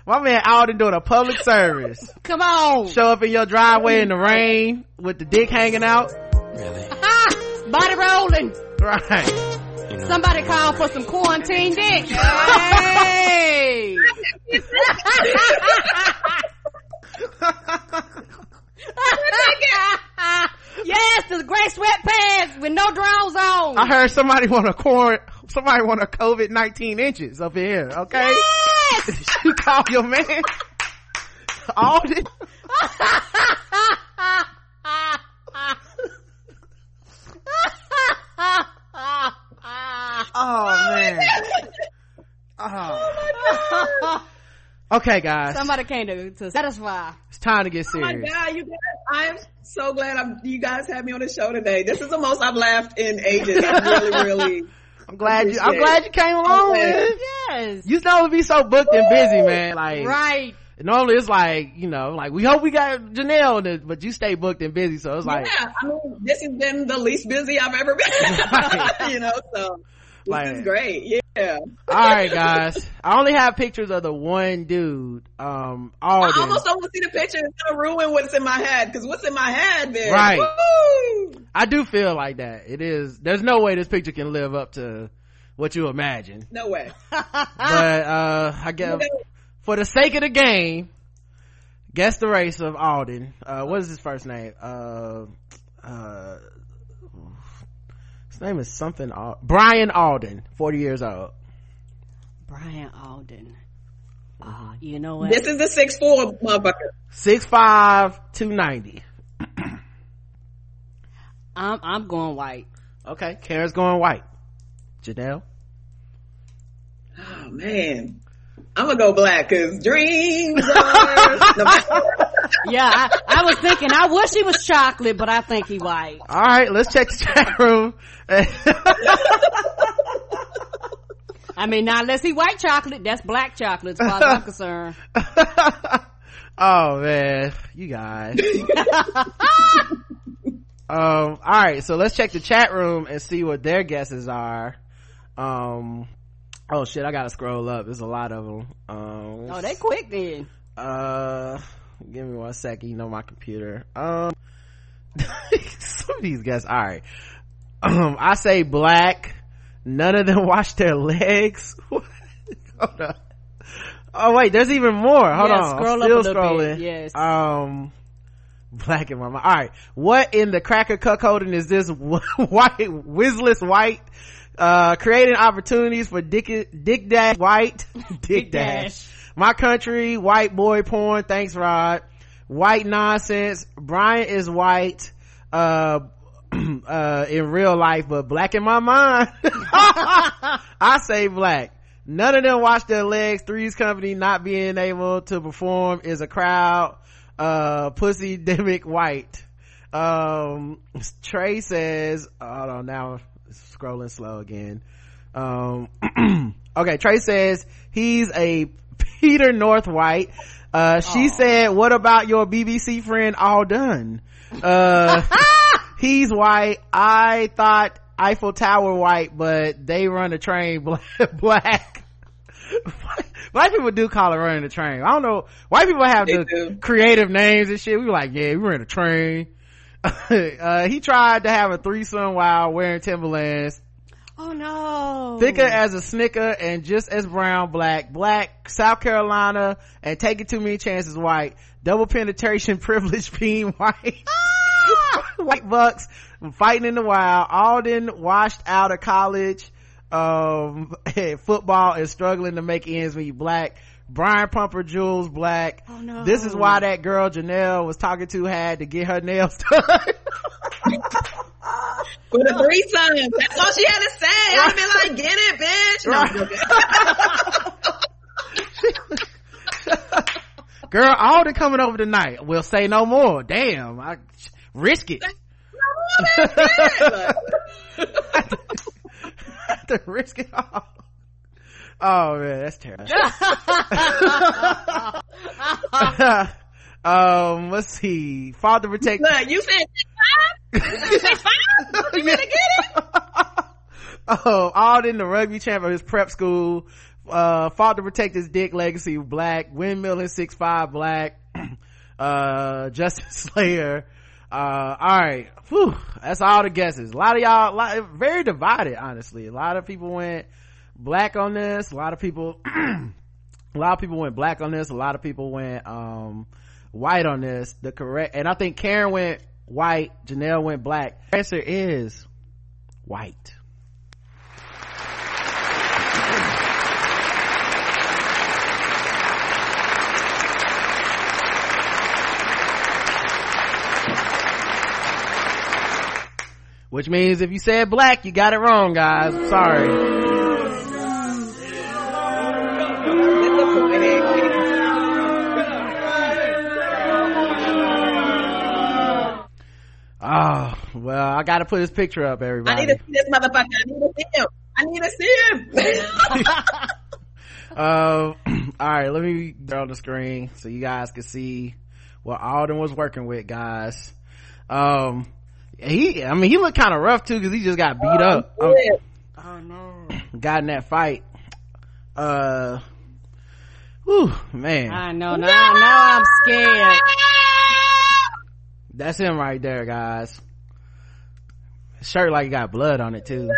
My man Alden doing a public service. Come on. Show up in your driveway in the rain with the dick hanging out. Ah, body rolling. Right. Somebody call for some quarantine dick. Hey. yes, the gray sweatpants with no drawers on. I heard somebody want a quar somebody want a COVID 19 inches up in here, okay? Yes. you call your man Alden. Oh man. Oh. oh. Okay guys. Somebody came to, to satisfy. It's time to get oh my serious. god, you guys! I am so glad I'm, you guys had me on the show today. This is the most I've laughed in ages. I'm really, really. I'm glad you I'm glad you came along, Okay. man. Yes. You know to be so booked and busy, man. Like right. normally it's like, you know, like we hope we got Janelle, in it, but you stay booked and busy, so it's like yeah, I mean, this has been the least busy I've ever Right. been. you know, so this Like- is great. Yeah. All right guys. I only have pictures of the one dude, um Alden. I almost don't want to see the picture. It's gonna ruin what's in my head because what's in my head, man. Right. Woo! I do feel like that. It is there's no way this picture can live up to what you imagine. No way. But uh I guess for the sake of the game, guess the race of Alden. Uh, what is his first name? Uh, uh, his name is something. Al- Brian Alden, forty years old. Brian Alden. Ah, you know what? This is the six four motherfucker. Six five, two ninety. I'm I'm going white. Okay, Karen's going white. Janelle. Oh man. I'm gonna go black because dreams are. Yeah, I, I was thinking I wish he was chocolate, but I think he white. All right, let's check the chat room. I mean, not unless he white chocolate, that's black chocolate as far as I'm concerned. oh man, you guys. um, all right, so let's check the chat room and see what their guesses are. Um, oh shit, I gotta scroll up. There's a lot of them. Um, Oh, they quick then. uh, give me one second. You know my computer. Um, some of these guys. All right. Um, I say black. None of them wash their legs. Hold on. Oh wait, there's even more. Hold Yeah, on. scroll I'm still scrolling. bit, yes. Um, black in my mind. All right. What in the cracker cuckolding is this white, whizless white, uh, creating opportunities for dick, dick dash white, dick, Dick dash. dash. My country, white boy porn. Thanks, Rod. White nonsense. Brian is white, uh, uh, in real life, but black in my mind. I say black. None of them wash their legs. Three's company not being able to perform is a crowd. Uh, pussy demic white. Um, Trey says, hold on now, scrolling slow again. Um, okay, Trey says he's a Peter North white. Uh, she said, what about your BBC friend Alden? Uh, he's white. I thought Eiffel Tower white, but they run the train black. black. People do call it running the train. I don't know. White people have They the do. creative names and shit. We were like, yeah, we ran a train. uh, he tried to have a threesome while wearing Timberlands. Oh no. Thicker as a snicker and just as brown, black, black, South Carolina, and taking too many chances, white. Double penetration, privilege, being white. white bucks, fighting in the wild. Alden washed out of college, um, football and struggling to make ends meet, black. Brian Pumper, Jules, black. Oh, no. This is why that girl Janelle was talking to had to get her nails done. For the threesome. That's all she had to say. I'd be like, get it, bitch. No, I'm joking. Girl, Alden coming over tonight. We'll say no more. Damn, I risk it. to risk it all. Oh man, that's terrible. um, let's see. Father protect. Look, you said six five? You said five? You better get it? oh, Alden, the rugby champ of his prep school, uh, to protect his dick legacy, black, windmill and six five, black, uh, Justin Slayer, uh, alright, Whew, that's all the guesses. A lot of y'all, lot, very divided, honestly. A lot of people went black on this, a lot of people, a lot of people went black on this, a lot of people went, um, white on this, the correct, and I think Karen went white, Janelle went black. the Answer is white. Which means if you said black, you got it wrong, guys. I'm sorry. Oh, well, I gotta put his picture up, everybody. I need to see this motherfucker. I need to see him. I need to see him. Uh, all right, let me get on the screen so you guys can see what Alden was working with, guys. Um, he, I mean, he looked kind of rough too because he just got beat up. Um, Oh no. got in that fight. Uh, whew, man, I know. Now, now I'm scared. that's him right there, guys. His shirt like he got blood on it too.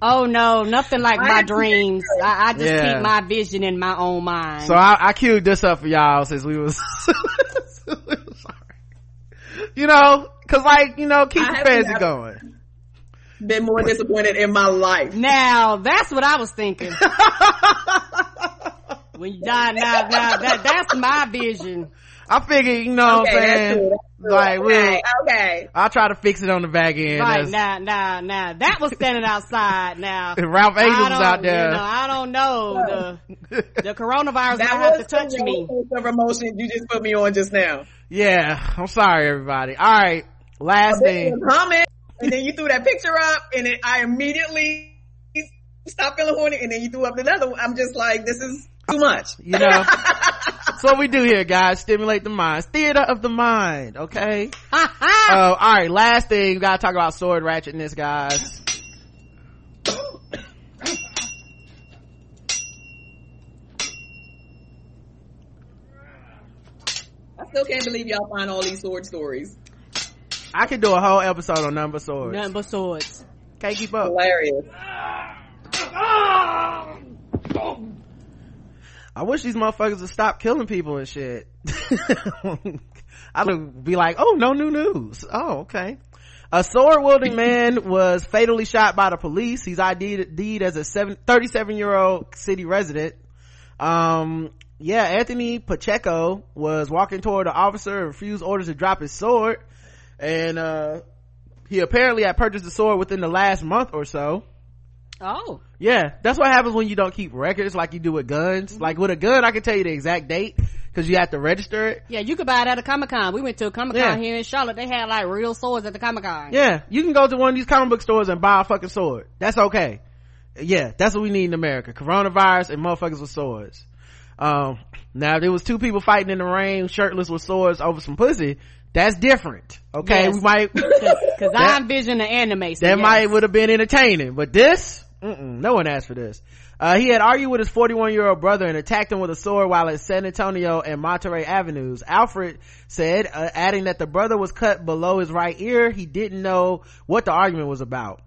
Oh no, nothing like my dreams. I, I just Yeah. keep my vision in my own mind. So I, I queued this up for y'all since we was, sorry. You know, cause like, you know, keep I the haven't fancy had- going. Been more disappointed in my life. now that's what I was thinking. when you die, now, now that that's my vision. I figured, you know what I'm that's saying? That's cool. Like, we'll, okay, okay. I'll try to fix it on the back end. Right That's- now, now, now that was standing outside. Now Ralph Angel I was out there. You know, I don't know the the coronavirus That gonna have to touch me. roller coaster of emotions you just put me on just now. Yeah, I'm sorry everybody. Alright, last thing. Comment, and then you threw that picture up, and then I immediately stopped feeling horny, and then you threw up another one. I'm just like, this is too much. You know, that's what we do here, guys. Stimulate the mind. Theater of the mind, okay? uh, alright, last thing, we gotta talk about sword ratchetness, guys. Still can't believe y'all find all these sword stories. I could do a whole episode on number swords. Nothing but swords. Can't keep up. Hilarious. I wish these motherfuckers would stop killing people and shit. I would be like, oh, no new news. Oh, okay. A sword wielding man was fatally shot by the police. He's ID'd as a 37 year old city resident. Um, yeah, Anthony Pacheco was walking toward the officer and refused orders to drop his sword. And, uh, he apparently had purchased the sword within the last month or so. Oh. Yeah, that's what happens when you don't keep records like you do with guns. Mm-hmm. Like with a gun, I can tell you the exact date because you have to register it. Yeah, you could buy it at a Comic Con. We went to a Comic Con yeah. here in Charlotte. They had like real swords at the Comic Con. Yeah, you can go to one of these comic book stores and buy a fucking sword. That's okay. Yeah, that's what we need in America. Coronavirus and motherfuckers with swords. Um, now there was two people fighting in the rain, shirtless with swords over some pussy. That's different. Okay, yes. we might because I envision the anime. So that yes. might would have been entertaining, but this, no one asked for this. Uh, he had argued with his 41 year old brother and attacked him with a sword while at San Antonio and Monterey Avenues. Alfred said, uh, adding that the brother was cut below his right ear. He didn't know what the argument was about.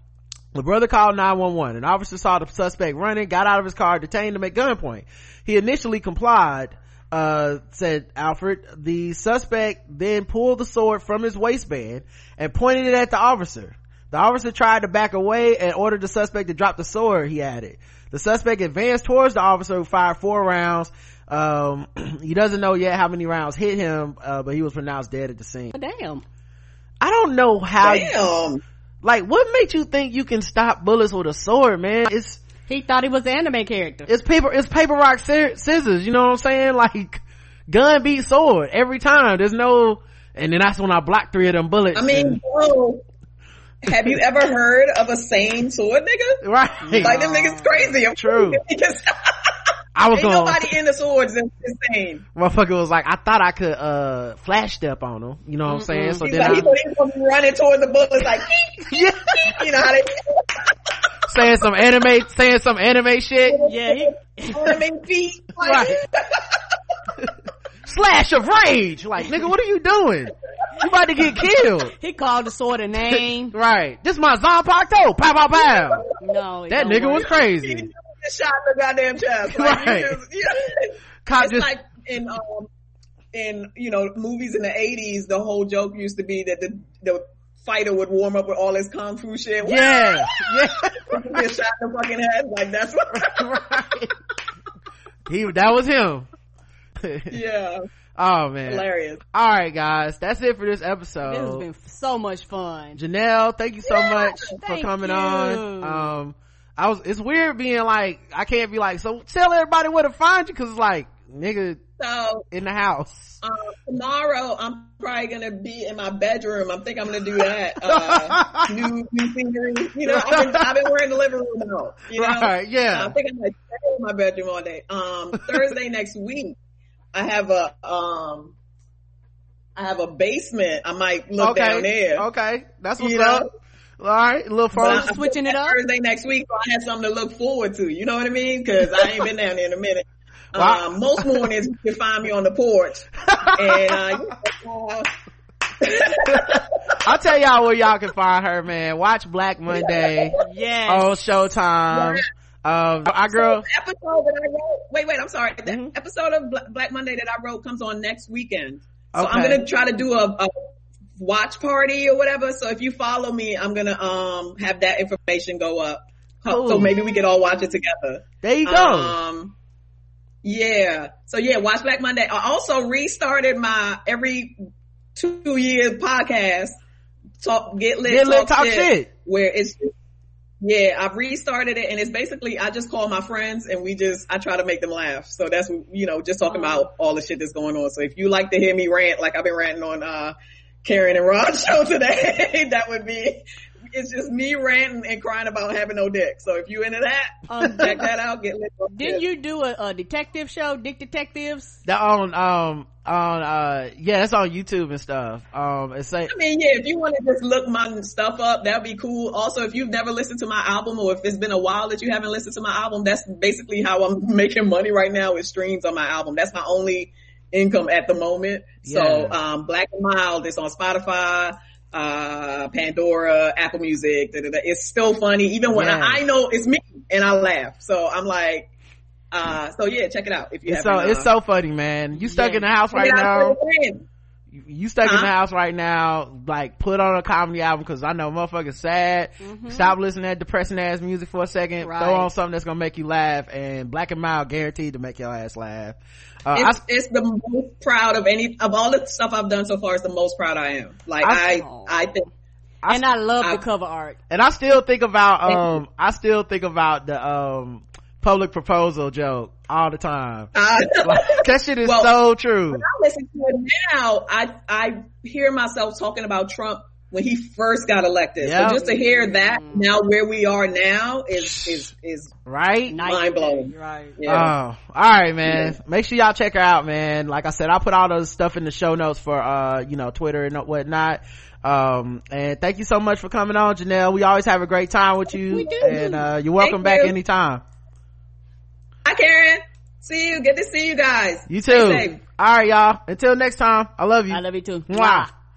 The brother called 911. An officer saw the suspect running, got out of his car, detained him at gunpoint. He initially complied, uh, said Alfred. The suspect then pulled the sword from his waistband and pointed it at the officer. The officer tried to back away and ordered the suspect to drop the sword, he added. The suspect advanced towards the officer who fired four rounds. Um, he doesn't know yet how many rounds hit him, uh, but he was pronounced dead at the scene. Damn. I don't know how. Damn. You, like, what makes you think you can stop bullets with a sword, man? It's, he thought he was the anime character. It's paper, it's paper, rock, scissors. You know what I'm saying? Like, gun beat sword every time. There's no, and then that's when I blocked three of them bullets. I mean, and, bro, have you ever heard of a sane sword nigga? Right. Like them niggas crazy. I'm True. I was Ain't going. nobody in the swords is insane. Motherfucker was like, I thought I could uh flash step on him. You know what I'm saying? So He's then like, I, he thought he was gonna be running toward the bullets like, yeah. you know how they saying some anime, saying some anime shit. Yeah, he, anime feet. Like, Right. Slash of rage. Like, nigga, what are you doing? You about to get killed. he called the sword a name. right. This my Zanpakuto. Pow, pow, pow. No, That nigga work. was crazy. He just shot in the goddamn chest. Like, Right. you just, yeah. Cop It's just, like in um in you know movies in the eighties, the whole joke used to be that the the fighter would warm up with all his kung fu shit. yeah, yeah. Get shot in the fucking head. Like that's what. right. He, that was him. yeah, Oh man. hilarious. All right, guys. That's it for this episode. This has been so much fun. Janelle, thank you so much for coming you. on. Um, I was, it's weird being like, I can't be like, so tell everybody where to find you, cause it's like, nigga So in the house. um, tomorrow, I'm probably gonna be in my bedroom. I think I'm gonna do that. Uh, new new scenery. You know, I've been, I've been wearing the living room out. You know, Right, yeah. I think I'm gonna stay in my bedroom all day. Um, Thursday next week, I have a um, I have a basement. I might look okay. down there. Okay. That's what's You know? Up. All right. A little But phone. I'm switching it up? Thursday next week, so I have something to look forward to. You know what I mean? Because I ain't been down there in a minute. Wow. Um, most mornings you can find me on the porch, and uh, I'll tell y'all where y'all can find her, man. Watch Black Monday Yes. on Showtime. Um, our girl, the episode that I wrote. Wait, wait. I'm sorry. The Mhm. episode of Black Monday that I wrote comes on next weekend. So Okay. I'm gonna try to do a, a watch party or whatever. So if you follow me, I'm gonna um have that information go up. So maybe we could all watch it together. there you go. Um, yeah. So yeah, watch Black Monday. I also restarted my every two year podcast. Talk, get lit, Get lit, talk, talk shit, shit. Where it's, yeah, I've restarted it and it's basically, I just call my friends and we just, I try to make them laugh. So that's, you know, just talking about all the shit that's going on. So if you like to hear me rant, like I've been ranting on, uh, Karen and Rod show today, that would be, it's just me ranting and crying about having no dick. So if you into that, Um, check that out. Get lit. Didn't shit. you do a, a detective show, Dick Detectives? That on, um, on, uh, yeah, it's on YouTube and stuff. Um, it's like, I mean, yeah, if you want to just look my stuff up, that'd be cool. Also, if you've never listened to my album or if it's been a while that you haven't listened to my album, that's basically how I'm making money right now is streams on my album. That's my only income at the moment. So, um, Black and Mild is on Spotify, uh, Pandora, Apple Music. Da, da, da. It's still funny, even when Yeah. I, I know it's me and I laugh. So I'm like, uh, so yeah, check it out if you it's so haven't, it's so funny man you stuck Yeah. in the house right now for a friend. you stuck in Huh? the house right now like put on a comedy album because i know motherfuckers sad stop listening to that depressing ass music for a second Right. throw on something that's gonna make you laugh and black and mild guaranteed to make your ass laugh uh, I- It's, it's the most proud of any of all the stuff I've done so far. It's the most proud I am. Like I- I, I think I- and I love I- the cover art. and i still think about um i still think about the um public proposal joke all the time uh, like, that shit is Well, so true when I listen to it now, I I hear myself talking about Trump when he first got elected. Yeah. So just to hear that now where we are now is is is right Mind blowing. Right. yeah. Oh, all right, man. Make sure y'all check her out, man. Like I said, I'll put all those stuff in the show notes for, uh, you know, Twitter and whatnot. Um, and thank you so much for coming on, Janelle. We always have a great time with you. We do. And, uh, you're welcome Thank back you. anytime. Hi Karen. See you. Good to see you guys. You too. All right, y'all. Until next time, I love you. I love you too. Mwah.